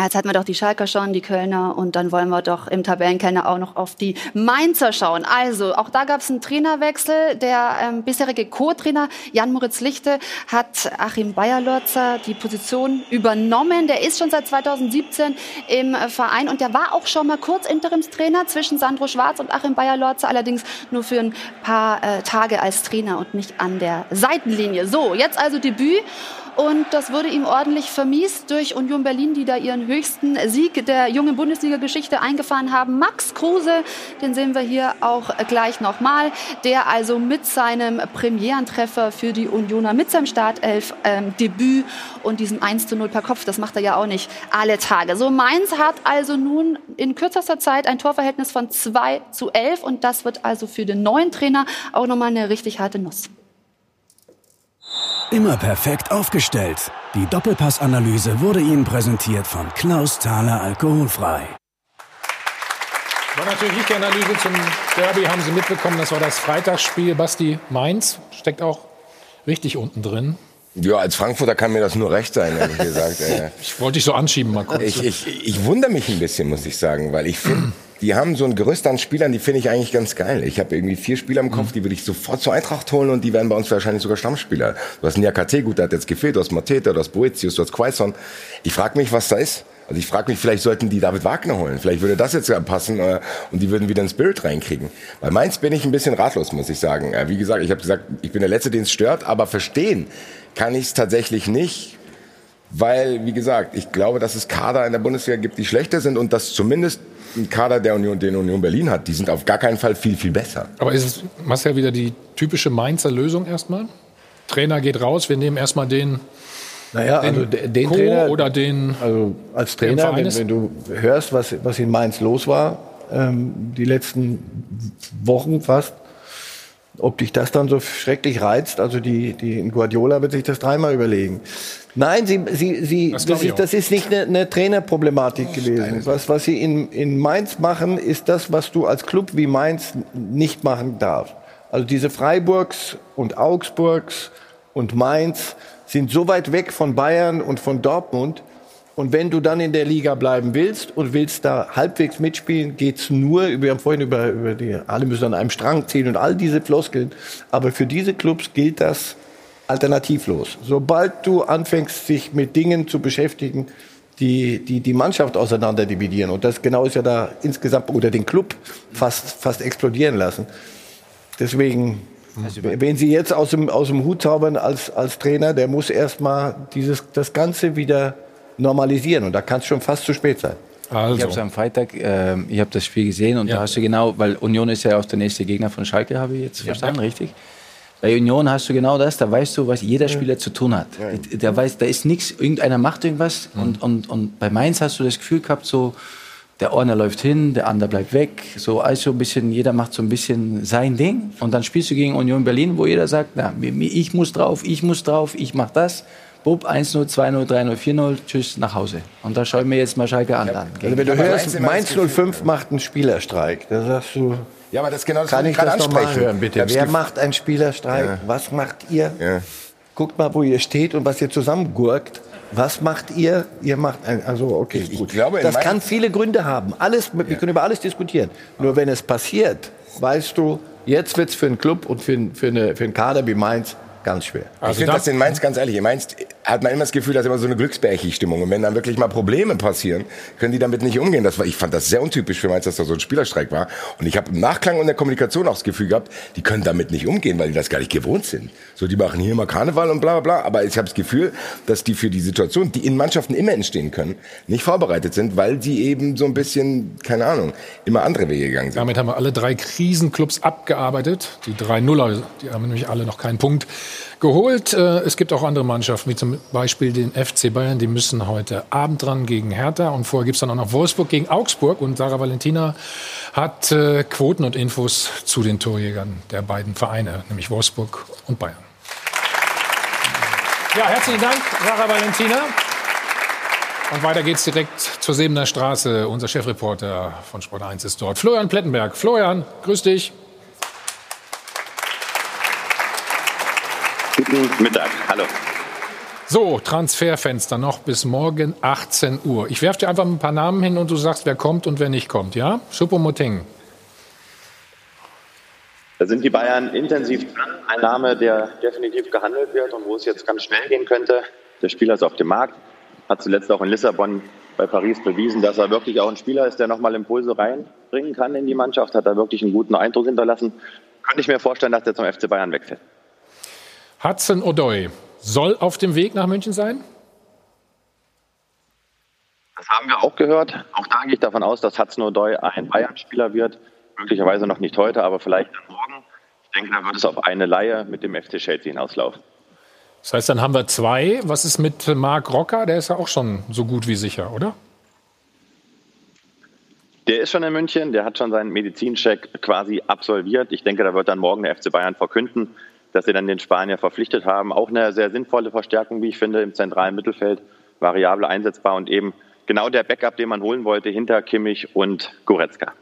Speaker 4: Ja, jetzt hatten wir doch die Schalker schon, die Kölner und dann wollen wir doch im Tabellenkeller auch noch auf die Mainzer schauen. Also, auch da gab es einen Trainerwechsel. Der ähm, bisherige Co-Trainer Jan-Moritz Lichte hat Achim Bayerlotzer die Position übernommen. Der ist schon seit 2017 im äh, Verein und der war auch schon mal kurz Interimstrainer zwischen Sandro Schwarz und Achim Bayerlotzer, allerdings nur für ein paar äh, Tage als Trainer und nicht an der Seitenlinie. So, jetzt also Debüt und das wurde ihm ordentlich vermiest durch Union Berlin, die da ihren höchsten Sieg der jungen Bundesliga-Geschichte eingefahren haben. Max Kruse, den sehen wir hier auch gleich nochmal, der also mit seinem Premierentreffer für die Unioner, mit seinem Startelf-Debüt ähm, und diesem 1 zu 0 per Kopf, das macht er ja auch nicht alle Tage. So, Mainz hat also nun in kürzester Zeit ein Torverhältnis von 2 zu 11 und das wird also für den neuen Trainer auch nochmal eine richtig harte Nuss.
Speaker 22: Immer perfekt aufgestellt. Die Doppelpassanalyse wurde Ihnen präsentiert von Klaus Thaler Alkoholfrei.
Speaker 1: War natürlich nicht die Analyse zum Derby, haben Sie mitbekommen. Das war das Freitagsspiel. Basti Mainz steckt auch richtig unten drin.
Speaker 11: Ja, als Frankfurter kann mir das nur recht sein, ehrlich gesagt.
Speaker 1: ich wollte dich so anschieben, mal kurz.
Speaker 11: Ich, ich, ich wundere mich ein bisschen, muss ich sagen, weil ich finde, die haben so ein Gerüst an Spielern, die finde ich eigentlich ganz geil. Ich habe irgendwie vier Spieler im Kopf, mhm. die würde ich sofort zur Eintracht holen und die werden bei uns wahrscheinlich sogar Stammspieler. Du hast Niakate, gut, der hat jetzt gefehlt, du hast Mateta, du hast Boetius, du hast Quaison. Ich frage mich, was da ist. Also ich frage mich, vielleicht sollten die David Wagner holen. Vielleicht würde das jetzt ja passen äh, und die würden wieder einen Spirit reinkriegen. Bei Mainz bin ich ein bisschen ratlos, muss ich sagen. Äh, wie gesagt, ich habe gesagt, ich bin der Letzte, den es stört, aber verstehen kann ich es tatsächlich nicht weil, wie gesagt, ich glaube, dass es Kader in der Bundesliga gibt, die schlechter sind und dass zumindest Kader, der Union, den Union Berlin hat, die sind auf gar keinen Fall viel, viel besser.
Speaker 1: Aber ist es, Marcel, wieder die typische Mainzer Lösung erstmal? Trainer geht raus, wir nehmen erstmal den,
Speaker 8: naja, den, also den Co Trainer
Speaker 1: oder den.
Speaker 8: Also als Trainer, wenn, wenn, du hörst, was, was in Mainz los war, ähm, die letzten Wochen fast, ob dich das dann so schrecklich reizt, also die, die Guardiola wird sich das dreimal überlegen. Nein, sie, sie, sie, das, das, ist, das ist nicht eine, eine Trainerproblematik gewesen. Was, was sie in, in Mainz machen, ist das, was du als Club wie Mainz nicht machen darfst. Also diese Freiburgs und Augsburgs und Mainz sind so weit weg von Bayern und von Dortmund. Und wenn du dann in der Liga bleiben willst und willst da halbwegs mitspielen, geht's nur, wir haben vorhin über, über die, alle müssen an einem Strang ziehen und all diese Floskeln. Aber für diese Clubs gilt das alternativlos. Sobald du anfängst, sich mit Dingen zu beschäftigen, die die, die Mannschaft auseinander dividieren, und das genau ist ja da insgesamt, oder den Club fast, fast explodieren lassen. Deswegen, also, wenn Sie jetzt aus dem, aus dem Hut zaubern als, als Trainer, der muss erstmal dieses, das Ganze wieder normalisieren. Und da kann es schon fast zu spät sein.
Speaker 9: Also. Ich habe es am Freitag, äh, ich habe das Spiel gesehen und ja. da hast du genau, weil Union ist ja auch der nächste Gegner von Schalke, habe ich jetzt ja. verstanden, richtig? Bei Union hast du genau das, da weißt du, was jeder Spieler zu tun hat. Der weiß, da ist nichts, irgendeiner macht irgendwas mhm. und, und, und bei Mainz hast du das Gefühl gehabt, so, der Ordner läuft hin, der andere bleibt weg, so also ein bisschen, jeder macht so ein bisschen sein Ding und dann spielst du gegen Union Berlin, wo jeder sagt, na, ich muss drauf, ich muss drauf, ich mach das. Bub, 1-0, 2-0, 3-0, 4-0, tschüss, nach Hause. Und da schauen wir jetzt mal Schalke an. Ja.
Speaker 8: Also wenn du hörst, Mainz 05 macht einen Spielerstreik, da sagst du,
Speaker 11: ja, aber das ist genau das,
Speaker 8: Kann ich das noch mal hören, bitte? Wer macht einen Spielerstreik? Ja. Was macht ihr? Ja. Guckt mal, wo ihr steht und was ihr zusammengurkt. Was macht ihr? Ihr macht ein, also okay, ich, gut. Ich glaube, das kann viele Gründe haben. Alles, wir können über alles diskutieren. Nur wenn es passiert, weißt du, jetzt wird es für einen Club und für, für, eine, für einen Kader wie Mainz ganz schwer.
Speaker 11: Also ich finde das in Mainz ganz ehrlich. In Mainz hat man immer das Gefühl, dass immer so eine Glücksbärchi-Stimmung. Und wenn dann wirklich mal Probleme passieren, können die damit nicht umgehen. Das war, ich fand das sehr untypisch für Mainz, dass da so ein Spielerstreik war. Und ich habe im Nachklang und der Kommunikation auch das Gefühl gehabt, die können damit nicht umgehen, weil die das gar nicht gewohnt sind. So, die machen hier mal Karneval und bla bla bla. Aber ich habe das Gefühl, dass die für die Situation, die in Mannschaften immer entstehen können, nicht vorbereitet sind, weil die eben so ein bisschen, keine Ahnung, immer andere Wege gegangen sind.
Speaker 1: Damit haben wir alle drei Krisenclubs abgearbeitet. Die drei Nuller, die haben nämlich alle noch keinen Punkt geholt. Äh, es gibt auch andere Mannschaften, wie zum Beispiel den FC Bayern. Die müssen heute Abend dran gegen Hertha. Und vorher gibt es dann auch noch Wolfsburg gegen Augsburg. Und Sarah Valentina hat äh, Quoten und Infos zu den Torjägern der beiden Vereine, nämlich Wolfsburg und Bayern. Ja, herzlichen Dank, Sarah Valentina. Und weiter geht's direkt zur Sebener Straße. Unser Chefreporter von Sport 1 ist dort. Florian Plettenberg. Florian, grüß dich.
Speaker 23: Guten Mittag, hallo.
Speaker 1: So, Transferfenster noch bis morgen 18 Uhr. Ich werfe dir einfach ein paar Namen hin und du sagst, wer kommt und wer nicht kommt, ja? Schupomoteng.
Speaker 24: Da sind die Bayern intensiv dran. Ein Name, der definitiv gehandelt wird und wo es jetzt ganz schnell gehen könnte. Der Spieler ist auf dem Markt, hat zuletzt auch in Lissabon bei Paris bewiesen, dass er wirklich auch ein Spieler ist, der nochmal Impulse reinbringen kann in die Mannschaft. Hat da wirklich einen guten Eindruck hinterlassen. Könnte ich mir vorstellen, dass der zum FC Bayern wechselt.
Speaker 1: Hudson O'Doy soll auf dem Weg nach München sein?
Speaker 24: Das haben wir auch gehört. Auch da gehe ich davon aus, dass Hudson O'Doy ein Bayern-Spieler wird. Möglicherweise noch nicht heute, aber vielleicht dann morgen. Ich denke, da wird es auf eine Laie mit dem FC Chelsea hinauslaufen.
Speaker 1: Das heißt, dann haben wir zwei. Was ist mit Marc Rocker? Der ist ja auch schon so gut wie sicher, oder?
Speaker 24: Der ist schon in München, der hat schon seinen Medizincheck quasi absolviert. Ich denke, da wird dann morgen der FC Bayern verkünden, dass sie dann den Spanier verpflichtet haben. Auch eine sehr sinnvolle Verstärkung, wie ich finde, im zentralen Mittelfeld, variabel einsetzbar und eben genau der Backup, den man holen wollte, hinter Kimmich und Goretzka.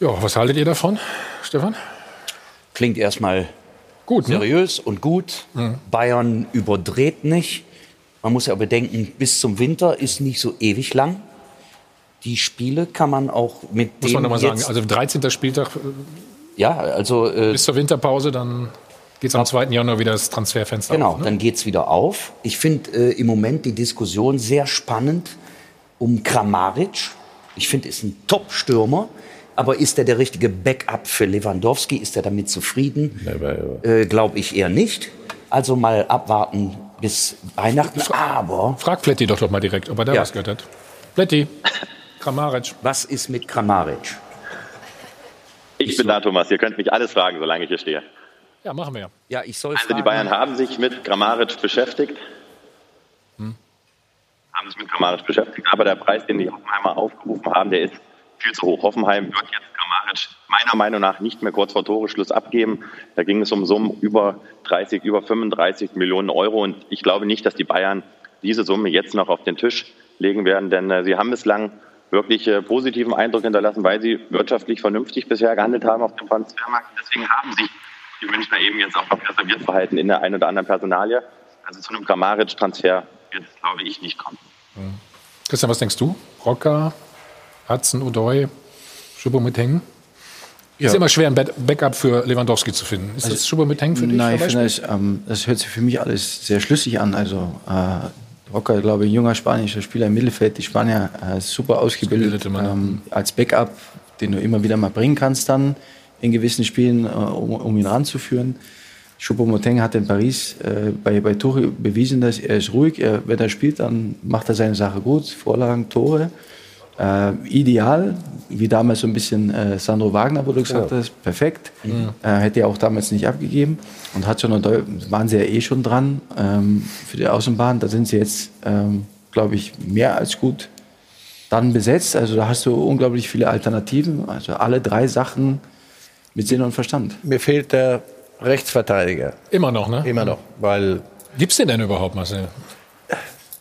Speaker 1: Ja, was haltet ihr davon, Stefan?
Speaker 10: Klingt erstmal gut, ne? seriös und gut. Mhm. Bayern überdreht nicht. Man muss ja bedenken, bis zum Winter ist nicht so ewig lang. Die Spiele kann man auch mit
Speaker 1: Muss man nochmal sagen, also 13. Spieltag.
Speaker 10: Ja, also.
Speaker 1: Äh, bis zur Winterpause, dann geht es am 2. Januar wieder das Transferfenster
Speaker 10: genau,
Speaker 1: auf. Genau,
Speaker 10: ne? dann geht es wieder auf. Ich finde äh, im Moment die Diskussion sehr spannend um Kramaric. Ich finde, ist ein Top-Stürmer. Aber ist er der richtige Backup für Lewandowski? Ist er damit zufrieden? Äh, Glaube ich eher nicht. Also mal abwarten bis Weihnachten. Aber
Speaker 1: frag Pletti doch doch mal direkt, ob er da ja. was gehört hat. Pletti, Kramaric.
Speaker 10: Was ist mit Kramaric?
Speaker 24: Ich, ich bin da, Thomas. Ihr könnt mich alles fragen, solange ich hier stehe.
Speaker 1: Ja, machen wir.
Speaker 10: Ja, ich soll
Speaker 24: also
Speaker 10: fragen.
Speaker 24: die Bayern haben sich mit Kramaric beschäftigt. Hm. Haben sich mit Kramaric beschäftigt, aber der Preis, den die Hoffenheimer aufgerufen haben, der ist viel zu hoch. Hoffenheim wird jetzt Kramaric meiner Meinung nach nicht mehr kurz vor Toreschluss abgeben. Da ging es um Summen über 30, über 35 Millionen Euro. Und ich glaube nicht, dass die Bayern diese Summe jetzt noch auf den Tisch legen werden, denn äh, sie haben bislang wirklich äh, positiven Eindruck hinterlassen, weil sie wirtschaftlich vernünftig bisher gehandelt haben auf dem Transfermarkt. Deswegen haben sich die Münchner eben jetzt auch noch reserviert verhalten in der einen oder anderen Personalie. Also zu einem Kramaric-Transfer wird es, glaube ich, nicht kommen.
Speaker 1: Christian, was denkst du? Rocker, Hudson, Odoi, Choupo-Moting? Ja. Ist immer schwer, ein Backup für Lewandowski zu finden. Ist also, das Choupo-Moting für dich?
Speaker 9: Nein, ich finde, das, ähm, das hört sich für mich alles sehr schlüssig an. Also äh, Rocker, glaube ich, ein junger spanischer Spieler im Mittelfeld. Die Spanier äh, super ausgebildet ähm, als Backup, den du immer wieder mal bringen kannst dann in gewissen Spielen, äh, um, um, ihn ranzuführen. Choupo-Moting hat in Paris äh, bei, bei Tore bewiesen, dass er ist ruhig. Er, wenn er spielt, dann macht er seine Sache gut. Vorlagen, Tore äh, ideal, wie damals so ein bisschen äh, Sandro Wagner, wo du gesagt ja. hast, perfekt. Mhm. Äh, hätte er auch damals nicht abgegeben und hat schon, waren sie ja eh schon dran ähm, für die Außenbahn. Da sind sie jetzt, ähm, glaube ich, mehr als gut dann besetzt. Also da hast du unglaublich viele Alternativen. Also alle drei Sachen mit Sinn und Verstand.
Speaker 8: Mir fehlt der Rechtsverteidiger.
Speaker 1: Immer noch, ne?
Speaker 8: Immer noch, weil.
Speaker 1: Gibt's den denn überhaupt, Marcel?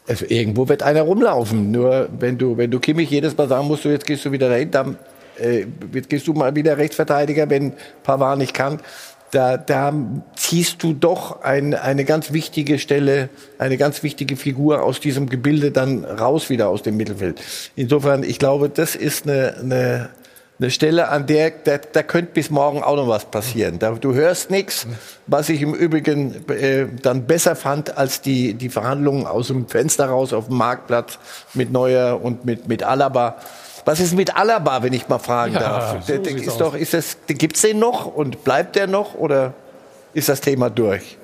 Speaker 8: Also irgendwo wird einer rumlaufen. Nur wenn du, wenn du Kimmich jedes Mal sagen musst, du, jetzt gehst du wieder dahin, dann äh, gehst du mal wieder Rechtsverteidiger, wenn Pavard nicht kann. Da, da ziehst du doch ein, eine ganz wichtige Stelle, eine ganz wichtige Figur aus diesem Gebilde dann raus wieder aus dem Mittelfeld. Insofern, ich glaube, das ist eine, eine eine Stelle, an der da, da könnte bis morgen auch noch was passieren. Da, du hörst nichts, was ich im Übrigen äh, dann besser fand als die, die Verhandlungen aus dem Fenster raus auf dem Marktplatz mit Neuer und mit, mit Alaba. Was ist mit Alaba, wenn ich mal fragen ja, darf? So der, ist doch, ist das, gibt's den noch und bleibt der noch oder ist das Thema durch?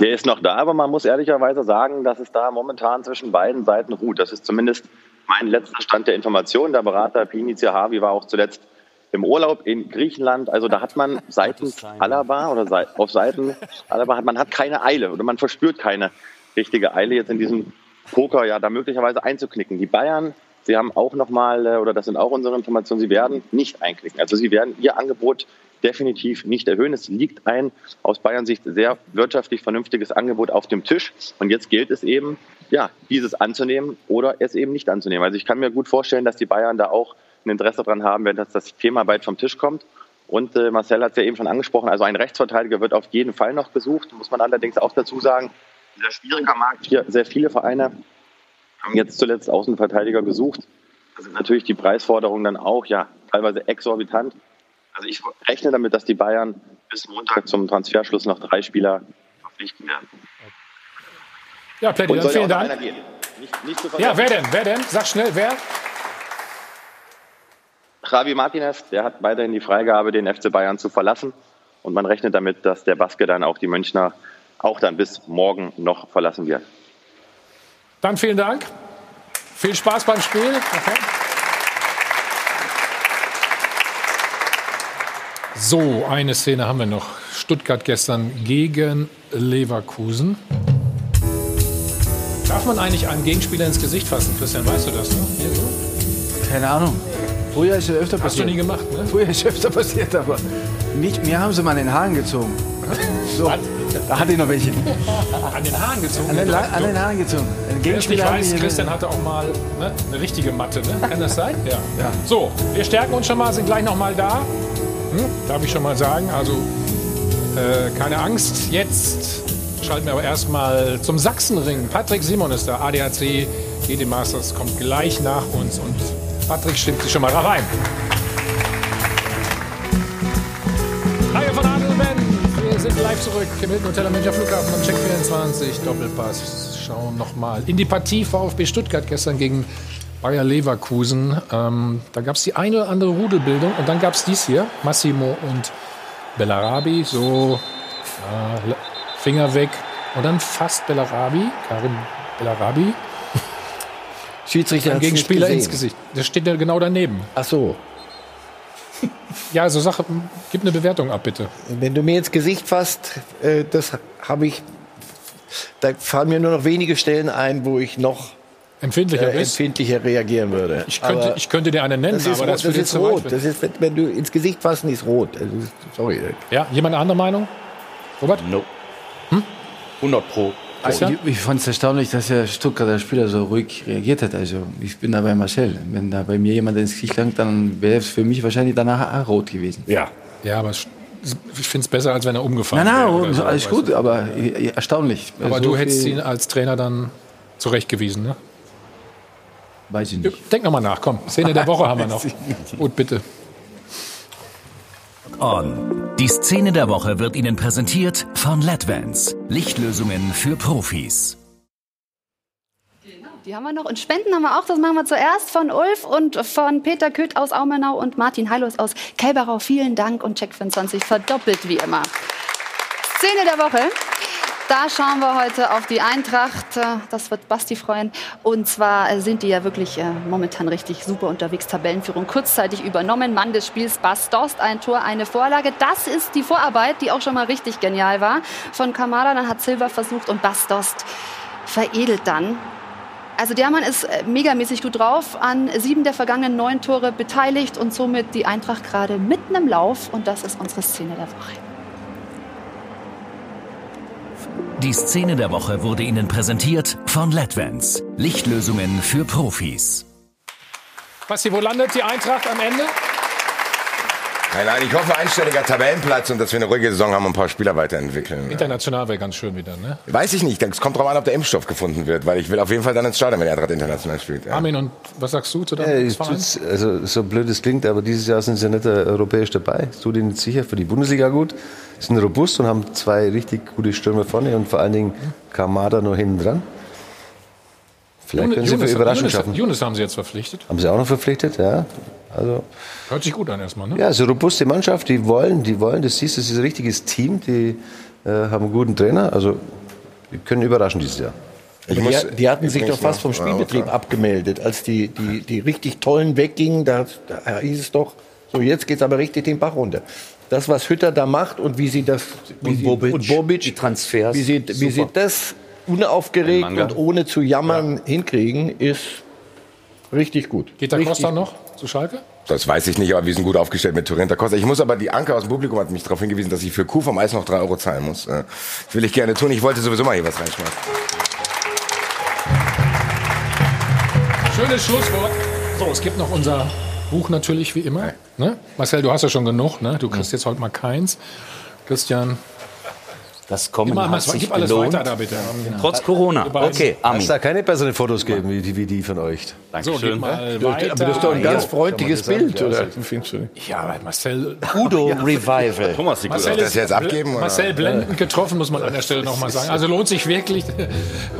Speaker 24: Der ist noch da, aber man muss ehrlicherweise sagen, dass es da momentan zwischen beiden Seiten ruht. Das ist zumindest mein letzter Stand der Information. Der Berater Pini Zahavi war auch zuletzt im Urlaub in Griechenland. Also da hat man seitens Alaba oder auf Seiten Alaba hat man hat keine Eile oder man verspürt keine richtige Eile jetzt in diesem Poker ja da möglicherweise einzuknicken. Die Bayern, sie haben auch nochmal, äh, oder das sind auch unsere Informationen, sie werden nicht einknicken. Also sie werden ihr Angebot definitiv nicht erhöhen. Es liegt ein aus Bayern Sicht sehr wirtschaftlich vernünftiges Angebot auf dem Tisch. Und jetzt gilt es eben, ja, dieses anzunehmen oder es eben nicht anzunehmen. Also ich kann mir gut vorstellen, dass die Bayern da auch ein Interesse daran haben, wenn das, das Thema bald vom Tisch kommt Und äh, Marcel hat es ja eben schon angesprochen, also ein Rechtsverteidiger wird auf jeden Fall noch gesucht, muss man allerdings auch dazu sagen. Sehr schwieriger Markt hier, sehr viele Vereine haben jetzt zuletzt Außenverteidiger gesucht. Da sind natürlich die Preisforderungen dann auch ja teilweise exorbitant. Also ich rechne damit, dass die Bayern bis Montag zum Transferschluss noch drei Spieler verpflichten werden.
Speaker 1: Ja,
Speaker 24: Und
Speaker 1: dann vielen Dank.
Speaker 24: Nicht, nicht
Speaker 1: Ja, wer denn? Wer denn? Sag schnell, wer?
Speaker 24: Javi Martinez, der hat weiterhin die Freigabe, den FC Bayern zu verlassen. Und man rechnet damit, dass der Baske dann auch die Münchner auch dann bis morgen noch verlassen wird.
Speaker 1: Dann vielen Dank. Viel Spaß beim Spiel. Okay. So, eine Szene haben wir noch. Stuttgart gestern gegen Leverkusen. Darf man eigentlich einen Gegenspieler ins Gesicht fassen? Christian, weißt du das noch? Hier so?
Speaker 9: Keine Ahnung. Früher ist es öfter
Speaker 1: Hast du
Speaker 9: passiert.
Speaker 1: nie gemacht, ne?
Speaker 9: Früher ist es öfter passiert, aber nicht, mir haben sie mal an den Haaren gezogen. So, da hatte ich noch welche.
Speaker 1: An den Haaren gezogen?
Speaker 9: An den, La- an den Haaren gezogen. Ein
Speaker 1: Wer es nicht
Speaker 9: Gegenspieler
Speaker 1: weiß, Christian hatte auch mal ne, eine richtige Matte. Ne? Kann das sein? Ja. So, wir stärken uns schon mal, sind gleich noch mal da. Hm? Darf ich schon mal sagen. Also äh, keine Angst. Jetzt schalten wir aber erstmal zum Sachsenring. Patrick Simon ist da. ADAC, GD Masters kommt gleich nach uns. Und Patrick stimmt sich schon mal rein. Hi von Adel und Ben. Wir sind live zurück im Hilton Hotel am Münchner Flughafen am Check 24. Doppelpass. Schauen nochmal in die Partie VfB Stuttgart gestern gegen Bayer Leverkusen. Ähm, da gab es die eine oder andere Rudelbildung und dann gab es dies hier, Massimo und Bellarabi. So, Le- Finger weg. Und dann fast Bellarabi, Karim Bellarabi.
Speaker 8: Schiedsrichter
Speaker 1: Gegenspieler ins Gesicht. Der steht ja genau daneben.
Speaker 8: Ach so.
Speaker 1: Ja, also Sache, gib eine Bewertung ab, bitte.
Speaker 8: Wenn du mir ins Gesicht fasst, äh, das habe ich. Da fallen mir nur noch wenige Stellen ein, wo ich noch
Speaker 1: empfindlicher,
Speaker 8: äh, empfindlicher reagieren würde.
Speaker 1: Ich könnte,
Speaker 8: Aber
Speaker 1: ich könnte dir eine nennen,
Speaker 8: das ist,
Speaker 1: aber
Speaker 8: rot,
Speaker 1: das,
Speaker 8: das ist rot. Das ist, wenn, du ins Gesicht fassen, ist rot. Also, sorry.
Speaker 1: Ja, jemand eine andere Meinung? Robert?
Speaker 10: No.
Speaker 1: Hm?
Speaker 10: 100 Pro.
Speaker 9: Also, ich ich fand es erstaunlich, dass der Stuttgarter Spieler so ruhig reagiert hat. Also ich bin da bei Marcel. Wenn da bei mir jemand ins Gesicht langt, dann wäre es für mich wahrscheinlich danach auch rot gewesen.
Speaker 8: Ja.
Speaker 1: Ja, aber ich finde es besser, als wenn er umgefallen
Speaker 9: Nein, nein,
Speaker 1: wäre. oder so,
Speaker 9: alles gut,
Speaker 1: du.
Speaker 9: aber äh, erstaunlich.
Speaker 1: Aber
Speaker 9: So
Speaker 1: du hättest ihn als Trainer dann zurechtgewiesen, ne?
Speaker 9: Weiß ich nicht.
Speaker 1: Denk nochmal nach, komm. Szene der Woche haben wir noch. Gut, bitte.
Speaker 14: On. Die Szene der Woche wird Ihnen präsentiert von LEDVANCE. Lichtlösungen für Profis.
Speaker 4: Die haben wir noch. Und Spenden haben wir auch. Das machen wir zuerst von Ulf und von Peter Köth aus Aumenau und Martin Heilos aus Kelberau. Vielen Dank und Check24 verdoppelt wie immer. Szene der Woche. Da schauen wir heute auf die Eintracht. Das wird Basti freuen. Und zwar sind die ja wirklich äh, momentan richtig super unterwegs. Tabellenführung kurzzeitig übernommen. Mann des Spiels Bas Dost, ein Tor, eine Vorlage. Das ist die Vorarbeit, die auch schon mal richtig genial war. Von Kamada, dann hat Silva versucht und Bas Dost veredelt dann. Also der Mann ist äh, megamäßig gut drauf, an sieben der vergangenen neun Tore beteiligt und somit die Eintracht gerade mitten im Lauf. Und das ist unsere Szene der Woche.
Speaker 14: Die Szene der Woche wurde Ihnen präsentiert von LEDVANCE. Lichtlösungen für Profis.
Speaker 1: Basti, wo landet die Eintracht am Ende?
Speaker 11: Nein, nein, ich hoffe einstelliger Tabellenplatz und dass wir eine ruhige Saison haben und ein paar Spieler weiterentwickeln.
Speaker 1: International wäre ganz schön wieder, ne?
Speaker 11: Weiß ich nicht. Es kommt drauf an, ob der Impfstoff gefunden wird, weil ich will auf jeden Fall dann ins Stadion, wenn er gerade international spielt. Ja.
Speaker 1: Armin, und was sagst du zu
Speaker 2: Ja,
Speaker 1: deinem Verein?
Speaker 2: tut's- also so blöd es klingt, aber dieses Jahr sind sie ja nicht äh, europäisch dabei. Tut ihnen nicht sicher für die Bundesliga gut. Sind robust und haben zwei richtig gute Stürmer vorne und vor allen Dingen Kamada noch hinten dran. Vielleicht können sie für Überraschung schaffen.
Speaker 1: Younes haben sie jetzt verpflichtet.
Speaker 2: Haben sie auch noch verpflichtet, ja. Also
Speaker 1: Hört sich gut an erstmal, ne?
Speaker 2: ja, so robuste Mannschaft, die wollen, die wollen, das siehst du, das ist ein richtiges Team, die äh, haben einen guten Trainer, also die können überraschen dieses Jahr.
Speaker 8: Die, die hatten sich doch fast vom Spielbetrieb abgemeldet, als die, die, die richtig tollen weggingen. Da, da hieß es doch, so jetzt geht's aber richtig den Bach runter. Das, was Hütter da macht und wie sie das, wie
Speaker 10: Und
Speaker 8: sie,
Speaker 10: Bobic,
Speaker 8: und Bobic,
Speaker 10: die Transfers,
Speaker 8: wie sie, wie sie das unaufgeregt und ohne zu jammern hinkriegen, ist richtig gut.
Speaker 1: Geht der Costa noch zu Schalke?
Speaker 11: Das weiß ich nicht, aber wir sind gut aufgestellt mit Torrenta Costa. Ich muss aber, die Anke aus dem Publikum hat mich darauf hingewiesen, dass ich für Kuh vom Eis noch drei Euro zahlen muss. Äh, Das will ich gerne tun. Ich wollte sowieso mal hier was reinschmeißen.
Speaker 1: Schönes Schlusswort. So, es gibt noch unser Buch natürlich wie immer. Ne? Marcel, du hast ja schon genug. Ne? Du kriegst jetzt heute mal keins. Christian.
Speaker 10: Das Kommen
Speaker 1: Immer,
Speaker 10: hat sich
Speaker 1: gib alles
Speaker 10: gelohnt.
Speaker 1: weiter da bitte.
Speaker 10: Trotz Corona. Okay, Armin.
Speaker 2: es da keine besseren Fotos geben wie die, wie die von euch?
Speaker 1: So, gib mal
Speaker 8: Ja,
Speaker 1: weiter.
Speaker 8: aber das ist doch ein ganz
Speaker 1: Ja.
Speaker 8: freundliches Bild?
Speaker 2: Ja,
Speaker 8: oder?
Speaker 1: Ja, aber Marcel.
Speaker 10: Udo Revival.
Speaker 12: Thomas sieht
Speaker 1: Marcel
Speaker 11: das jetzt abgeben, oder?
Speaker 1: Marcel blendend getroffen, muss man an der Stelle nochmal sagen. Also lohnt sich wirklich.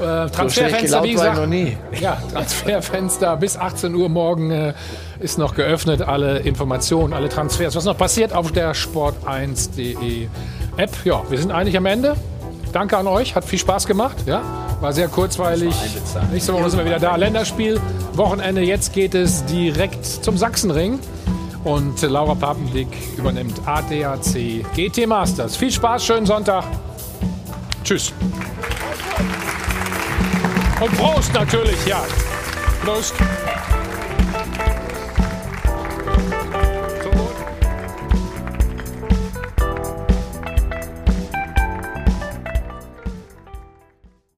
Speaker 1: Äh, Transferfenster, wie gesagt.
Speaker 8: noch nie.
Speaker 1: Ja, Transferfenster bis 18 Uhr morgen äh, ist noch geöffnet. Alle Informationen, alle Transfers. Was noch passiert auf der sport1.de App. Ja, wir sind eigentlich am Ende. Danke an euch, hat viel Spaß gemacht. Ja, war sehr kurzweilig. Nächste Woche sind wir wieder da. Länderspiel, Wochenende. Jetzt geht es direkt zum Sachsenring. Und Laura Papendick übernimmt ADAC GT Masters. Viel Spaß, schönen Sonntag. Tschüss. Und Prost natürlich, ja. Prost.